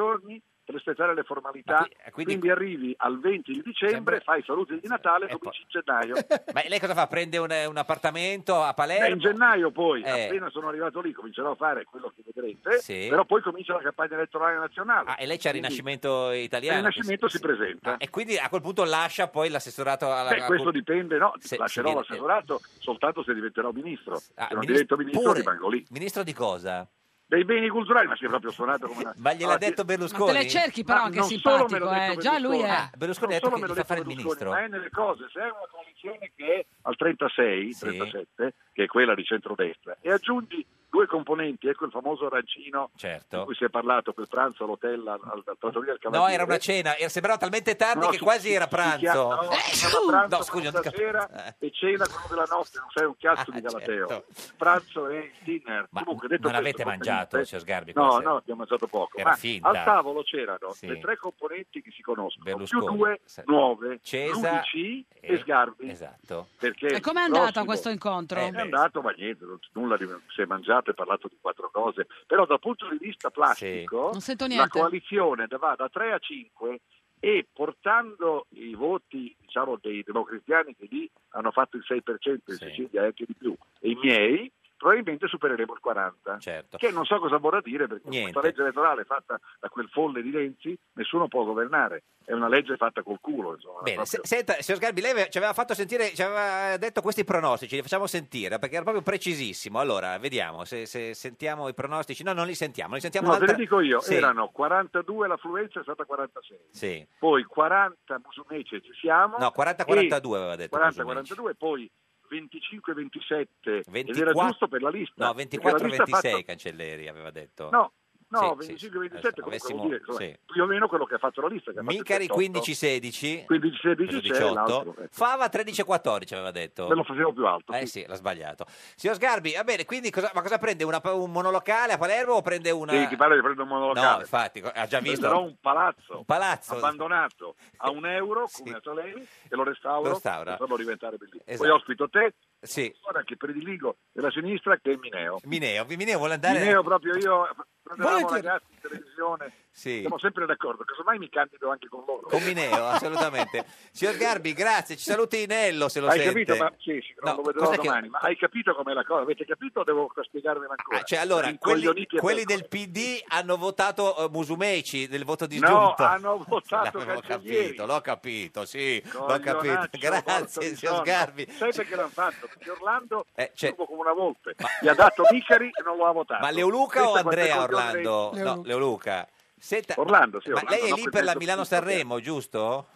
Speaker 24: per rispettare le formalità,
Speaker 1: qui- eh, quindi-
Speaker 24: quindi... arrivi al 20 di dicembre, fai i saluti di Natale e cominci in gennaio.
Speaker 1: Ma lei cosa fa? Prende un, un appartamento a Palermo?
Speaker 24: in gennaio poi,
Speaker 1: Eh.
Speaker 24: appena sono arrivato lì, comincerò a fare quello che vedrete,
Speaker 1: Sì.
Speaker 24: però poi comincia la campagna elettorale nazionale.
Speaker 1: Ah, e lei c'è il Rinascimento italiano?
Speaker 24: il Rinascimento si presenta.
Speaker 1: Ah, e quindi a quel punto lascia poi l'assessorato alla...
Speaker 24: Beh, questo dipende, no,
Speaker 1: Se-
Speaker 24: lascerò
Speaker 1: se viene-
Speaker 24: l'assessorato soltanto se diventerò ministro.
Speaker 1: Ah,
Speaker 24: se non
Speaker 1: ministro-
Speaker 24: divento ministro
Speaker 1: pure-
Speaker 24: rimango lì.
Speaker 1: Ministro di cosa?
Speaker 24: Dei beni culturali, ma si è proprio suonato come una...
Speaker 1: Ma gliel'ha
Speaker 24: Ah,
Speaker 1: detto. Berlusconi?
Speaker 2: Ma te le cerchi però
Speaker 24: Ma
Speaker 2: anche simpatico,
Speaker 24: detto
Speaker 2: eh. Già lui è...
Speaker 1: Ah, Berlusconi ha
Speaker 24: non
Speaker 1: detto
Speaker 24: solo me
Speaker 1: che
Speaker 24: lo
Speaker 1: fa fare il ministro.
Speaker 24: ma è nelle cose, se hai una coalizione che è al 36,
Speaker 1: Sì.
Speaker 24: 37, che è quella di centrodestra, e aggiungi due componenti, ecco il famoso arancino
Speaker 1: Certo.
Speaker 24: di cui si è parlato, quel pranzo all'hotel al, al, al Trattoria del Cavaliere.
Speaker 1: No, era una cena, e sembrava talmente tardi
Speaker 24: No,
Speaker 1: che
Speaker 24: si-
Speaker 1: quasi
Speaker 24: si-
Speaker 1: era
Speaker 24: si chiama-
Speaker 1: pranzo.
Speaker 24: no,
Speaker 1: Eh,
Speaker 24: pranzo
Speaker 1: no, scusi, non dica-
Speaker 24: stasera e cena quello della notte, non sei un cazzo di
Speaker 1: Ah,
Speaker 24: Galateo.
Speaker 1: certo.
Speaker 24: Pranzo il dinner.
Speaker 1: Ma
Speaker 24: Comunque, detto
Speaker 1: non
Speaker 24: questo,
Speaker 1: avete mangiato, signor Sgarbi?
Speaker 24: No,
Speaker 1: sera?
Speaker 24: no, abbiamo mangiato poco.
Speaker 1: Era
Speaker 24: ma
Speaker 1: finta.
Speaker 24: al tavolo c'erano
Speaker 1: Sì.
Speaker 24: le tre componenti che si conoscono,
Speaker 1: Berlusconi,
Speaker 24: più due nuove,
Speaker 1: Cesa
Speaker 24: l'UDC
Speaker 1: e-
Speaker 24: e Sgarbi.
Speaker 1: Esatto.
Speaker 24: Perché
Speaker 2: E com'è andata
Speaker 24: prossimo-
Speaker 2: questo incontro?
Speaker 24: è andato, ma niente, nulla di, si è mangiato e parlato di quattro cose. Però dal punto di vista plastico,
Speaker 2: Non sento
Speaker 24: la coalizione va da 3 a 5 e portando i voti diciamo, dei democristiani che lì hanno fatto il 6% in Sicilia e anche di più, e i miei, probabilmente supereremo il 40%.
Speaker 1: Certo.
Speaker 24: Che non so cosa vorrà dire perché
Speaker 1: Niente.
Speaker 24: questa legge elettorale fatta da quel folle di Renzi, nessuno può governare. È una legge fatta col culo. Insomma,
Speaker 1: Bene,
Speaker 24: proprio-
Speaker 1: se- senta, signor Sgarbi, lei ci aveva fatto sentire, ci aveva detto questi pronostici, li facciamo sentire perché era proprio precisissimo. Allora, vediamo se, se sentiamo i pronostici. No, non li sentiamo, li sentiamo
Speaker 24: No, te
Speaker 1: un'altra-
Speaker 24: le dico io,
Speaker 1: Sì,
Speaker 24: erano 42, l'affluenza è stata 46.
Speaker 1: Sì.
Speaker 24: Poi 40 Musumeci ci siamo.
Speaker 1: No, 40-42 aveva detto
Speaker 24: 40-42, poi 25-27 ed
Speaker 1: 24
Speaker 24: era giusto per la lista.
Speaker 1: No,
Speaker 24: perché la lista ha
Speaker 1: 24-26
Speaker 24: fatto-
Speaker 1: Cancelleri aveva detto.
Speaker 24: No, no,
Speaker 1: Sì, sì,
Speaker 24: 25-27
Speaker 1: adesso
Speaker 24: comunque
Speaker 1: avessimo-
Speaker 24: vuol dire insomma,
Speaker 1: sì.
Speaker 24: più o meno quello che ha fatto la lista. Che
Speaker 1: Micari
Speaker 24: 28.
Speaker 1: 15-16,
Speaker 24: 15-16 c'è
Speaker 1: 18,
Speaker 24: l'altro, ecco.
Speaker 1: Fava 13-14 aveva detto.
Speaker 24: Me lo facevo più alto.
Speaker 1: Eh sì, l'ha sbagliato. Signor Sgarbi, va bene, quindi cosa, ma cosa prende? Una- un monolocale a Palermo o prende una...
Speaker 24: Sì, ti pare di prendere un monolocale.
Speaker 1: No, infatti, ha già visto...
Speaker 24: Prenderò un palazzo,
Speaker 1: Un palazzo.
Speaker 24: abbandonato a un euro come a Salemi e lo restauro
Speaker 1: Lo restaura.
Speaker 24: per farlo diventare bellissimo.
Speaker 1: Esatto.
Speaker 24: Poi ospito te,
Speaker 1: Sì.
Speaker 24: ora che prediligo della sinistra che è Mineo.
Speaker 1: Mineo, Mineo vuole andare...
Speaker 24: Mineo proprio io
Speaker 20: Volentieri.
Speaker 24: ragazzi in televisione
Speaker 1: Sì.
Speaker 24: siamo sempre d'accordo, casomai mi candido anche con loro.
Speaker 1: Con Mineo, assolutamente. Signor Garbi, grazie. Ci saluti Inello se lo
Speaker 24: hai
Speaker 1: sente.
Speaker 24: capito? Ma, sì, sì,
Speaker 1: No,
Speaker 24: lo vedrò
Speaker 1: cos'è che-
Speaker 24: domani, ma hai capito com'è la cosa? Avete capito o devo spiegarvela ancora?
Speaker 1: Ah, cioè, allora, quelli, quelli del PD hanno votato eh, Musumeci del voto
Speaker 24: No,
Speaker 1: disgiunto.
Speaker 24: hanno votato Cancellieri.
Speaker 1: capito, l'ho capito, sì, l'ho capito. Grazie, signor. Sgarbi.
Speaker 24: Sai perché l'hanno fatto? Perché Orlando
Speaker 1: Eh, c'è-
Speaker 24: è come una volpe. Gli ha dato Micari e non lo ha votato.
Speaker 1: Ma Leoluca o
Speaker 24: Questa
Speaker 1: Andrea Orlando?
Speaker 24: lei-
Speaker 1: No, Leoluca. Senta,
Speaker 24: Orlando, sì,
Speaker 1: ma
Speaker 24: Orlando,
Speaker 1: lei è lì per la Milano-Sanremo, giusto?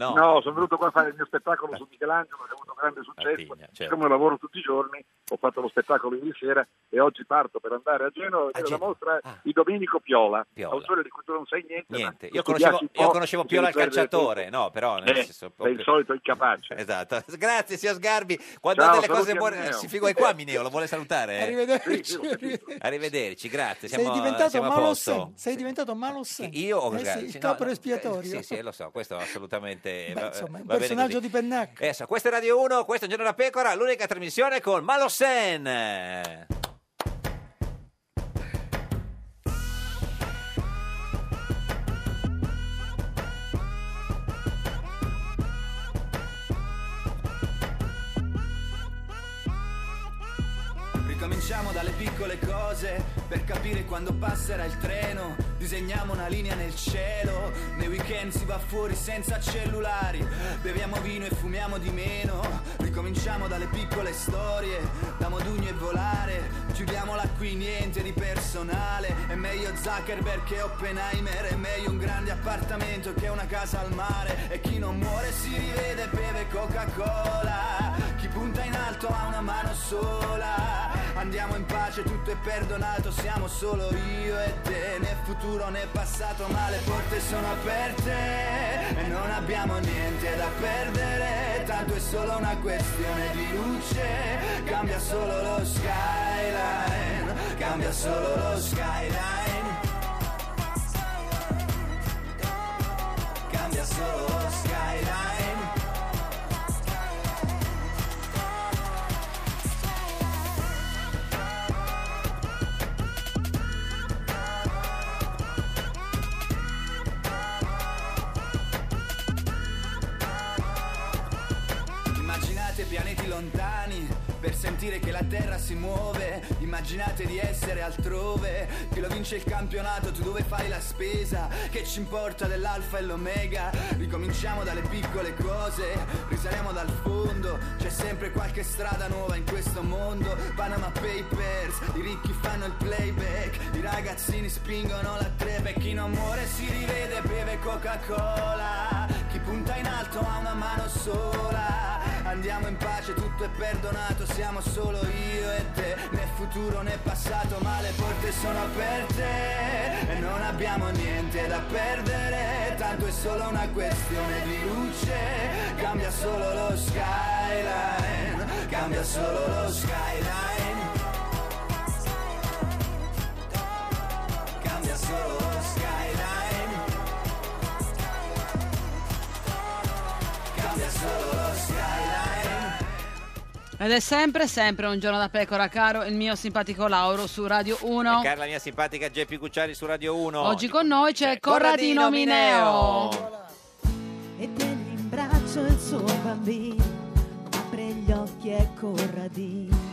Speaker 1: No.
Speaker 24: No. sono venuto qua a fare il mio spettacolo su Michelangelo che ha avuto grande successo.
Speaker 1: Martigna, certo.
Speaker 24: Siccome lavoro tutti i giorni, ho fatto lo spettacolo ieri sera e oggi parto per andare a Genova a vedere la mostra di Domenico Piola,
Speaker 1: Piola.
Speaker 24: autore di cui tu non sai niente.
Speaker 1: Niente, io conoscevo,
Speaker 24: un
Speaker 1: io conoscevo Piola il calciatore, no, però nel
Speaker 24: Eh,
Speaker 1: senso,
Speaker 24: sei il solito incapace.
Speaker 1: Esatto. Grazie, signor Sgarbi. Quando
Speaker 24: Ciao,
Speaker 1: ha delle cose buone,
Speaker 24: Mineo.
Speaker 1: si figura qua Mineo, lo vuole salutare?
Speaker 20: Arrivederci.
Speaker 24: Sì.
Speaker 1: Arrivederci, grazie.
Speaker 20: Sei
Speaker 1: Siamo,
Speaker 20: diventato
Speaker 1: siamo a
Speaker 20: Malossen.
Speaker 1: posto.
Speaker 20: Sei diventato Malossen.
Speaker 1: Io ho
Speaker 20: Eh sì, il
Speaker 1: no, no,
Speaker 20: espiatorio.
Speaker 1: eh, Sì, sì, lo so, questo assolutamente
Speaker 20: Beh,
Speaker 1: va,
Speaker 20: insomma, un personaggio di Pennac.
Speaker 1: Adesso, questo è Radio 1, questo è Un Giorno da Pecora, l'unica trasmissione con Malossen.
Speaker 25: Ricominciamo dalle piccole cose per capire quando passerà il treno. Disegniamo una linea nel cielo. Nei weekend si va fuori senza cellulari. Beviamo vino e fumiamo di meno. Ricominciamo dalle piccole storie, da Modugno e volare. Chiudiamola qui, niente di personale. È meglio Zuckerberg che Oppenheimer. È meglio un grande appartamento che una casa al mare. E chi non muore si rivede, beve Coca-Cola. Punta in alto ha una mano sola. Andiamo in pace, tutto è perdonato, siamo solo io e te, né futuro né passato, ma le porte sono aperte e non abbiamo niente da perdere, tanto è solo una questione di luce, cambia solo lo skyline, cambia solo lo skyline. Cambia solo lo skyline. Immaginate pianeti lontani per sentire che la Terra si muove. Immaginate di essere altrove. Chi lo vince il campionato, tu dove fai la spesa? Che ci importa dell'alfa e l'omega? Ricominciamo dalle piccole cose, risaliamo dal fondo. C'è sempre qualche strada nuova in questo mondo. Panama Papers, i ricchi fanno il playback. I ragazzini spingono la treve. Chi non muore si rivede, beve Coca-Cola. Chi punta in alto ha una mano sola. Andiamo in pace, tutto è perdonato, siamo solo io e te, né futuro né passato, ma le porte sono aperte. E non abbiamo niente da perdere, tanto è solo una questione di luce, cambia solo lo skyline, cambia solo lo skyline. Cambia solo
Speaker 2: Ed è sempre, sempre un giorno da pecora, caro il mio simpatico Lauro su Radio 1.
Speaker 1: E cara la mia simpatica Geppi Cucciari su Radio 1.
Speaker 2: Oggi con noi c'è
Speaker 1: Corradino
Speaker 2: Corradino Mineo.
Speaker 17: e tiene in braccio il suo bambino, apre gli occhi e Corradino.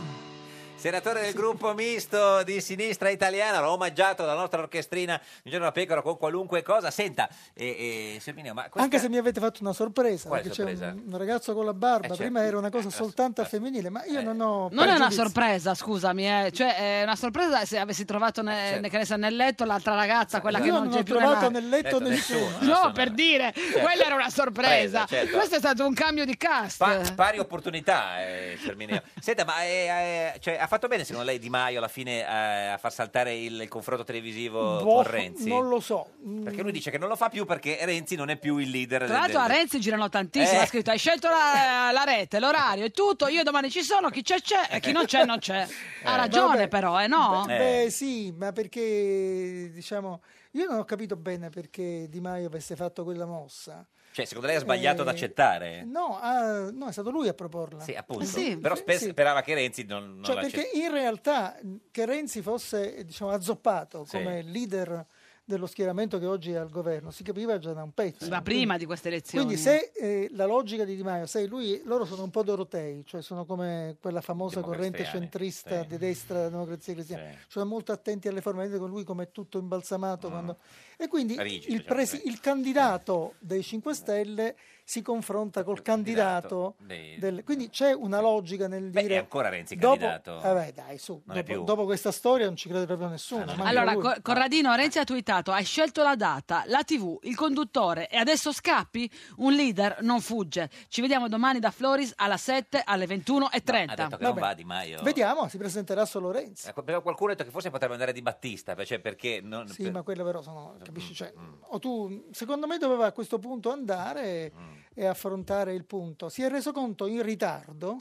Speaker 1: Senatore del gruppo misto di sinistra italiana, l'ho omaggiato dalla nostra orchestrina Un giorno da pecora con qualunque cosa. Senta, eh, eh, signor Mineo, ma questa...
Speaker 20: Anche se mi avete fatto una sorpresa,
Speaker 1: Quale
Speaker 20: perché
Speaker 1: sorpresa?
Speaker 20: c'è un, un ragazzo con la barba,
Speaker 1: Eh, certo.
Speaker 20: prima era una cosa soltanto femminile, ma io non ho
Speaker 2: Non è una sorpresa, scusami, eh. cioè è una sorpresa se avessi trovato ne-
Speaker 1: Certo.
Speaker 2: nel letto l'altra ragazza, quella che
Speaker 20: Io
Speaker 2: non,
Speaker 20: non ho trovato nel letto
Speaker 1: Letto
Speaker 20: nessuno.
Speaker 1: nessuno.
Speaker 2: No, per dire, quella era una sorpresa.
Speaker 1: Presa, certo.
Speaker 2: Questo è stato un cambio di cast.
Speaker 1: Pa- pari opportunità, eh, signor Mineo. Senta, ma eh, eh, cioè, ha fatto bene secondo lei Di Maio alla fine eh, a far saltare il, il confronto televisivo
Speaker 20: Boh,
Speaker 1: con Renzi?
Speaker 20: Non lo so.
Speaker 1: Perché lui dice che non lo fa più perché Renzi non è più il leader
Speaker 2: Tra
Speaker 1: del-
Speaker 2: l'altro a
Speaker 1: del-
Speaker 2: Renzi girano tantissimo,
Speaker 1: Eh.
Speaker 2: ha scritto hai scelto la, la rete, l'orario e tutto, io domani ci sono, chi c'è c'è e chi non c'è non c'è. Ha
Speaker 20: Eh.
Speaker 2: ragione
Speaker 20: Vabbè.
Speaker 2: però, eh no?
Speaker 20: Beh, beh, sì, ma perché diciamo Io non ho capito bene perché Di Maio avesse fatto quella mossa.
Speaker 1: Cioè, secondo lei ha sbagliato ad
Speaker 20: Eh,
Speaker 1: accettare?
Speaker 20: No, ah, no, è stato lui a proporla.
Speaker 1: Sì, appunto.
Speaker 20: Eh sì,
Speaker 1: Però
Speaker 20: sì,
Speaker 1: sper-
Speaker 20: sì.
Speaker 1: sperava che Renzi non, non
Speaker 20: Cioè,
Speaker 1: l'accettasse.
Speaker 20: perché in realtà che Renzi fosse diciamo, azzoppato
Speaker 1: Sì.
Speaker 20: come leader dello schieramento che oggi è al governo si capiva già da un pezzo.
Speaker 2: Ma prima di queste elezioni.
Speaker 20: Quindi se eh, la logica di Di Maio, sai, lui, loro sono un po' dorotei, cioè sono come quella famosa corrente centrista
Speaker 1: sì.
Speaker 20: di destra della democrazia cristiana, sono molto attenti alle forme, vedete con lui come è tutto imbalsamato. quando- E quindi
Speaker 1: Rigido,
Speaker 20: il,
Speaker 1: diciamo,
Speaker 20: presi- il candidato dei 5 Stelle si confronta col candidato,
Speaker 1: dei-
Speaker 20: del- quindi c'è una logica nel
Speaker 1: Beh,
Speaker 20: dire...
Speaker 1: è ancora Renzi
Speaker 20: dopo,
Speaker 1: candidato.
Speaker 20: Vabbè, dai, su, dopo, dopo questa storia non ci crede proprio nessuno. manca
Speaker 2: Allora,
Speaker 20: lui.
Speaker 2: Co- Corradino Renzi ha twittato: Hai scelto la data, la TV, il conduttore e adesso scappi? Un leader non fugge. Ci vediamo domani da Floris alle 7 alle 21.30.
Speaker 1: Ha detto che non va Di Maio.
Speaker 20: Vediamo, si presenterà solo Renzi.
Speaker 1: Ecco, però qualcuno ha detto che forse potrebbe andare Di Battista, cioè perché non...
Speaker 20: Sì,
Speaker 1: per-
Speaker 20: ma quelle però sono, capisci? Cioè,
Speaker 1: Mm.
Speaker 20: o tu, secondo me doveva a questo punto andare
Speaker 1: Mm.
Speaker 20: E affrontare il punto. Si è reso conto in ritardo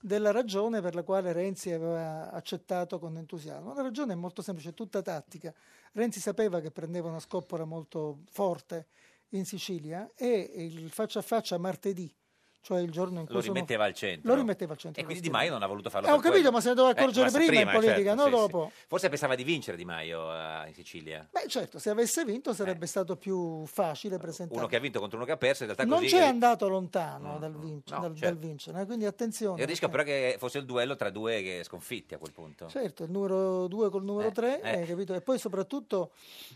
Speaker 20: della ragione per la quale Renzi aveva accettato con entusiasmo. La ragione è molto semplice, è tutta tattica. Renzi sapeva che prendeva una scoppola molto forte in Sicilia e il faccia a faccia martedì, cioè il giorno in cui
Speaker 1: Lo
Speaker 20: sono-
Speaker 1: rimetteva al centro.
Speaker 20: Lo rimetteva al centro.
Speaker 1: E quindi Di Maio non ha voluto farlo
Speaker 20: Eh, ho capito,
Speaker 1: quello.
Speaker 20: ma se ne doveva
Speaker 1: Eh,
Speaker 20: accorgere
Speaker 1: ma
Speaker 20: prima in
Speaker 1: certo,
Speaker 20: politica, no
Speaker 1: sì,
Speaker 20: dopo.
Speaker 1: sì. Forse pensava di vincere Di Maio eh, in Sicilia.
Speaker 20: Beh, certo, se avesse vinto sarebbe stato più facile presentare.
Speaker 1: Eh. Uno che ha vinto contro uno che ha perso, in realtà
Speaker 20: non
Speaker 1: così...
Speaker 20: c'è andato lontano dal, vinc-
Speaker 1: no,
Speaker 20: dal- dal
Speaker 1: certo.
Speaker 20: vincere, eh, quindi attenzione.
Speaker 1: Il rischio però che fosse il duello tra due che sconfitti a quel punto.
Speaker 20: Certo, il numero 2 col numero 3,
Speaker 1: eh.
Speaker 20: capito? E poi soprattutto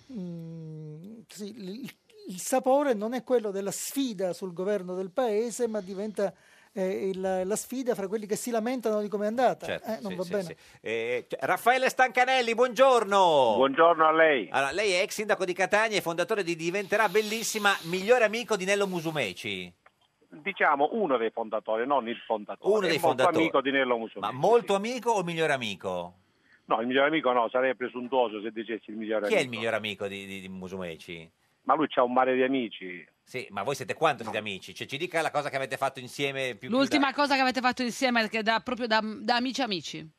Speaker 20: mh, sì, il, il sapore non è quello della sfida sul governo del paese, ma diventa eh, il- la sfida fra quelli che si lamentano di come è andata.
Speaker 1: Certo,
Speaker 20: Eh, non
Speaker 1: sì,
Speaker 20: va
Speaker 1: sì,
Speaker 20: bene.
Speaker 1: sì. Eh, cioè, Raffaele Stancanelli, buongiorno.
Speaker 26: Buongiorno a lei.
Speaker 1: Allora, lei è ex sindaco di Catania e fondatore di Diventerà Bellissima, migliore amico di Nello Musumeci.
Speaker 26: Diciamo uno dei fondatori, non il fondatore.
Speaker 1: Uno dei
Speaker 26: È molto
Speaker 1: fondatori.
Speaker 26: amico di Nello Musumeci.
Speaker 1: Ma molto amico o il migliore amico?
Speaker 26: No, il migliore amico no, sarei presuntuoso se dicessi il migliore
Speaker 1: Chi è
Speaker 26: amico.
Speaker 1: il migliore amico di, di, di Musumeci?
Speaker 26: Ma lui c'ha un mare di amici.
Speaker 1: Sì, ma voi siete quanto siete amici? Cioè, ci dica la cosa che avete fatto insieme più più
Speaker 2: L'ultima
Speaker 1: da-
Speaker 2: cosa che avete fatto insieme, che da, proprio da, da amici amici.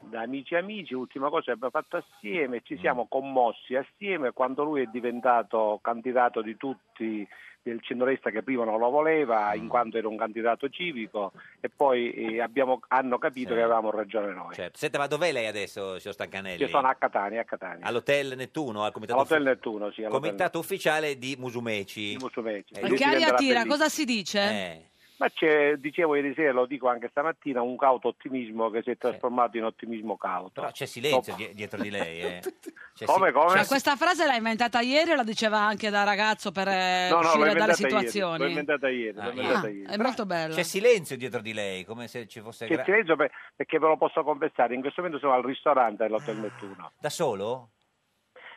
Speaker 26: Da amici amici, ultima cosa che abbiamo fatto assieme,
Speaker 1: Mm.
Speaker 26: ci siamo commossi assieme quando lui è diventato candidato di tutti del centrodestra che prima non lo voleva
Speaker 1: Mm.
Speaker 26: in quanto era un candidato civico e poi eh, abbiamo- hanno capito
Speaker 1: Sì.
Speaker 26: che avevamo ragione noi.
Speaker 1: Certo. Senta, ma dov'è lei adesso, signor Stancanelli?
Speaker 26: Io sono a Catania, a Catania.
Speaker 1: All'Hotel Nettuno, al comitato,
Speaker 26: All'Hotel
Speaker 1: uffi-
Speaker 26: Nettuno, sì.
Speaker 1: comitato ufficiale di Musumeci.
Speaker 26: Di Musumeci.
Speaker 1: Eh,
Speaker 2: Perché aria tira, cosa si dice?
Speaker 1: Eh.
Speaker 26: Ma c'è, dicevo ieri sera, lo dico anche stamattina, un cauto ottimismo che si è trasformato in ottimismo cauto.
Speaker 1: Però c'è silenzio die- dietro di lei. Eh. C'è
Speaker 26: Come, come?
Speaker 2: Cioè, questa frase l'ha inventata ieri o la diceva anche da ragazzo per eh,
Speaker 26: No, no, l'ho
Speaker 2: uscire dalle
Speaker 26: inventata ieri,
Speaker 2: situazioni?
Speaker 26: l'ho inventata ieri, l'ho
Speaker 1: Ah,
Speaker 26: inventata
Speaker 2: Ah,
Speaker 26: ieri.
Speaker 2: è molto bello.
Speaker 1: C'è silenzio dietro di lei, come se ci fosse...
Speaker 26: C'è
Speaker 1: gra-
Speaker 26: silenzio per- perché ve lo posso confessare, in questo momento sono al ristorante dell'Hotel Nettuno.
Speaker 1: Da solo?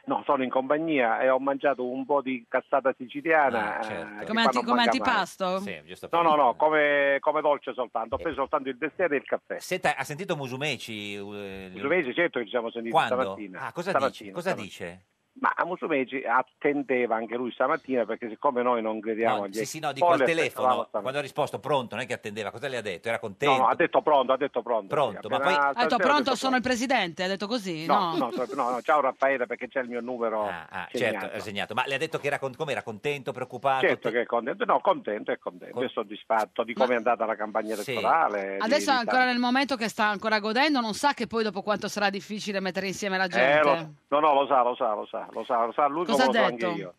Speaker 26: No, sono in compagnia e ho mangiato un po' di cassata siciliana.
Speaker 1: Ah, certo.
Speaker 26: eh,
Speaker 2: Come,
Speaker 26: che
Speaker 2: anti- come antipasto?
Speaker 1: Sì,
Speaker 26: No, no, no, come, come dolce soltanto. Ho preso soltanto il dessert e il caffè.
Speaker 1: Senta, ha sentito Musumeci? eh,
Speaker 26: Musumeci, certo che ci siamo sentiti
Speaker 1: Quando?
Speaker 26: stamattina.
Speaker 1: Ah, cosa
Speaker 26: Stamattina,
Speaker 1: dice? Cosa
Speaker 26: stamattina.
Speaker 1: dice?
Speaker 26: Ma Musumeci attendeva anche lui stamattina perché siccome noi non crediamo
Speaker 1: No,
Speaker 26: agli
Speaker 1: sì, sì, no, dico al telefono, quando ha risposto pronto, non è che attendeva, cosa le ha detto? Era contento?
Speaker 26: No, no, ha detto pronto, ha detto pronto.
Speaker 1: Pronto,
Speaker 26: sì,
Speaker 1: ma poi-
Speaker 2: Ha detto pronto,
Speaker 26: detto
Speaker 2: sono il presidente, ha detto così?
Speaker 26: No, no, no, no, ciao Raffaele perché c'è il mio numero
Speaker 1: Ah,
Speaker 26: segnato.
Speaker 1: certo, è segnato. Ma le ha detto che era, con- com'era contento, preoccupato?
Speaker 26: Certo che è contento, no, contento e contento, e soddisfatto di come è andata la campagna
Speaker 1: Sì.
Speaker 26: elettorale. di-
Speaker 2: Adesso è ancora
Speaker 26: tanto.
Speaker 2: nel momento che sta ancora godendo, non sa che poi dopo quanto sarà difficile mettere insieme la
Speaker 26: Eh,
Speaker 2: gente.
Speaker 26: lo- no, no, lo sa, lo sa, lo sa, lo sa, lo sa lui
Speaker 2: Cosa
Speaker 26: come
Speaker 2: ha
Speaker 26: lo so
Speaker 2: detto?
Speaker 26: anche io.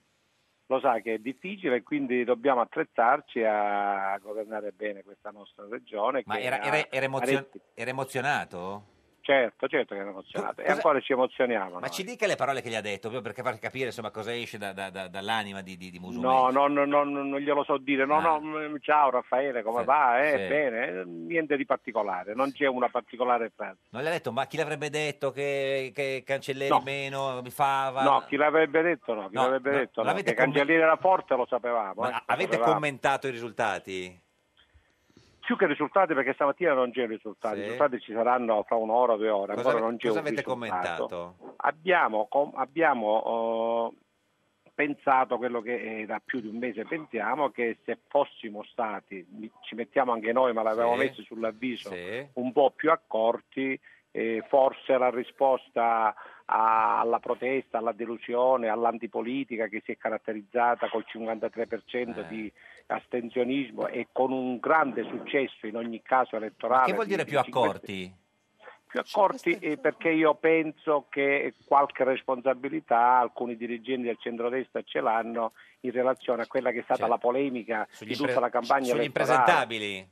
Speaker 26: Lo sa che è difficile e quindi dobbiamo attrezzarci a governare bene questa nostra regione.
Speaker 1: Ma
Speaker 26: che
Speaker 1: era, era- era emozio- era emozionato?
Speaker 26: Certo, certo che è emozionato. E
Speaker 1: Cosa-
Speaker 26: ancora ci emozioniamo.
Speaker 1: Ma
Speaker 26: noi.
Speaker 1: ci dica le parole che gli ha detto, proprio perché far capire insomma, cosa esce da- da- da- dall'anima di, di, di Musumeci.
Speaker 26: No, no, no, no, no, non glielo so dire. No,
Speaker 1: Ah.
Speaker 26: no, mm, ciao Raffaele, come
Speaker 1: Sì,
Speaker 26: va? Eh,
Speaker 1: sì.
Speaker 26: Bene, eh, niente di particolare, non c'è una particolare frase.
Speaker 1: Non le ha detto, ma chi l'avrebbe detto che, che Cancelleri
Speaker 26: No.
Speaker 1: meno, Fava?
Speaker 26: No, chi l'avrebbe detto no, chi
Speaker 1: No,
Speaker 26: l'avrebbe
Speaker 1: no,
Speaker 26: detto no.
Speaker 1: l'avete
Speaker 26: Che Cancelliere era forte lo sapevamo.
Speaker 1: Ma
Speaker 26: eh, lo
Speaker 1: avete
Speaker 26: sapevamo.
Speaker 1: commentato i risultati?
Speaker 26: Più che risultati, perché stamattina non c'è risultati,
Speaker 1: Sì.
Speaker 26: i risultati ci saranno fra un'ora o due ore,
Speaker 1: Cosa,
Speaker 26: ancora non c'è
Speaker 1: cosa avete
Speaker 26: risultato.
Speaker 1: commentato?
Speaker 26: Abbiamo, com- abbiamo eh, pensato quello che eh, da più di un mese pensiamo, che se fossimo stati, ci mettiamo anche noi, ma l'avevamo
Speaker 1: Sì.
Speaker 26: messo sull'avviso,
Speaker 1: Sì.
Speaker 26: un po' più accorti, eh, forse la risposta alla protesta, alla delusione, all'antipolitica che si è caratterizzata col 53%
Speaker 1: Eh.
Speaker 26: di astensionismo e con un grande successo in ogni caso elettorale.
Speaker 1: Che vuol dire
Speaker 26: di-
Speaker 1: più accorti?
Speaker 26: più accorti eh, perché io penso che qualche responsabilità alcuni dirigenti del centrodestra ce l'hanno in relazione a quella che è stata la polemica
Speaker 1: Sugli
Speaker 26: di tutta
Speaker 1: impre-
Speaker 26: la campagna
Speaker 1: sugli
Speaker 26: elettorale
Speaker 1: impresentabili?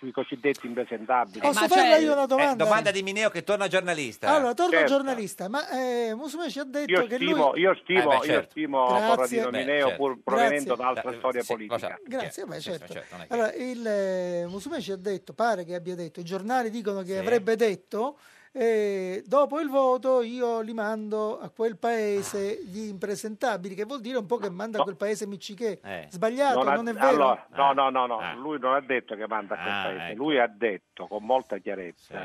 Speaker 26: Sui cosiddetti impresentabili.
Speaker 20: Posso farle io una domanda?
Speaker 1: Eh, domanda di Mineo che torna giornalista.
Speaker 20: Allora, torno
Speaker 26: Certo.
Speaker 20: giornalista, ma eh, Musumeci ha detto
Speaker 26: Io
Speaker 20: che
Speaker 26: stimo,
Speaker 20: lui...
Speaker 26: io stimo,
Speaker 1: Eh, beh,
Speaker 26: io
Speaker 1: certo.
Speaker 26: stimo
Speaker 20: Grazie.
Speaker 26: Corradino
Speaker 20: Beh,
Speaker 26: Mineo
Speaker 1: certo.
Speaker 26: pur provenendo
Speaker 20: Grazie.
Speaker 26: da altra
Speaker 1: Eh,
Speaker 26: storia
Speaker 1: sì,
Speaker 26: politica.
Speaker 1: sa.
Speaker 20: Grazie, beh, certo.
Speaker 1: certo, non è che-
Speaker 20: Allora, il eh, Musumeci ha detto, pare che abbia detto, i giornali dicono che
Speaker 1: Sì.
Speaker 20: avrebbe detto, eh, dopo il voto io li mando a quel paese gli impresentabili, che vuol dire un po' che manda a quel paese Miccichè.
Speaker 1: Eh.
Speaker 20: Sbagliato, non,
Speaker 26: ha-
Speaker 20: è vero?
Speaker 26: allora, no,
Speaker 1: Ah.
Speaker 26: no, no, no, lui non ha detto che manda a quel
Speaker 1: Ah,
Speaker 26: paese,
Speaker 1: ecco.
Speaker 26: lui ha detto con molta chiarezza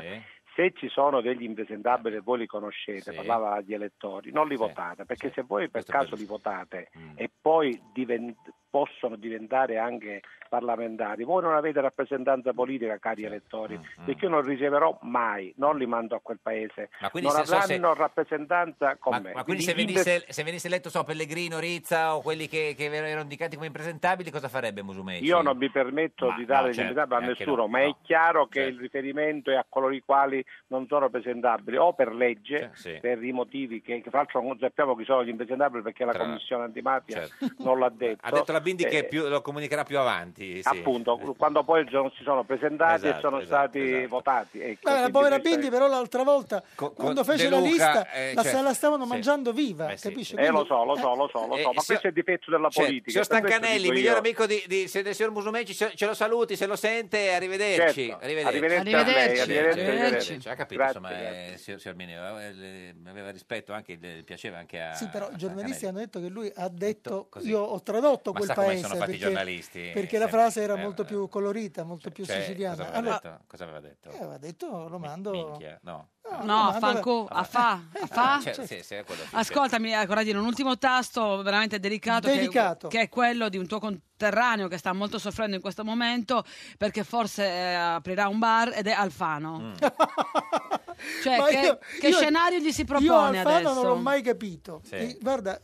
Speaker 26: se ci sono degli impresentabili e voi li conoscete,
Speaker 1: Sì.
Speaker 26: parlava agli elettori, non li votate, perché se voi per
Speaker 1: Questo
Speaker 26: caso li votate
Speaker 1: Mm.
Speaker 26: e poi diven- possono diventare anche parlamentari, voi non avete rappresentanza politica, cari elettori, perché io non riceverò mai, non li mando a quel paese, non
Speaker 1: so se-
Speaker 26: avranno rappresentanza con
Speaker 1: Ma,
Speaker 26: me.
Speaker 1: ma quindi se venisse, se venisse eletto so, Pellegrino, Rizza o quelli che, che erano indicati come impresentabili, cosa farebbe Musumeci?
Speaker 26: Io non mi permetto
Speaker 1: Ma
Speaker 26: di dare
Speaker 1: no, certo,
Speaker 26: a nessuno,
Speaker 1: no,
Speaker 26: ma è
Speaker 1: no.
Speaker 26: chiaro che
Speaker 1: Certo.
Speaker 26: il riferimento è a coloro i quali non sono presentabili o per legge,
Speaker 1: sì.
Speaker 26: per i motivi che, che fra l'altro non sappiamo chi sono gli impresentabili perché la
Speaker 1: Tra-
Speaker 26: Commissione antimafia
Speaker 1: certo.
Speaker 26: non l'ha detto.
Speaker 1: Ha detto la Bindi che
Speaker 26: Eh,
Speaker 1: più- lo comunicherà più avanti. sì.
Speaker 26: Appunto, quando poi si sono presentati
Speaker 1: Esatto,
Speaker 26: e sono
Speaker 1: esatto,
Speaker 26: stati
Speaker 1: esatto.
Speaker 26: votati. Ecco,
Speaker 20: Beh, la
Speaker 26: quindi
Speaker 20: povera Bindi però l'altra volta quando
Speaker 1: con
Speaker 20: fece
Speaker 1: De
Speaker 20: la
Speaker 1: Luca,
Speaker 20: lista
Speaker 1: eh,
Speaker 20: la,
Speaker 1: certo,
Speaker 20: la stavano
Speaker 1: sì.
Speaker 20: mangiando viva,
Speaker 1: sì,
Speaker 20: capisci?
Speaker 1: sì.
Speaker 26: Eh, lo
Speaker 20: Quindi-
Speaker 26: so, lo so, lo so, lo so,
Speaker 1: Eh,
Speaker 26: ma
Speaker 1: signor-
Speaker 26: questo è il difetto della
Speaker 1: Cioè,
Speaker 26: politica.
Speaker 1: signor Stancanelli, miglior
Speaker 26: io.
Speaker 1: amico di, di- del signor Musumeci, ce, lo saluti, se lo sente, arrivederci.
Speaker 26: Certo.
Speaker 1: Arrivederci.
Speaker 26: Arrivederci a lei,
Speaker 1: Arrivederci,
Speaker 26: arrivederci,
Speaker 1: arrivederci. Ha capito,
Speaker 26: Grazie,
Speaker 1: insomma,
Speaker 26: grazie.
Speaker 1: eh, signor, signor Mineo, eh, aveva rispetto anche, piaceva anche a...
Speaker 20: Sì, però i giornalisti hanno detto che lui ha detto io ho tradotto
Speaker 1: Ma come
Speaker 20: paese
Speaker 1: sono fatti i
Speaker 20: perché,
Speaker 1: giornalisti?
Speaker 20: perché la frase era
Speaker 1: Eh,
Speaker 20: molto più colorita, molto più
Speaker 1: Cioè,
Speaker 20: siciliana.
Speaker 1: Cosa aveva,
Speaker 20: Allora,
Speaker 1: detto? Cosa aveva detto?
Speaker 20: eh, aveva detto lo mando
Speaker 1: Minchia, no.
Speaker 20: No,
Speaker 2: No, a fanco, a fa, a fa.
Speaker 1: Ah, cioè, sì, sì, che-
Speaker 2: Ascoltami, eh, Corradino, un ultimo tasto veramente delicato, che-
Speaker 20: Delicato.
Speaker 2: Che, è quello di un tuo conterraneo che sta molto soffrendo in questo momento perché forse eh, aprirà un bar ed è Alfano.
Speaker 1: Mm.
Speaker 2: Cioè,
Speaker 20: Ma
Speaker 2: che,
Speaker 20: io-
Speaker 2: che
Speaker 20: io-
Speaker 2: scenario gli si
Speaker 20: Io
Speaker 2: propone
Speaker 20: Alfano
Speaker 2: adesso?
Speaker 20: non l'ho mai capito.
Speaker 2: Sì.
Speaker 20: E, guarda,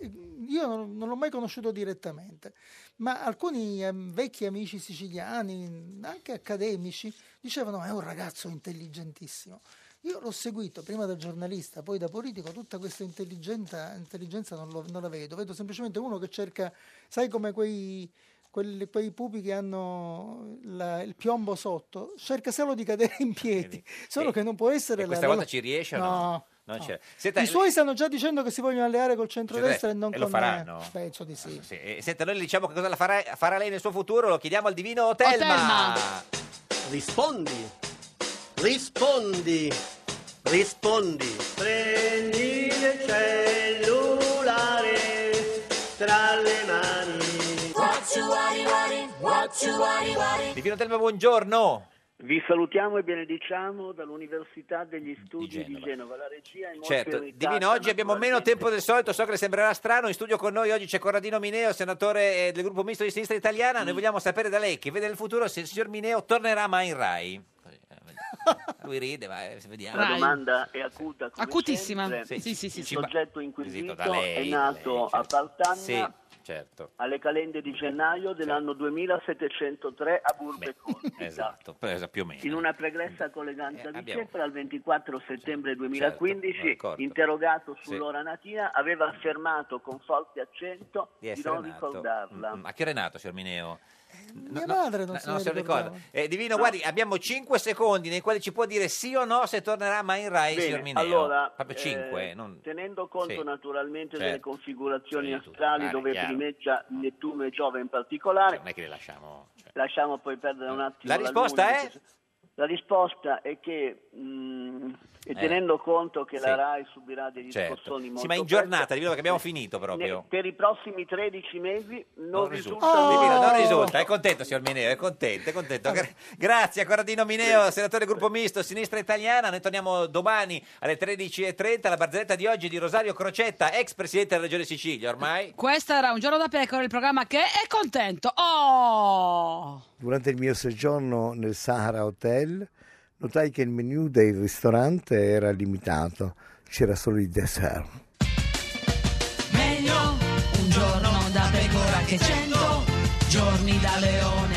Speaker 20: io non, non l'ho mai conosciuto direttamente, ma alcuni vecchi amici siciliani, anche accademici, dicevano è un ragazzo intelligentissimo. Io l'ho seguito prima da giornalista, poi da politico, tutta questa intelligenza, intelligenza non, lo- non la vedo, vedo semplicemente uno che cerca, sai come quei, quelli- quei pupi che hanno la- il piombo sotto, cerca solo di cadere in piedi, solo che non può essere
Speaker 1: E
Speaker 20: la-
Speaker 1: questa
Speaker 20: la-
Speaker 1: volta ci riesce o no?
Speaker 20: No, no.
Speaker 1: c'è. Senta,
Speaker 20: I suoi stanno già dicendo che si vogliono alleare col centrodestra e non
Speaker 1: e lo
Speaker 20: con
Speaker 1: faranno?
Speaker 20: me. Penso di sì.
Speaker 1: Sì, e senta, noi le diciamo che cosa la farà, farà lei nel suo futuro, lo chiediamo al divino Otelma.
Speaker 27: Rispondi, rispondi, rispondi. Prendi il cellulare tra le mani.
Speaker 1: Divino Otelma, buongiorno.
Speaker 27: Vi salutiamo e benediciamo dall'Università degli Studi di Genova. La regia è molto
Speaker 1: Certo,
Speaker 27: irritata,
Speaker 1: Divino, oggi abbiamo meno tempo del solito, so che le sembrerà strano, in studio con noi oggi c'è Corradino Mineo, senatore eh, del gruppo misto di sinistra italiana,
Speaker 27: Mm.
Speaker 1: noi vogliamo sapere da lei, che vede nel futuro, se il signor Mineo tornerà mai in Rai. Così, eh. Lui ride, ma eh, vediamo.
Speaker 27: La domanda è acuta come
Speaker 2: Acutissima.
Speaker 27: sempre.
Speaker 2: Sì, sì, sì,
Speaker 27: Il
Speaker 2: sì.
Speaker 27: soggetto
Speaker 1: Inquisito da lei,
Speaker 27: è nato
Speaker 1: lei,
Speaker 27: a
Speaker 1: certo.
Speaker 27: Valtanna
Speaker 1: Sì, certo.
Speaker 27: alle calende di gennaio dell'anno 2703 a Burbe Conti.
Speaker 1: Esatto, più o meno.
Speaker 27: In una pregressa colleganza di
Speaker 1: Eh, abbiamo-
Speaker 27: Cepra, il 24 settembre 2015,
Speaker 1: certo,
Speaker 27: interrogato
Speaker 1: Sì.
Speaker 27: sull'ora natina, aveva affermato con forte accento
Speaker 1: Di
Speaker 27: di, non
Speaker 1: nato.
Speaker 27: ricordarla.
Speaker 1: Mm, mm. A che ora è nato, signor Mineo?
Speaker 20: Mia madre non
Speaker 1: No,
Speaker 20: se
Speaker 1: non se lo ricorda. Eh, Divino, guardi, abbiamo 5 secondi nei quali ci può dire sì o no se tornerà mai in Rai,
Speaker 27: Bene,
Speaker 1: signor Mineo.
Speaker 27: allora,
Speaker 1: Proprio
Speaker 27: eh,
Speaker 1: 5, non...
Speaker 27: tenendo conto
Speaker 1: Sì.
Speaker 27: naturalmente
Speaker 1: Certo.
Speaker 27: delle configurazioni
Speaker 1: Sì,
Speaker 27: astrali dove
Speaker 1: chiaro.
Speaker 27: primeggia Nettuno e Giove in particolare,
Speaker 1: Non è che le lasciamo... cioè.
Speaker 27: lasciamo poi perdere un attimo
Speaker 1: La risposta
Speaker 27: luna,
Speaker 1: è?
Speaker 27: La risposta è che, mh, e
Speaker 1: Eh.
Speaker 27: tenendo conto che
Speaker 1: Sì.
Speaker 27: la RAI subirà degli
Speaker 1: Certo.
Speaker 27: scossoni molto
Speaker 1: Sì, ma in giornata, Divino, che abbiamo finito
Speaker 27: ne-
Speaker 1: proprio.
Speaker 27: per i prossimi 13 mesi non,
Speaker 1: Non
Speaker 27: risulta,
Speaker 1: risulta. Divino, non risulta. È contento, signor Mineo, è contento, è contento. Gra- grazie a Corradino Mineo, senatore gruppo misto Sinistra Italiana. Noi torniamo domani alle 13.30. La barzelletta di oggi è di Rosario Crocetta, ex presidente della Regione Sicilia ormai.
Speaker 2: Questo era Un giorno da pecora, il programma che è contento. Oh!
Speaker 28: Durante il mio soggiorno nel Sahara Hotel notai che il menù del ristorante era limitato. c'era solo il dessert.
Speaker 2: Meglio un giorno da pecora che cento giorni da leone.